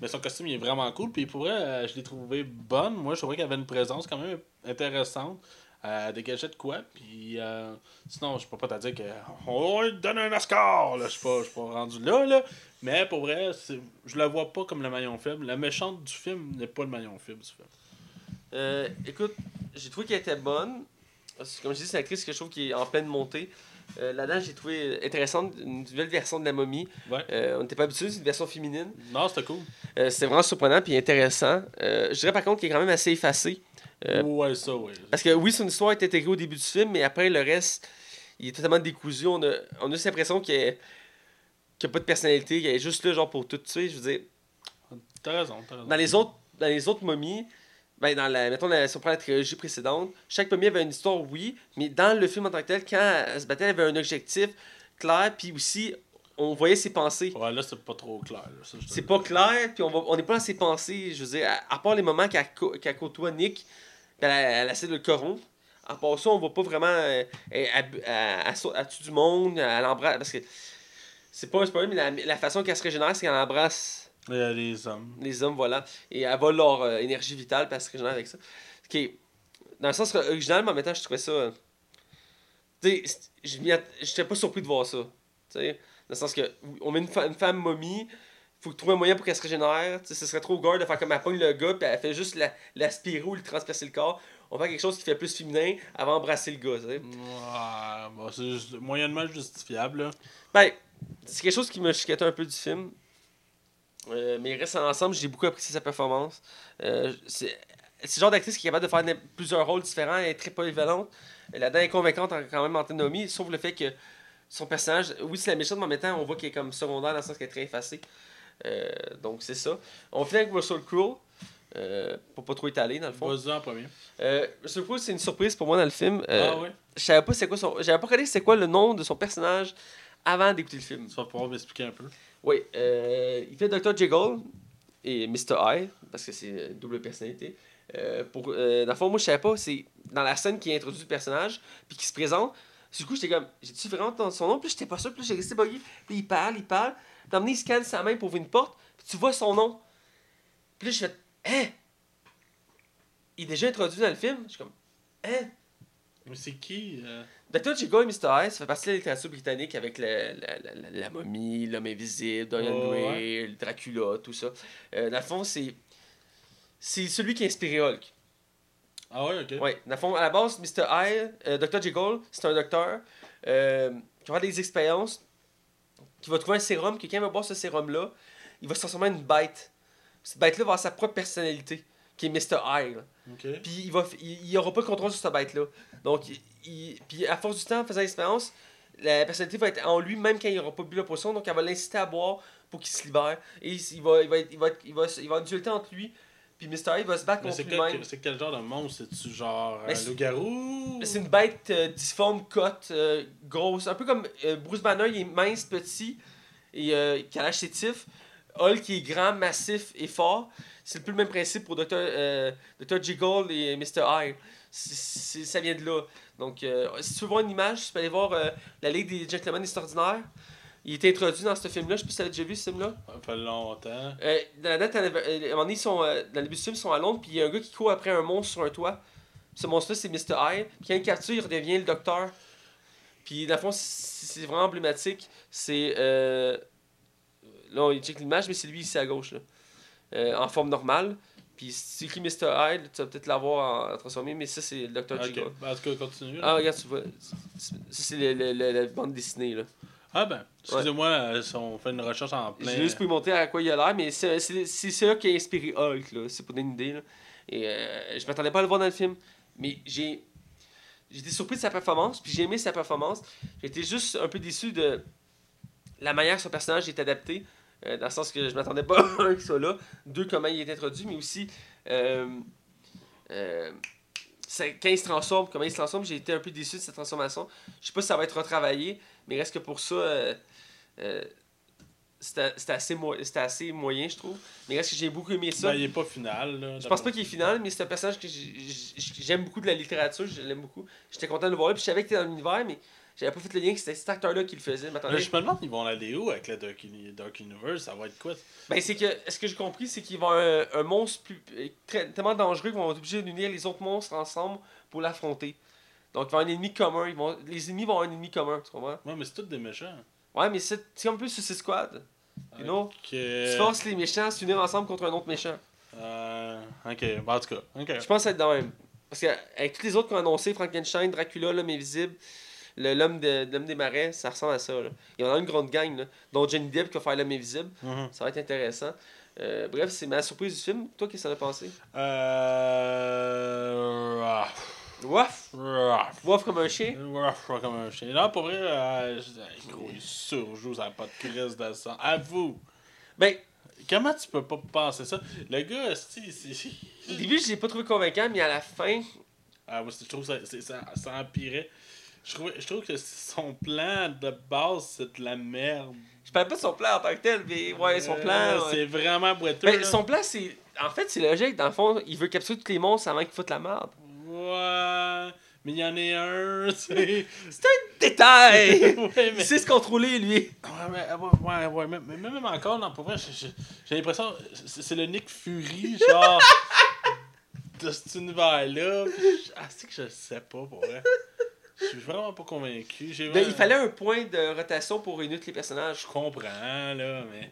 Mais son costume il est vraiment cool, puis pour vrai, je l'ai trouvé bonne. Moi, je trouvais qu'elle avait une présence quand même intéressante. Euh, dégageait de quoi, puis euh, sinon, je peux pas te dire que on lui donne un Oscar. Je suis pas, pas rendu là, là. Mais pour vrai, je la vois pas comme le maillon faible. La méchante du film n'est pas le maillon faible du film. Euh, écoute, j'ai trouvé qu'elle était bonne. Comme je dis, c'est une actrice que je trouve qui est en pleine montée. Euh, Là-dedans, j'ai trouvé intéressante une nouvelle version de la momie. Ouais. Euh, on n'était pas habitué, c'est une version féminine. Non, c'était cool. Euh, c'est vraiment surprenant et intéressant. Je dirais par contre qu'il est quand même assez effacé. Euh, ouais, ça, ouais. Parce que oui, son histoire est intégrée au début du film, mais après, le reste, il est totalement décousu. On a, on a cette impression qu'il n'y a, pas de personnalité, qu'il est juste là genre pour tout tuer. Je veux dire, T'as raison, t'as raison. dans les autres, dans les autres momies, ben dans la, mettons, la, si on prend la trilogie précédente, chaque momie avait une histoire, oui, mais dans le film en tant que tel, quand elle se battait, elle avait un objectif clair, puis aussi, on voyait ses pensées. Ouais, là, c'est pas trop clair. C'est pas clair, puis on va- on n'est pas dans ses pensées. Je veux dire, à, à part les moments qu'elle qu'elle côtoie Nick, puis elle, elle essaie de le corrompre. À part ça, on voit pas vraiment. euh, saute- elle tue du monde, elle embrasse. Parce que c'est pas un spoiler, mais la, la façon qu'elle se régénère, c'est qu'elle embrasse a les hommes. les hommes, voilà. Et elle vole leur euh, énergie vitale, puis elle se régénère avec ça. Ce qui est- dans le sens original, mais en même temps, je trouvais ça. euh, Tu sais, j'étais pas surpris de voir ça. Tu sais, dans le sens que, on met une, fa- une femme momie, faut trouver un moyen pour qu'elle se régénère. Ce serait trop gore de faire comme elle pogne le gars, puis elle fait juste la- l'aspirer ou lui transpercer le corps. On va faire quelque chose qui fait plus féminin avant d'embrasser le gars. Ouais, bon, c'est juste moyennement justifiable, là. Ben, c'est quelque chose qui me chiquettait un peu du film. Euh, mais reste en ensemble, j'ai beaucoup apprécié sa performance. Euh, c'est le genre d'actrice qui est capable de faire plusieurs rôles différents, elle est très polyvalente. La est convaincante en- quand même en Nomi, sauf le fait que son personnage, oui, c'est la méchante, mais en même temps, on voit qu'elle est comme secondaire dans le sens qu'elle est très effacée. Euh, donc, c'est ça. On finit avec Russell Crowe, euh, pour pas trop étaler dans le fond. Vas-y en premier. Euh, Russell Crowe, c'est une surprise pour moi dans le film. Euh, ah ouais? Je savais pas c'est quoi son. J'avais pas regardé c'est quoi le nom de son personnage avant d'écouter le film. Tu vas pouvoir m'expliquer un peu. Oui, euh, il fait Dr. Jiggle et Mr. Eye, parce que c'est double personnalité. Pour, dans le fond, moi, je savais pas, c'est dans la scène qui introduit le personnage, puis qui se présente. Du coup, j'étais comme, j'ai-tu vraiment entendu son nom? Puis j'étais pas sûr, puis j'ai resté bugué. Puis il parle, il parle. Il scanne sa main pour ouvrir une porte, puis tu vois son nom. Puis là, je fais, hein? Il est déjà introduit dans le film? Je suis comme, hein? Mais c'est qui? euh? Dr. Jekyll et Mr. Hyde, ça fait partie de la littérature britannique avec le- la, la, la, la momie, l'homme invisible, Dorian Oh, Gray, le Dracula, tout ça. Euh, dans le fond, c'est. C'est celui qui a inspiré Hulk. Ah ouais, ok. Ouais, dans le fond, à la base, Mr. Hyde, euh, Dr. Jekyll, c'est un docteur euh, qui faire des expériences, qui va trouver un sérum, que quand il va boire ce sérum-là, il va se transformer en une bête. Cette bête-là va avoir sa propre personnalité, qui est Mr. Hyde. Puis il va il, il aura pas de contrôle sur cette bête là. Donc il, il- puis à force du temps en faisant l'expérience, la personnalité va être en lui même quand il aura pas bu la potion donc elle va l'inciter à boire pour qu'il se libère et il, il va il va être- il va être- il va il va avoir une dualité entre lui puis Mr. Hyde va se battre Mais contre lui-même. c'est quel genre de monstre? C'est-tu genre Mais un c'est- loup-garou? C'est une bête euh, difforme, cote, euh, grosse, un peu comme euh, Bruce Banner, il est mince, petit et euh, qui a l'air chétif. Hulk qui est grand, massif et fort. C'est un peu le même principe pour Dr. Euh, Dr. Jiggle et Mr. Hyde. Ça vient de là. Donc, euh, si tu veux voir une image, tu peux aller voir euh, La Ligue des Gentlemen Extraordinaires. Il est introduit dans ce film-là. Je sais pas si tu déjà vu ce film-là. Ça fait longtemps. Euh, dans la date, à un moment donné, ils sont, euh, dans le début du film, ils sont à Londres, puis il y a un gars qui court après un monstre sur un toit. Ce monstre-là, c'est Mr. Hyde. Puis quand il capture, il redevient le docteur. Puis dans le fond, c'est vraiment emblématique. C'est. Euh... Là, on check l'image, mais c'est lui ici à gauche, là. Euh, en forme normale. Puis si tu écris Mr. Hyde, tu vas peut-être l'avoir transformé, mais ça, c'est le Dr. Ok. Jiggle. Ben, en tout cas, continue. là. Ah, regarde, tu vois. Ça, c'est la bande dessinée, là. Ah ben, excusez-moi, euh, si on fait une recherche en plein. J'ai juste pour montrer à quoi il a l'air, mais c'est ça qui a inspiré Hulk, là. C'est pour donner une idée, là. Et euh, je m'attendais pas à le voir dans le film, mais j'ai. Été surpris de sa performance, puis j'ai aimé sa performance. J'étais juste un peu déçu de la manière dont son personnage est adapté, euh, dans le sens que je m'attendais pas à un qu'il soit là, deux, comment il est introduit, mais aussi. euh, euh, quand il se transforme, comment il se transforme, j'ai été un peu déçu de cette transformation. Je sais pas si ça va être retravaillé, mais reste que pour ça, euh, euh, c'était assez, mo- assez moyen, je trouve. Mais reste que j'ai beaucoup aimé ça. Ben, il est pas final. Là, je pense pas qu'il est final, mais c'est un personnage que j'ai- j'ai- j'aime beaucoup de la littérature, je l'aime beaucoup. J'étais content de le voir là, puis je savais qu'il était dans l'univers, mais j'avais pas fait le lien que c'était cet acteur-là qui le faisait. M'attendais- je me demande, ils vont aller où avec le Dark, Dark Universe Ça va être quoi? Ben, c'est que, ce que j'ai compris, c'est qu'il va avoir un, un monstre plus, euh, très- tellement dangereux qu'ils vont être obligés d'unir les autres monstres ensemble pour l'affronter. Donc, il va y avoir un ennemi commun. Ils vont, les ennemis vont avoir un ennemi commun, tu comprends? Ouais, mais c'est tous des méchants. Ouais, mais c'est un peu Suicide Squad. You know? Ok. Tu forces les méchants à s'unir ensemble contre un autre méchant. Euh, ok, bon, en tout cas. Ok. Je pense que ça va être dans le même. Parce qu'avec tous les autres qu'on a annoncé, Frankenstein, Dracula, l'homme invisible, le- l'homme de, l'homme des marais, ça ressemble à ça. Là. Il y en a une grande gang, là, dont Johnny Depp qui va faire l'homme invisible. Mhm. Ça va être intéressant. Euh, bref, c'est ma surprise du film. Toi, qu'est-ce que ça a pensé? Euh. ah, Waf! ah, Waf comme un chien. ah, comme un chien. Non, pour vrai, euh, gros, il surjoue, ça n'a pas de crise de sang. Avoue. Ben, Comment tu peux pas penser ça? Le gars, c'est. au début, je l'ai pas trouvé convaincant, mais à la fin, Ah, moi, je trouve que ça, ça, ça empirait. Je trouve, je trouve que son plan de base, c'est de la merde. je parle pas de son plan en tant que tel, mais ouais, son Euh, plan. ouais. C'est vraiment boiteux. Ben, là. son plan, c'est. En fait, c'est logique. Dans le fond, il veut capturer tous les monstres avant qu'ils foutent la merde. Ouais. Mais il y en a un, tu sais. Détail! ouais, mais. Il sait se contrôler, lui. Ouais, mais, ouais, ouais, ouais, mais, mais même encore, non, pour vrai, j'ai- l'impression c'est c'est le Nick Fury, genre, de cet univers-là. Ah, c'est que je sais pas, pour vrai. Je suis vraiment pas convaincu. Ben, il fallait un point de rotation pour réunir tous les personnages. Je comprends, là, mais.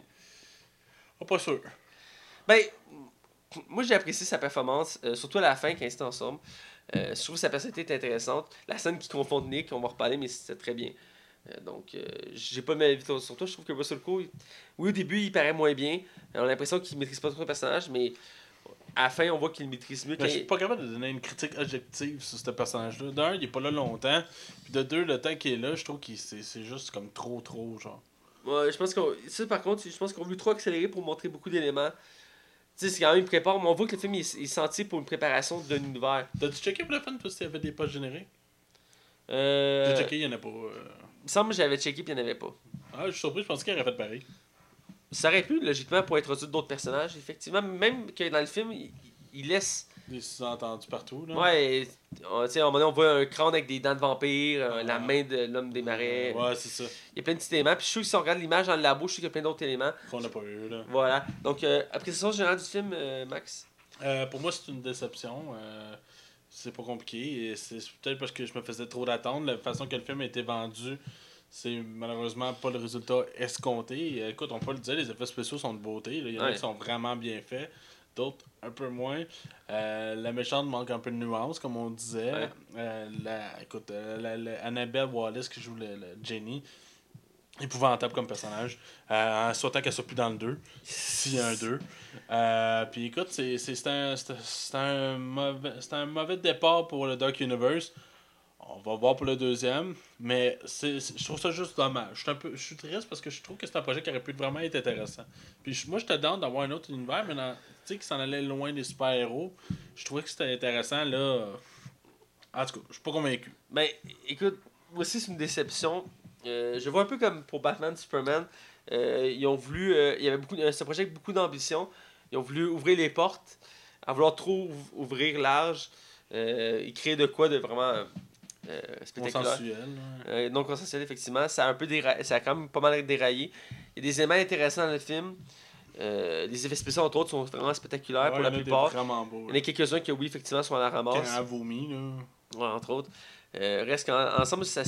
Oh, pas sûr. Ben, moi j'ai apprécié sa performance, euh, surtout à la fin quand ils étaient ensemble. Euh, je trouve que sa personnalité est intéressante. La scène qui confond Nick, on va en reparler, mais c'était très bien. Euh, donc, j'ai pas mal avis sur toi. Je trouve que Russell Crowe, il- oui, au début, il paraît moins bien. On a l'impression qu'il maîtrise pas trop le personnage, mais à la fin, on voit qu'il maîtrise mieux. Ben, je suis pas capable de donner une critique objective sur ce personnage-là. D'un, il est pas là longtemps. Puis de deux, le temps qu'il est là, je trouve que c'est juste comme trop, trop, genre. Ouais, je pense qu'on. Ça, par contre, je pense qu'on a voulu trop accélérer pour montrer beaucoup d'éléments. Tu sais, c'est quand même, il prépare, mais on voit que le film il est, il est senti pour une préparation d'un univers. T'as-tu checké pour le fun, toi, s'il y avait des posts générés? Euh, J'ai checké, il y en a pas. euh. Il me semble que j'avais checké puis il n'y en avait pas. Ah, je suis surpris, je pensais qu'il aurait fait pareil. Ça aurait pu, logiquement, pour introduire d'autres personnages. Effectivement, même que dans le film, il, il laisse. Des sous-entendus partout, là. Ouais, on- tu sais, à un moment donné, on voit un crâne avec des dents de vampire, euh, la main de l'homme des marais. Ouais, c'est ça. Il y a plein de petits éléments. Puis je suis sûr que si on regarde l'image dans le labo, je sais qu'il y a plein d'autres éléments. Qu'on n'a pas eu, là. Voilà. Donc, euh, appréciation générale du film, euh, Max? Euh, pour moi, c'est une déception. C'est pas compliqué. C'est peut-être parce que je me faisais trop d'attentes. La façon que le film a été vendu, c'est malheureusement pas le résultat escompté. Écoute, on peut le dire, les effets spéciaux sont de beauté. là. Il y en a Ouais. qui sont vraiment bien faits, d'autres un peu moins. Euh, la méchante manque un peu de nuance, comme on disait. Ouais. Euh, la, écoute, euh, la- la- Annabelle Wallace qui joue le, le Jenny. Épouvantable comme personnage. Euh, en souhaitant qu'elle soit plus dans le 2. S'il y a un 2. Euh, puis écoute, c'est un, un, mauvais, c'est un mauvais départ pour le Dark Universe. On va voir pour le deuxième. Mais je trouve ça juste dommage. Je suis, triste parce que je trouve que c'est un projet qui aurait pu vraiment être intéressant. Puis moi, j'étais down d'avoir un autre univers, mais tu sais, qui s'en allait loin des super-héros. Je trouvais que c'était intéressant. là. En tout cas, je suis pas convaincu. Ben, écoute, moi aussi, c'est une déception. Euh, je vois un peu comme pour Batman, Superman. Euh, ils ont voulu. euh, il y avait beaucoup. ce projet avec beaucoup d'ambition. Ils ont voulu ouvrir les portes, à vouloir trop ouv- ouvrir large. Et créer de quoi de vraiment euh, spectaculaire. Consensuel. Euh, non consensuel, effectivement. Ça a, un peu déra- ça a quand même pas mal déraillé. Il y a des éléments intéressants dans le film. Euh, les effets spéciaux, entre autres, sont vraiment spectaculaires Ouais, pour la plupart. Il y en a quelques-uns qui, oui, effectivement, sont à la Quand ramasse. elle vomit, là. Ouais, entre autres. Euh, reste qu'ensemble, ça.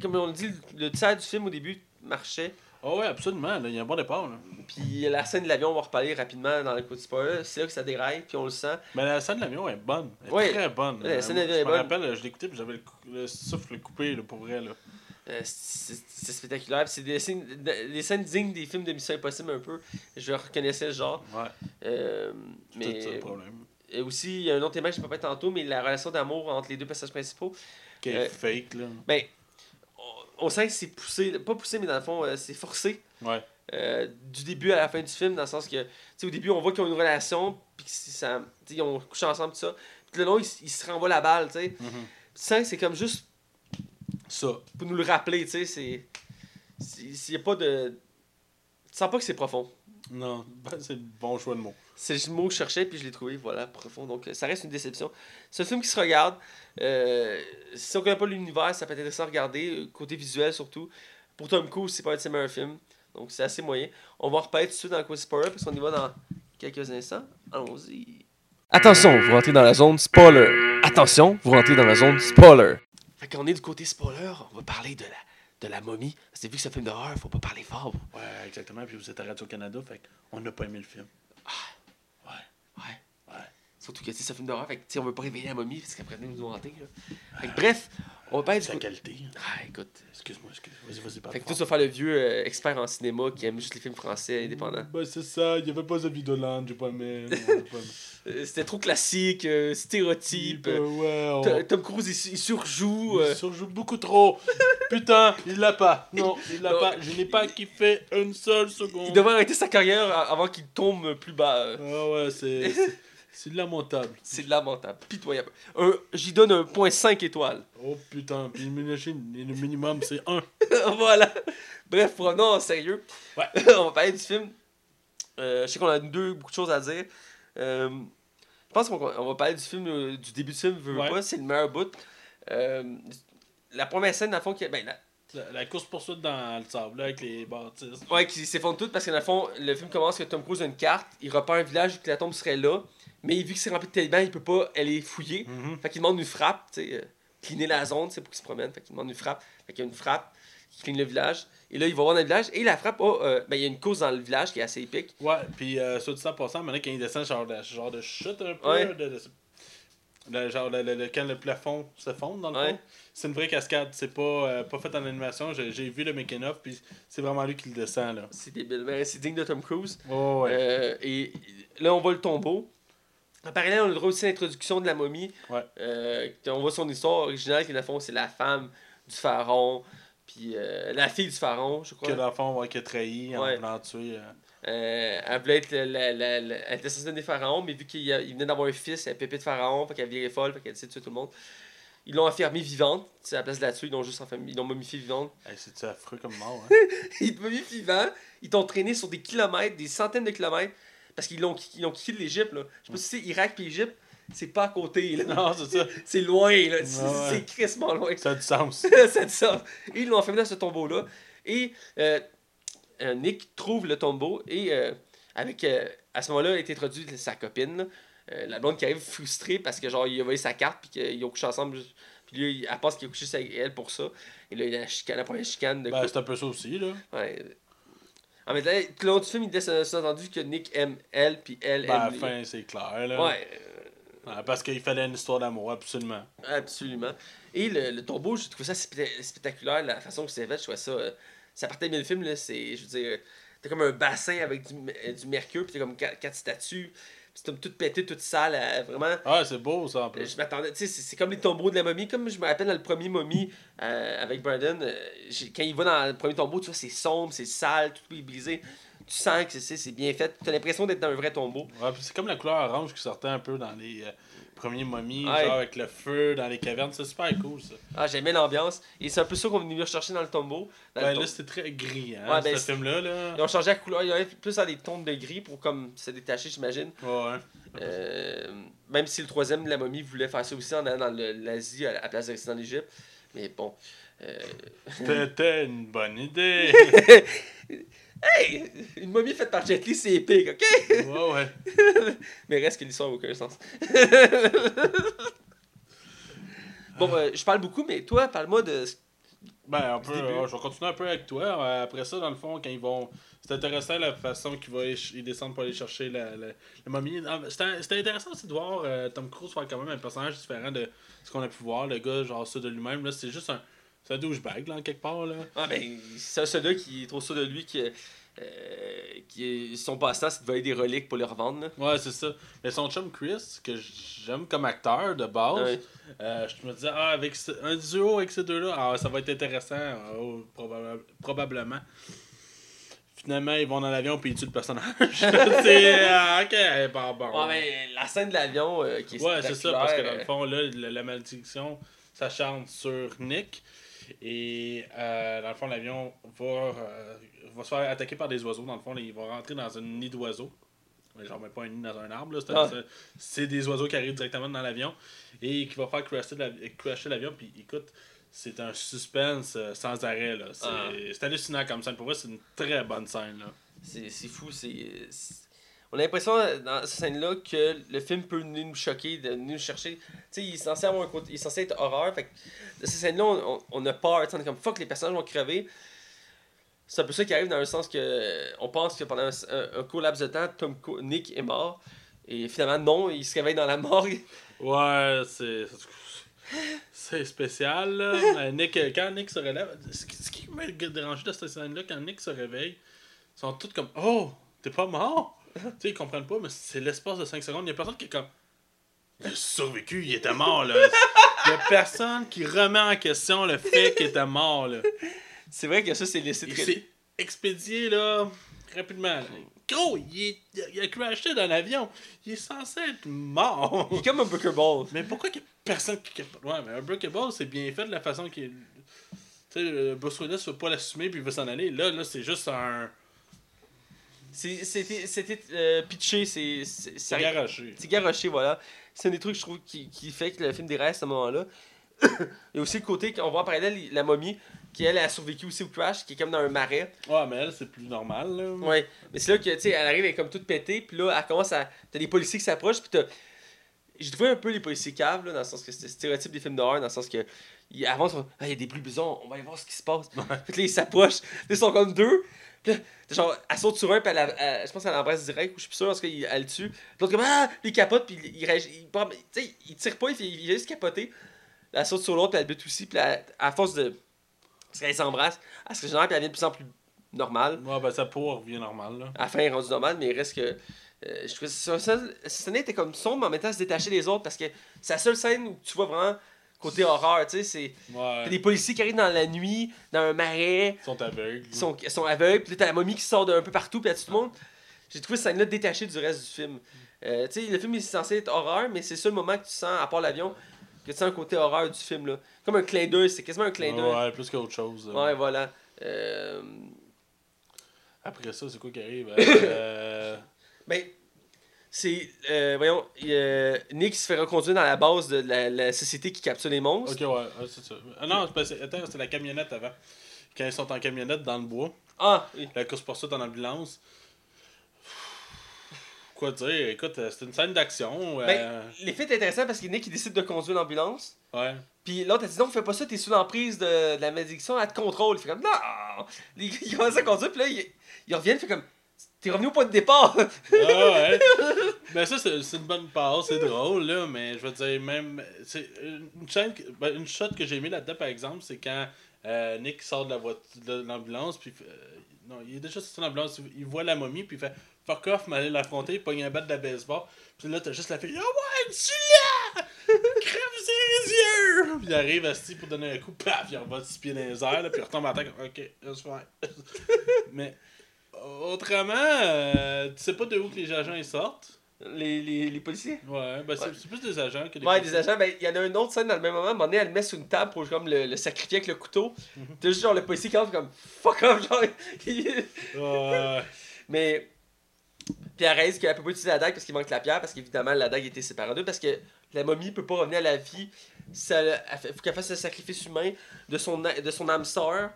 comme on dit, le, le tiers du film au début marchait. Ah ouais, absolument. là, Il y a un bon départ. Là. Puis la scène de l'avion, on va reparler rapidement dans le coup de spoiler. C'est là que ça déraille, puis on le sent. Mais la scène de l'avion est bonne. Elle est Ouais. très bonne. Ouais, la scène moi, de l'avion est Je me rappelle, je l'écoutais puis j'avais le, souffle coupé là, pour vrai. Là. Euh, c'est spectaculaire. Puis c'est des scènes, des scènes dignes des films de Mission Impossible un peu. Je reconnaissais le genre. Ouais, Euh, c'est tout ça mais le problème. et aussi, il y a un autre élément que je ne peux pas tantôt, mais la relation d'amour entre les deux personnages principaux. Qui est euh, fake, là. Ben, on, sent que c'est poussé. Pas poussé, mais dans le fond, euh, c'est forcé. Ouais. Euh, du début à la fin du film, dans le sens que, tu sais, au début, on voit qu'ils ont une relation, puis ils ont couché ensemble, tout ça. Puis le long, ils, ils se renvoient la balle, tu sais. Tu sens que c'est comme juste Ça. pour nous le rappeler, tu sais. C'est. S'il n'y a pas de. Tu sens pas que c'est profond. Non, ben, c'est le bon choix de mots. C'est le mot que je cherchais, puis je l'ai trouvé, voilà, profond. Donc, euh, ça reste une déception. C'est un film qui se regarde. Euh, si on connaît pas l'univers, ça peut être intéressant à regarder, côté visuel surtout. Pour Tom Cruise, c'est pas un de ses meilleurs films. Donc, c'est assez moyen. On va reparler tout de suite dans le côté spoiler, parce qu'on y va dans quelques instants. Allons-y. Attention, vous rentrez dans la zone spoiler. Attention, vous rentrez dans la zone spoiler. Fait qu'on est du côté spoiler, on va parler de la, de la momie. C'est vu que c'est un film d'horreur, faut pas parler fort. Ouais, exactement. Puis vous êtes à Radio-Canada, fait qu'on n'a pas aimé le film. Ouais. Ouais. Ouais. Surtout que c'est un film d'horreur, fait que on veut pas réveiller la momie, parce qu'après nous nous hanter. Fait que, bref, on va parler du C'est la côté. qualité. Ah, écoute. Excuse-moi, excuse Vas-y, vas-y, Fait que tu vas faire le vieux euh, expert en cinéma qui aime juste les films français indépendants. Ben, c'est ça. Il n'y avait pas de Vidoland, j'ai pas aimé. Euh, C'était trop classique, euh, stéréotype. Ben, ouais, on- Tom Cruise, il, il surjoue. euh, Il surjoue beaucoup trop. Putain, il l'a pas. Non, il l'a Non. pas. Je n'ai pas kiffé une seule seconde. il devrait arrêter sa carrière avant qu'il tombe plus bas. Ah ouais, c'est. c'est- C'est lamentable. C'est lamentable, pitoyable. Un- J'y donne un point 5 étoiles. Oh putain, puis le minimum c'est 1. voilà. Bref, revenons en sérieux. Ouais. on va parler du film. Euh, je sais qu'on a deux, beaucoup de choses à dire. Euh, je pense qu'on on va parler du film, euh, du début du film, veux, veux Ouais. pas, c'est le meilleur bout. La première scène, dans le fond, qui, ben, la- La, la course poursuite dans le sable là, avec les bâtisses. Ouais, qui s'effondre tout parce que dans le fond, le film commence que Tom Cruise a une carte, il repère un village où que la tombe serait là, mais vu que c'est rempli de talibans, il peut pas aller fouiller. Mhm. Fait qu'il demande une frappe, tu sais, euh, cleaner la zone, c'est pour qu'il se promène. Fait qu'il demande une frappe. Fait qu'il y a une frappe qui clean le village. Et là, il va voir dans le village. Et la frappe, oh, euh, ben, il y a une cause dans le village qui est assez épique. Ouais, puis euh, sur ça en passant, maintenant quand il descend, genre de, genre de chute un peu. Ouais. de- de- le- genre le, le- le- quand le plafond se fonde dans le Ouais. fond. C'est une vraie cascade, c'est pas, euh, pas fait en animation. J'ai vu le making of, puis c'est vraiment lui qui le descend là. C'est débile. Ben, c'est digne de Tom Cruise. Oh, ouais. Euh, et là, on voit le tombeau. En parallèle, on a le droit aussi à l'introduction de la momie. Ouais. Euh, on voit son histoire originale, qui, dans le fond, c'est la femme du pharaon. Puis euh, la fille du pharaon, je crois. que dans le fond, ouais, qui a trahi en Ouais. voulant tuer. euh. Elle voulait être la, la, la, la- elle était censée donner pharaon, mais vu qu'il venait d'avoir un fils, elle pépé de pharaon, fait qu'elle virait folle, fait qu'elle décide de tuer tout le monde. Ils l'ont enfermée vivante, c'est à la place de la tuer, ils l'ont juste enfermée, ils l'ont momifiée vivante. Hey, C'est-tu affreux comme mort, hein? ils t'ont momifient vivant, ils t'ont traîné sur des kilomètres, des centaines de kilomètres, parce qu'ils l'ont ils l'ont quitté l'Égypte, là. Je sais pas si c'est Irak puis Égypte, c'est pas à côté, là. non, c'est ça. C'est loin, là. C'est Ouais, c'est crissement loin. Ça a du sens. ça dit ça. Et ils l'ont enfermé dans ce tombeau-là. Et euh, euh, Nick trouve le tombeau et euh, avec euh, à ce moment-là est introduite sa copine, là. La blonde qui arrive frustrée parce que genre il a volé sa carte puis qu'ils ont couché ensemble. Puis lui, il- elle pense qu'il a couché avec elle pour ça. Et là, il a la chicane, la première chicane de Ben, c'est un peu ça aussi, là. Ouais. Le long du film, il laisse sous-entendu que Nick aime elle, puis elle Ben, à la aime fin, c'est clair, là. Ouais, parce qu'il fallait une histoire d'amour, absolument. absolument. Et le, le tombeau, j'ai trouvé ça specta- spectaculaire, la façon que c'est fait, je trouvais ça... euh, ça partait bien le film, là, c'est, je veux dire, t'as comme un bassin avec du, euh, du mercure, puis t'as comme quatre, quatre statues, c'est comme tout pété, tout sale, euh, vraiment... Ah, c'est beau, ça, en plus. Je m'attendais, tu sais, c'est comme les tombeaux de la momie, comme je me rappelle dans le premier momie euh, avec Brandon, euh, quand il va dans le premier tombeau, tu vois, c'est sombre, c'est sale, tout est brisé. Tu sens que c'est- bien fait. Tu as l'impression d'être dans un vrai tombeau. Ouais, c'est comme la couleur orange qui sortait un peu dans les euh, premiers momies, Ouais. genre avec le feu dans les cavernes. C'est super cool, ça. Ah, j'aimais l'ambiance. Et c'est un peu ça qu'on est venu rechercher dans le tombeau. Dans le Ben, là, c'était très gris, hein, Ouais, ben, ce film-là. Là. Ils ont changé la couleur, ils ont plus dans des tons de gris pour comme se détacher, j'imagine. Ouais. Euh, même si le troisième, la momie, voulait faire ça aussi en allant dans l'Asie à la place de rester dans l'Égypte. Mais bon. Euh, C'était une bonne idée. Hey! Une momie faite par Jet Li, c'est épique, ok? ouais, ouais. Mais reste que l'histoire n'a aucun sens. bon, euh, je parle beaucoup, mais toi, parle-moi de. Ben, un peu, euh, je vais continuer un peu avec toi. Euh, Après ça, dans le fond, quand ils vont. C'est intéressant la façon qu'ils vont ils descendent pour aller chercher la, la, la momie. C'était c'était intéressant aussi de voir Tom Cruise faire quand même un personnage différent de ce qu'on a pu voir. Le gars, genre ça de lui-même. Là, c'est juste un. C'est un douchebag, là, en quelque part. Là. Ah, ben, c'est celui-là qui est trop sûr de lui, qui, euh, qui son passe-temps, c'est de voler des reliques pour les revendre. là. Ouais, c'est ça. Mais son chum Chris, que j'aime comme acteur de base, Ouais. euh, je me disais, ah, avec ce- un duo avec ces deux-là, ah, ça va être intéressant, oh, probable- probablement. Finalement, ils vont dans l'avion puis ils tuent le personnage. c'est. ah, ok, bon, bon. Ouais, mais la scène de l'avion euh, qui est Ouais, c'est ça, parce que dans le spectaculaire, fond, là, la, la malédiction s'acharne sur Nick. Et euh, dans le fond, l'avion va, euh, va se faire attaquer par des oiseaux. Dans le fond, il va rentrer dans un nid d'oiseaux. Genre, mais pas un nid dans un arbre. là, c'est- Ah. c'est- des oiseaux qui arrivent directement dans l'avion. Et qui va faire crasher la- crasher l'avion. Puis écoute, c'est un suspense euh, sans arrêt. C'est Ah. c'est hallucinant comme scène. Pour moi, c'est une très bonne scène. Là. C'est c'est fou, c'est. On a l'impression dans cette scène-là que le film peut nous choquer, de nous chercher. Tu sais, il est censé avoir un côté. Il est censé être horreur. Fait que de cette scène-là, on, on- on a peur. On est comme fuck, les personnages vont crever. C'est un peu ça qui arrive dans le sens que on pense que pendant un, un- un court laps de temps, Tom Co- Nick est mort. Et finalement, non, il se réveille dans la morgue. Ouais, c'est. C'est spécial, là. Nick, quand Nick se relève, ce qui, ce qui m'a dérangé de cette scène-là, quand Nick se réveille, ils sont tous comme Oh, t'es pas mort! Tu sais, ils comprennent pas, mais c'est l'espace de 5 secondes. Il y a personne qui est comme Il a survécu, il était mort, là. Il y a personne qui remet en question le fait qu'il était mort, là. C'est vrai que ça, c'est laissé très. expédié, là, rapidement. là. Gros, il, est- il a crashé dans l'avion. Il est censé être mort. Il est comme un Ball. Mais pourquoi qu'il y a personne qui. Ouais, mais un Breakable, c'est bien fait de la façon qu'il. Tu sais, le Bruce Willis veut pas l'assumer puis il veut s'en aller. Là, là c'est juste un. C'est- C'était euh, pitché, c'est. c'est- C'est garoché. C'est garoché, voilà. C'est un des trucs, je trouve, qui, qui fait que le film déraille à ce moment-là. Il y a aussi le côté qu'on voit en parallèle la momie, qui elle a survécu aussi au crash, qui est comme dans un marais. Ouais, mais elle, c'est plus normal, là. Ouais. Mais c'est là que, tu sais, elle arrive, elle est comme toute pétée, puis là, elle commence à. T'as des policiers qui s'approchent, puis t'as. j'ai trouvé un peu les policiers caves, là, dans le sens que c'était stéréotype des films d'horreur, dans le sens que. Ils, sont, ah, il y a des blus bisons, on va aller voir ce qui se passe. Puis là, ils s'approchent. Ils sont comme deux. Puis là, genre, elle saute sur un, puis elle, elle- elle- je pense qu'elle l'embrasse direct, ou je suis plus sûr, parce qu'elle elle le tue. L'autre, comme, ah, il capote, puis il, il, réagit- il, il tire pas, il, il vient juste capoter. Elle saute sur l'autre, puis elle bute aussi, puis elle- à force de. Parce qu'elle s'embrasse, elle se régénère, puis elle devient de plus en plus normale. Ouais, ben sa peau revient normale, là. À la fin, elle est rendue normale, mais il reste que. euh, je trouvais ça, ça, cette scène était comme sombre, mais en même temps se détacher des autres parce que c'est la seule scène où tu vois vraiment côté horreur, tu sais. C'est Ouais. des policiers qui arrivent dans la nuit, dans un marais, Ils sont aveugles. ils sont, ils sont aveugles, puis là t'as la momie qui sort d'un peu partout, puis là tout le monde. J'ai trouvé cette scène-là détachée du reste du film. Euh, tu sais, le film est censé être horreur, mais c'est le seul moment que tu sens, à part l'avion, que tu sens un côté horreur du film, là. Comme un clin d'œil, c'est quasiment un clin d'œil. Ouais, plus qu'autre chose. Ouais, voilà. Euh, Après ça, c'est quoi qui arrive? Euh, Ben, c'est. euh, voyons, a Nick se fait reconduire dans la base de la, la société qui capture les monstres. Ok, ouais, ouais, c'est ça. Ah non, c'est attends, c'était la camionnette avant. Quand ils sont en camionnette dans le bois, Ah, oui. la course poursuite en ambulance. Quoi dire? Écoute, euh, c'est une scène d'action. euh, Ben, l'effet est intéressant parce que Nick il décide de conduire l'ambulance. ouais. Puis l'autre a dit non, fais pas ça, t'es sous l'emprise de, de la malédiction, elle te contrôle. Il fait comme non! Il, il commence à conduire, puis là, il, il revient, il fait comme t'es revenu au point de départ. Ah ouais. ben ça, c'est c'est une bonne passe, c'est drôle, là, mais je veux dire, même. C'est une chaîne. ben, une shot que j'ai aimé là-dedans, par exemple, c'est quand euh, Nick sort de la l'ambulance, puis. euh, non, il est déjà de l'ambulance, il- voit la momie, puis il fait fuck off, m'aller l'affronter, il pogne un bat de la baseball, puis là, t'as juste la fille, oh ouais, tu là! Crève ses yeux! Puis il arrive à pour donner un coup, paf, il envoie six pieds dans les airs, là, puis il retombe à terre, comme, ok, laisse faire. mais. Autrement, euh, tu sais pas de où que les agents ils sortent. les, les, les policiers? Ouais, ben c'est Ouais. plus des agents que des Ouais, policiers. des agents, ben, il y en a une autre scène dans le même moment. À un moment donné, elle le met sur une table pour comme le, le sacrifier avec le couteau. T'as juste genre le policier qui entre comme fuck off, genre. Ouais. Mais. Puis elle réalise qu'elle peut pas utiliser la dague parce qu'il manque la pierre, parce qu'évidemment la dague était séparée en deux, parce que la momie peut pas revenir à la vie. Ça, elle faut qu'elle fasse le sacrifice humain de son, de son âme sœur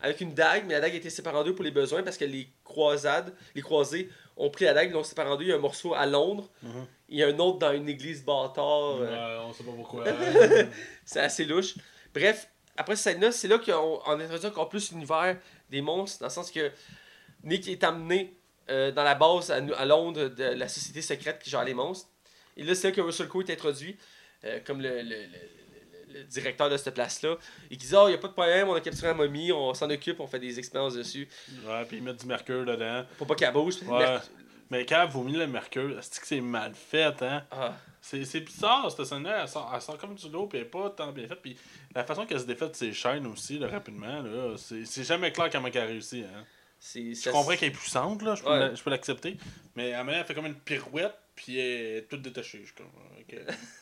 avec une dague, mais la dague a été séparée en deux pour les besoins parce que les croisades, les croisés ont pris la dague, ils l'ont séparée en deux. Il y a un morceau à Londres, Mhm. il y a un autre dans une église bâtard. euh, Ouais, on sait pas pourquoi. c'est assez louche. Bref, après cette scène-là, c'est là qu'on on introduit encore plus l'univers des monstres, dans le sens que Nick est amené euh, dans la base à, à Londres de la société secrète qui gère les monstres. Et là, c'est là que Russell Crowe est introduit euh, comme le, le- le- le- directeur de cette place-là. Et qui dit Oh, il n'y a pas de problème, on a capturé la momie, on s'en occupe, on fait des expériences dessus. ouais, puis ils mettent du mercure dedans. Faut pas qu'elle bouge. Ouais. Merc- Mais quand elle vomit le mercure, c'est que c'est mal fait, hein? Ah, C'est bizarre, cette scène-là. Elle sort, elle sort comme du lot, puis elle est pas tant bien faite. Puis la façon qu'elle se défait de ses chaînes aussi, là, rapidement, là, c'est jamais clair comment elle a réussi, hein. Je ça- comprends qu'elle est puissante, là, je peux Ouais. l'accepter. Mais à un moment, elle fait comme une pirouette, puis elle est toute détachée. Je suis comme, ok.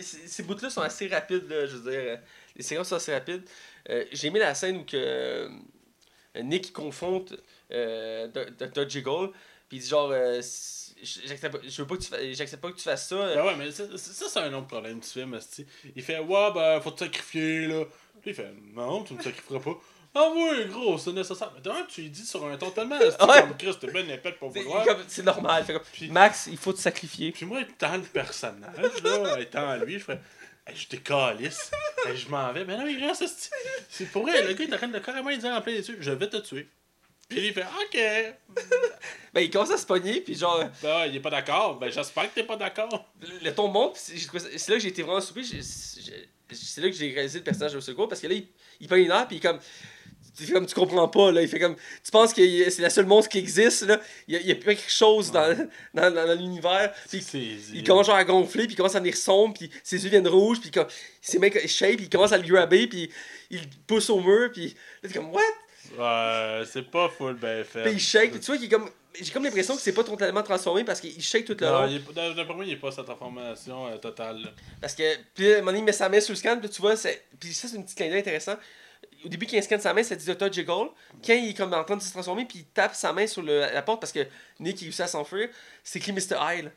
C- Ces bouts-là sont assez rapides, là, je veux dire. euh, Les séquences sont assez rapides. Euh, J'ai aimé la scène où que, euh, Nick confronte euh, Dr. Jiggle, puis il dit genre, euh, j'accepte pas- pas que tu fasses ça. Ben ouais, mais ça, ça, c'est un autre problème du film. Il fait, ouais, ben, faut te sacrifier, là. Puis il fait, non, tu me sacrifieras pas. Ah oui, gros, c'est nécessaire. Mais d'un, tu lui dis sur un ton tellement Ouais. comme Christ, t'es ben épais pour vouloir. c'est normal. comme, Puis- Max, il faut te sacrifier. Puis moi, étant le personnage, là, étant lui, je fais, hey, je décalisse. Hey, je m'en vais. Mais non, il reste. C'est pour vrai, le gars, il est en train de carrément dire en plein les yeux, je vais te tuer. Puis il fait, ok. Ben, il commence à se pogner, puis genre, Ben, ouais, il est pas d'accord. Ben, j'espère que t'es pas d'accord. le, ton monte, c'est là que j'ai été vraiment surpris. C'est là que j'ai réalisé le personnage de Crowe, parce que là, il, il pogne une heure, puis il est comme. Comme tu comprends pas, là. Il fait comme. Tu penses que c'est la seule monstre qui existe, là. Il y a, pas quelque chose dans, dans, dans, dans l'univers. Puis il commence genre à gonfler, puis il commence à venir sombre, puis ses yeux viennent rouges, puis ses mains shape, puis il commence à le grabber, puis il le pousse au mur, puis là, t'es comme, what? Ouais, c'est pas full ben fait. Puis il shake, tu vois qu'il est comme. J'ai comme l'impression que c'est pas totalement transformé parce qu'il shake tout le Non, long. est dans- D'après moi, il n'est pas cette information euh, totale. là. Parce que, puis à un moment donné, il met sa main sur le scan, puis tu vois, c'est. Puis ça, c'est une petite clin d'œil intéressant. Au début, quand il scanne sa main, ça dit Dr. Jiggle. Quand il est comme en train de se transformer, puis il tape sa main sur le- la porte parce que Nick il réussit à s'enfuir, c'est écrit Mr. Hyde.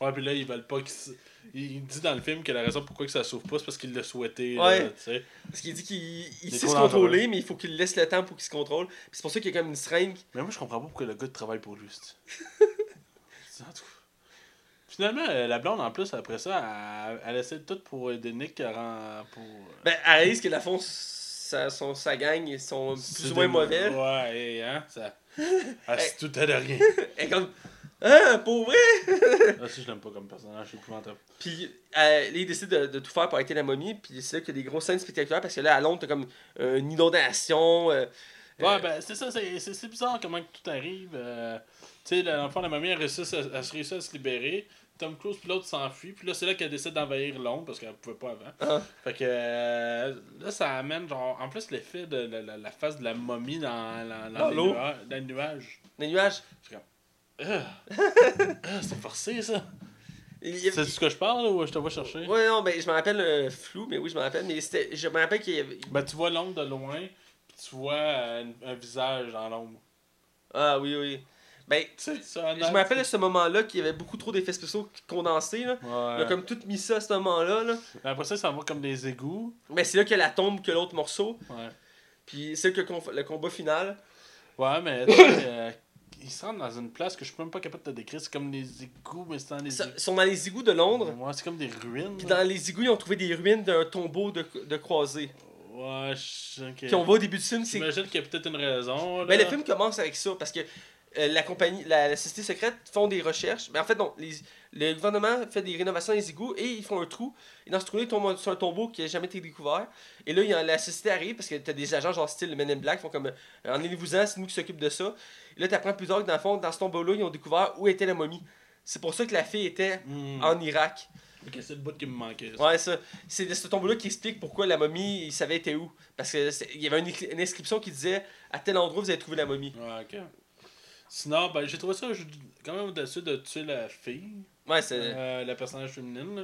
Ouais, puis là, ils veulent pas qu'il Il dit dans le film que la raison pourquoi que ça s'ouvre pas, c'est parce qu'il l'a souhaité. Ouais. Là, tu sais. Parce qu'il dit qu'il sait se contrôler, dangereux. mais il faut qu'il laisse le temps pour qu'il se contrôle. Puis c'est pour ça qu'il y a comme une seringue. Mais moi, je comprends pas pourquoi le gars travaille pour lui. c'est-. Finalement, euh, la blonde, en plus, après ça, elle, elle essaie de tout pour aider Nick à rend- pour... Ben, elle réalise que, la fond, sa, son, sa gang, ils sont plus ou moins mauvais. Ouais, et, hein, ça... Ah, c'est tout à de rien. Est comme. Hein, pour vrai? Ah, si, je l'aime pas comme personnage, c'est épouvantable. Puis euh, il décide de, de tout faire pour arrêter la momie. Puis c'est là qu'il y a des grosses scènes spectaculaires parce que là, à Londres, t'as comme euh, une inondation. euh, Ouais, euh, ben, c'est ça, c'est bizarre comment que tout arrive. tu sais, la- dans le fond, la mamie, elle réussit à, elle se réussit à se libérer. Tom Cruise puis l'autre s'enfuit. Puis là, c'est là qu'elle décide d'envahir Londres parce qu'elle pouvait pas avant. Ah. Fait que euh, là, ça amène, genre, en plus, l'effet de la, la- la face de la momie dans, dans, dans Dans les nuages- dans les nuages. les nuages. Ah, Ah, c'est forcé, ça. Il C'est ce que je parle ou je te vois chercher? Ouais, non, ben, je me rappelle euh, flou, mais oui, je me rappelle. Mais c'était, je me rappelle qu'il y avait. Ben, tu vois l'ombre de loin, puis tu vois euh, un, un visage dans l'ombre. Ah, oui, oui. Ben, je me rappelle de ce moment-là qu'il y avait beaucoup trop d'effets spéciaux condensés. Là. Ouais. Il a comme tout mis ça à ce moment-là. Là. Après ça, ça va comme des égouts. Ben, c'est là qu'il y a la tombe que l'autre morceau. Ouais. Puis c'est là que le, combat final. Ouais, mais euh, ils se rendent dans une place que je suis même pas capable de te décrire. C'est comme des égouts, mais c'est dans les Ça-. Ils sont dans les égouts de Londres. Ouais, c'est comme des ruines. Puis dans les égouts, ils ont trouvé des ruines d'un tombeau de, de croisés. Ouais, je... ok. Puis on voit au début du film, c'est. J'imagine qu'il y a peut-être une raison. Là. Ben, le film commence avec ça parce que euh, la compagnie, la, la société secrète font des recherches. Mais en fait, non, les, le gouvernement fait des rénovations les égouts et ils font un trou. Et dans ce trou-là, ils tombent sur un tombeau qui n'a jamais été découvert. Et là, il y a, la société arrive parce que t'as des agents genre style Men in Black qui font comme euh, Emmenez-vous-en, c'est nous qui s'occupent de ça. Et là, t'apprends plus tard que dans le fond, dans ce tombeau-là, ils ont découvert où était la momie. C'est pour ça que la fille était Hmm. en Irak. Ok, c'est le bout qui me manquait. ça. Ouais, ça. C'est de ce tombeau-là qui explique pourquoi la momie, il savait était où. Parce que c'est- il y avait une, une inscription qui disait à tel endroit vous avez trouvé la momie. Ouais, ok. Sinon, ben, j'ai trouvé ça je- quand même au-dessus de tuer la fille, Ouais, c'est. euh, la personnage féminine. là.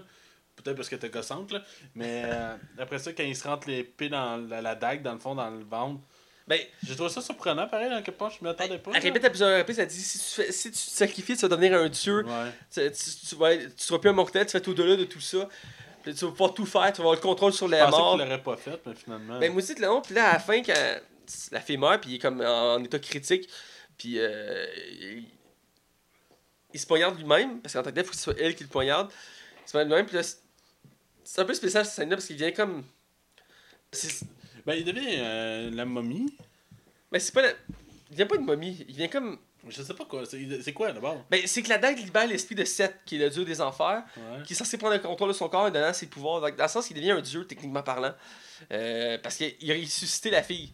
Peut-être parce qu'elle était gossante, là. Mais euh, après ça, quand il se rentre l'épée dans la, la dague, dans le fond, dans le ventre, Ben, j'ai trouvé ça surprenant, pareil, dans quelque part, je m'y attendais pas. elle là. répète à plusieurs reprises, elle dit si tu, fais- si tu te sacrifies, tu vas devenir un dieu. Ouais. Tu, tu, tu seras plus un mortel, tu vas être au-delà de tout ça. Puis tu vas pouvoir tout faire, tu vas avoir le contrôle sur Je la pensais mort. qu'il l'aurait pas fait, mais finalement. Ben, moi aussi, le long, puis là, à la fin, quand la fille meurt, puis il est comme en, en état critique, puis euh, il, il se poignarde lui-même, parce qu'en tant que tel, il faut que ce soit elle qui le poignarde. Il se poignarde lui-même, puis là, c'est- un peu spécial cette scène-là, parce qu'il vient comme. Ben, il devient euh, la momie. ben, c'est pas la- Il vient pas une momie, il vient comme. Je sais pas quoi. C'est quoi d'abord? Ben, c'est que la dague libère l'esprit de Seth, qui est le dieu des enfers, Ouais. qui est censé prendre le contrôle de son corps et donnant ses pouvoirs. Dans le sens qu'il devient un dieu, techniquement parlant. Euh, parce qu'il a ressuscité la fille.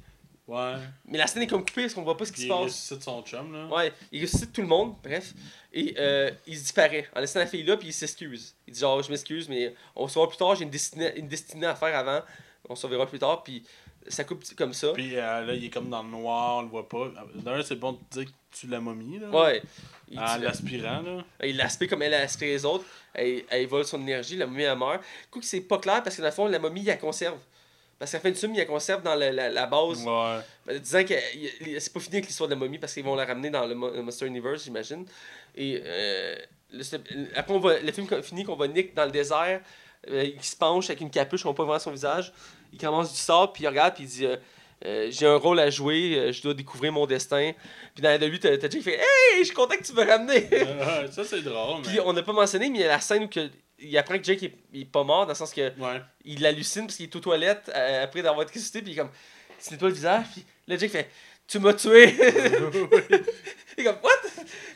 Ouais. Mais la scène est comme coupée parce qu'on voit pas ce qui se il passe. ressuscite son chum, là. Ouais, il ressuscite tout le monde, bref. Et euh, il disparaît en laissant la fille là, puis il s'excuse. Il dit genre, je m'excuse, mais on se verra plus tard, j'ai une destinée, une destinée à faire avant. On se verra plus tard, puis ça coupe comme ça. Puis euh, là, il est comme dans le noir, on le voit pas. D'ailleurs, c'est bon de dire que tu la momie, là. Ouais. Il, En tue- l'aspirant, là. il l'aspire comme elle a aspiré les autres. Elle, elle vole son énergie, la momie elle meurt. Coup que c'est pas clair parce que dans le fond, la momie, il la conserve. Parce qu'à la fin du film, il la conserve dans la, la, la base. Ouais. Ben, disant que c'est pas fini avec l'histoire de la momie parce qu'ils vont la ramener dans le, le Monster Universe, j'imagine. Et euh, le, après, on va, le film finit qu'on va Nick dans le désert, euh, il se penche avec une capuche, on voit pas vraiment son visage. Il commence du sable, puis il regarde, puis il dit euh, J'ai un rôle à jouer, je dois découvrir mon destin. Puis dans la de lui, t'as Jake fait Hey, je suis content que tu me ramener. Ça, c'est drôle, mais. puis on n'a pas mentionné, mais il y a la scène où que, il apprend que Jake est, il est pas mort, dans le sens que Ouais. il hallucine parce qu'il est aux toilettes euh, après d'avoir été ressuscité, puis il est comme, se nettoie le visage, puis là, Jake fait, tu m'as tué. il est comme, what?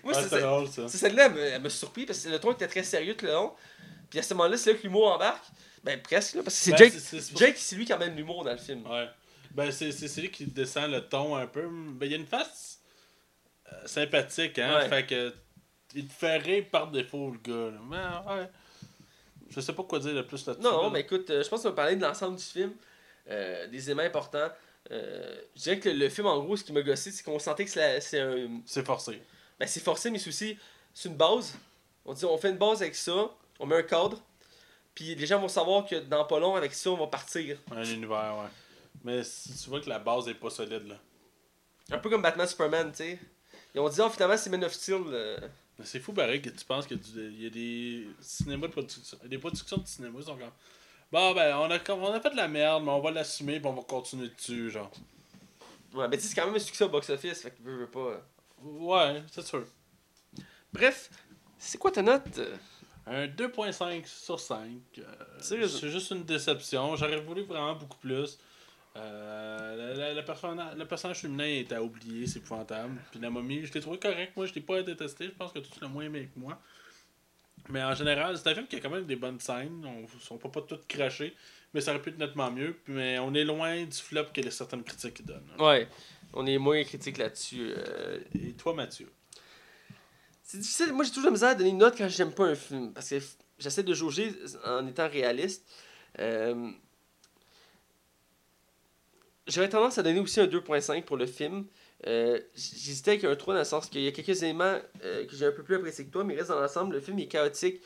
Moi, Ouais, c'est- c'est c'est- c'est celle-là, elle me- elle surpris parce que le ton était très sérieux tout le long. Puis à ce moment-là, c'est là que l'humour embarque. Ben, presque, là, parce que c'est Ben, Jake. c'est- c'est Jake, c'est lui qui amène l'humour dans le film. Ouais. Ben, c'est c'est celui qui descend le ton un peu. Ben, il y a une face euh, sympathique, hein. Ouais. Fait que. Il te fait rire par défaut, le gars. Là. Ouais. Je sais pas quoi dire de plus là-dessus. Non, mais écoute, euh, je pense qu'on va parler de l'ensemble du film, euh, des éléments importants. Euh, je dirais que le film, en gros, ce qui m'a gossé, c'est qu'on sentait que c'est un, C'est forcé. Ben, c'est forcé, mais c'est aussi c'est une base. On dit on fait une base avec ça, on met un cadre, puis les gens vont savoir que dans pas long, avec ça, on va partir. Un univers, ouais. Mais si tu vois que la base est pas solide, là. Un peu comme Batman Superman, tu sais. Ils ont dit, oh, finalement, c'est Man of Steel. euh. C'est fou, pareil, que tu penses qu'il y a du- il y a des cinémas de production. Des productions de cinéma, sont comme. Bon, ben, on a, on a fait de la merde, mais on va l'assumer, puis on va continuer dessus, genre. Ouais, mais tu sais, c'est quand même un succès au box-office, fait que veux, veux pas. Ouais, c'est sûr. Bref, c'est quoi ta note? Un 2.5 sur 5. euh, c'est juste une déception. J'aurais voulu vraiment beaucoup plus. Euh, la- la- le, personnage, le personnage féminin est à oublier, c'est épouvantable. Puis la momie, je l'ai trouvé correct. Moi, je l'ai pas détesté. Je pense que tu l'as moins aimé que moi. Mais en général, c'est un film qui a quand même des bonnes scènes. On ne peut pas toutes cracher. Mais ça aurait pu être nettement mieux. Mais on est loin du flop que les certaines critiques donnent. Ouais, on est moins critique là-dessus. euh, Et toi, Mathieu? C'est difficile. Moi, j'ai toujours la misère à donner une note quand j'aime pas un film. Parce que j'essaie de jauger en étant réaliste. Euh, J'aurais tendance à donner aussi un 2.5 pour le film. Euh, J'hésitais avec un 3 dans le sens qu'il y a quelques éléments euh, que j'ai un peu plus apprécié que toi, mais reste dans l'ensemble, le film est chaotique,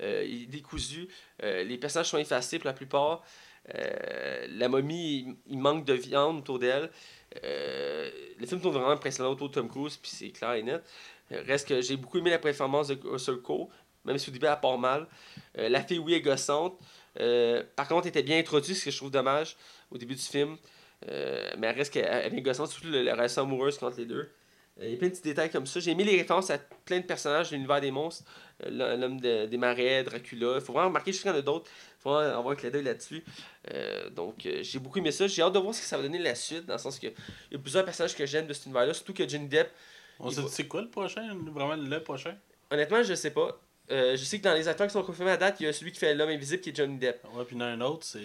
euh, il est décousu, les personnages sont effacés pour la plupart. La momie, il, manque de viande autour d'elle. Le film tourne vraiment principalement autour de Tom Cruise, puis c'est clair et net. Reste que j'ai beaucoup aimé la performance de Crowe, même si au début elle part mal. La fille, oui, est gossante. Par contre, elle était bien introduite, ce que je trouve dommage au début du film. Euh, mais elle reste qu'elle elle est gossante, surtout la relation amoureuse entre les deux. Euh, Il y a plein de petits détails comme ça. J'ai aimé les références à plein de personnages de l'univers des monstres. Euh, l'homme- de- des marais, Dracula. Il faut vraiment remarquer jusqu'à qu'il y en a d'autres. Il faut vraiment avoir un d'œil là-dessus. Euh, donc, euh, j'ai beaucoup aimé ça. J'ai hâte de voir ce que ça va donner la suite, dans le sens que il y a plusieurs personnages que j'aime de cet univers-là, surtout que Johnny Depp, On va- dit c'est quoi le prochain? Vraiment le prochain? Honnêtement, je sais pas. Euh, je sais que dans les acteurs qui sont confirmés à date, il y a celui qui fait l'homme invisible qui est Johnny Depp. Ouais, puis il y en a un autre, c'est.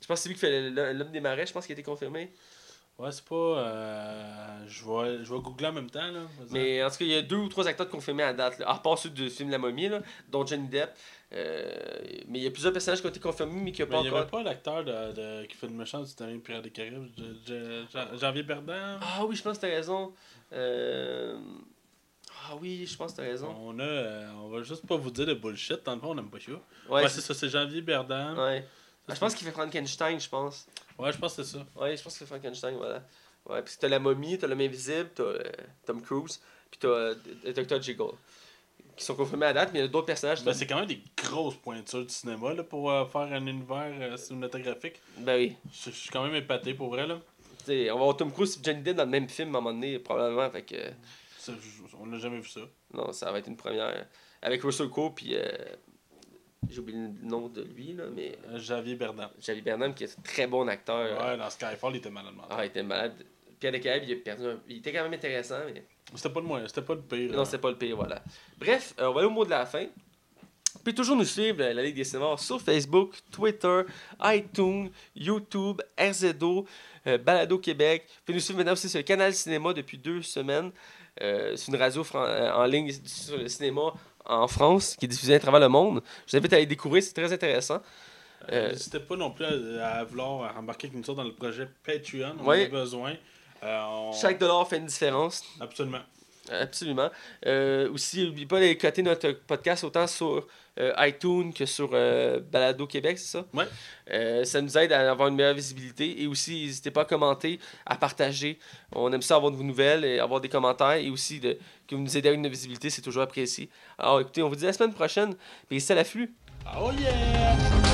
Je pense que c'est lui qui fait l'homme des marais, je pense qu'il a été confirmé. Ouais, c'est pas. euh, Je vais, je vais googler en même temps. Là. Mais en tout cas, il y a deux ou trois acteurs confirmés à date, là, à part ceux du film La Momie, là, dont Johnny Depp. Euh, mais il y a plusieurs personnages qui ont été confirmés, mais qui n'ont pas il y encore. avait pas l'acteur de, de- qui fait le méchant du Titanic Pirates des Caraïbes, Janvier Berdan. Ah oui, je pense que t'as raison. Euh... Ah oui, je pense que t'as raison. On a, on va juste pas vous dire de bullshit, dans le fond on aime pas ça. Ouais, Ouais, c'est c'est ça, c'est Janvier Berdan. Ouais. Ouais. Ah, je pense qu'il fait Frankenstein, je pense. je pense que c'est ça. Ouais, je pense qu'il fait Frankenstein, voilà. Ouais, puis t'as la momie, t'as l'homme invisible, t'as euh, Tom Cruise, puis t'as euh, Dr. Jiggle. Qui sont confirmés à date, mais il y a d'autres personnages. Ben, c'est quand même des grosses pointures du cinéma là, pour euh, faire un univers euh, cinématographique. Ben oui. Je suis quand même épaté pour vrai. Là. T'sais, on va avoir Tom Cruise et Johnny Depp dans le même film à un moment donné, probablement. Fait que, Ça, on n'a jamais vu ça. non, ça va être une première. Avec Russell Crowe, puis. Euh, J'ai oublié le nom de lui, là, mais. Euh, Javier Berdan. Javier Bernam, qui est un très bon acteur. Ouais, dans Skyfall, il était malade mental. Ah, il était malade. Pierre Descailles, il perdu un- Il était quand même intéressant, mais. C'était pas le moins, c'était pas le pire. Non, c'est pas le pire, voilà. Bref, euh, on va aller au mot de la fin. Vous pouvez toujours nous suivre, euh, la Ligue des cinémas, sur Facebook, Twitter, iTunes, YouTube, RZO, euh, Balado Québec. Vous pouvez nous suivre maintenant aussi sur le canal cinéma depuis deux semaines. Euh, c'est une radio euh, en ligne sur le cinéma en France qui est diffusée à travers le monde. Je vous invite à aller découvrir, c'est très intéressant. Euh, N'hésitez pas non plus à, à vouloir embarquer avec nous dans le projet Patreon. On Oui. a besoin. Euh, on- Chaque dollar fait une différence. Absolument. Absolument. Euh, aussi, n'oubliez pas d'aller coter notre podcast autant sur euh, iTunes que sur euh, Balado Québec, c'est ça? Euh, ça nous aide à avoir une meilleure visibilité. Et aussi, n'hésitez pas à commenter, à partager. On aime ça avoir de vos nouvelles et avoir des commentaires. Et aussi, de, que vous nous aidez avec notre visibilité, c'est toujours apprécié. Alors écoutez, on vous dit à la semaine prochaine. Puis restez à l'afflux. Oh yeah!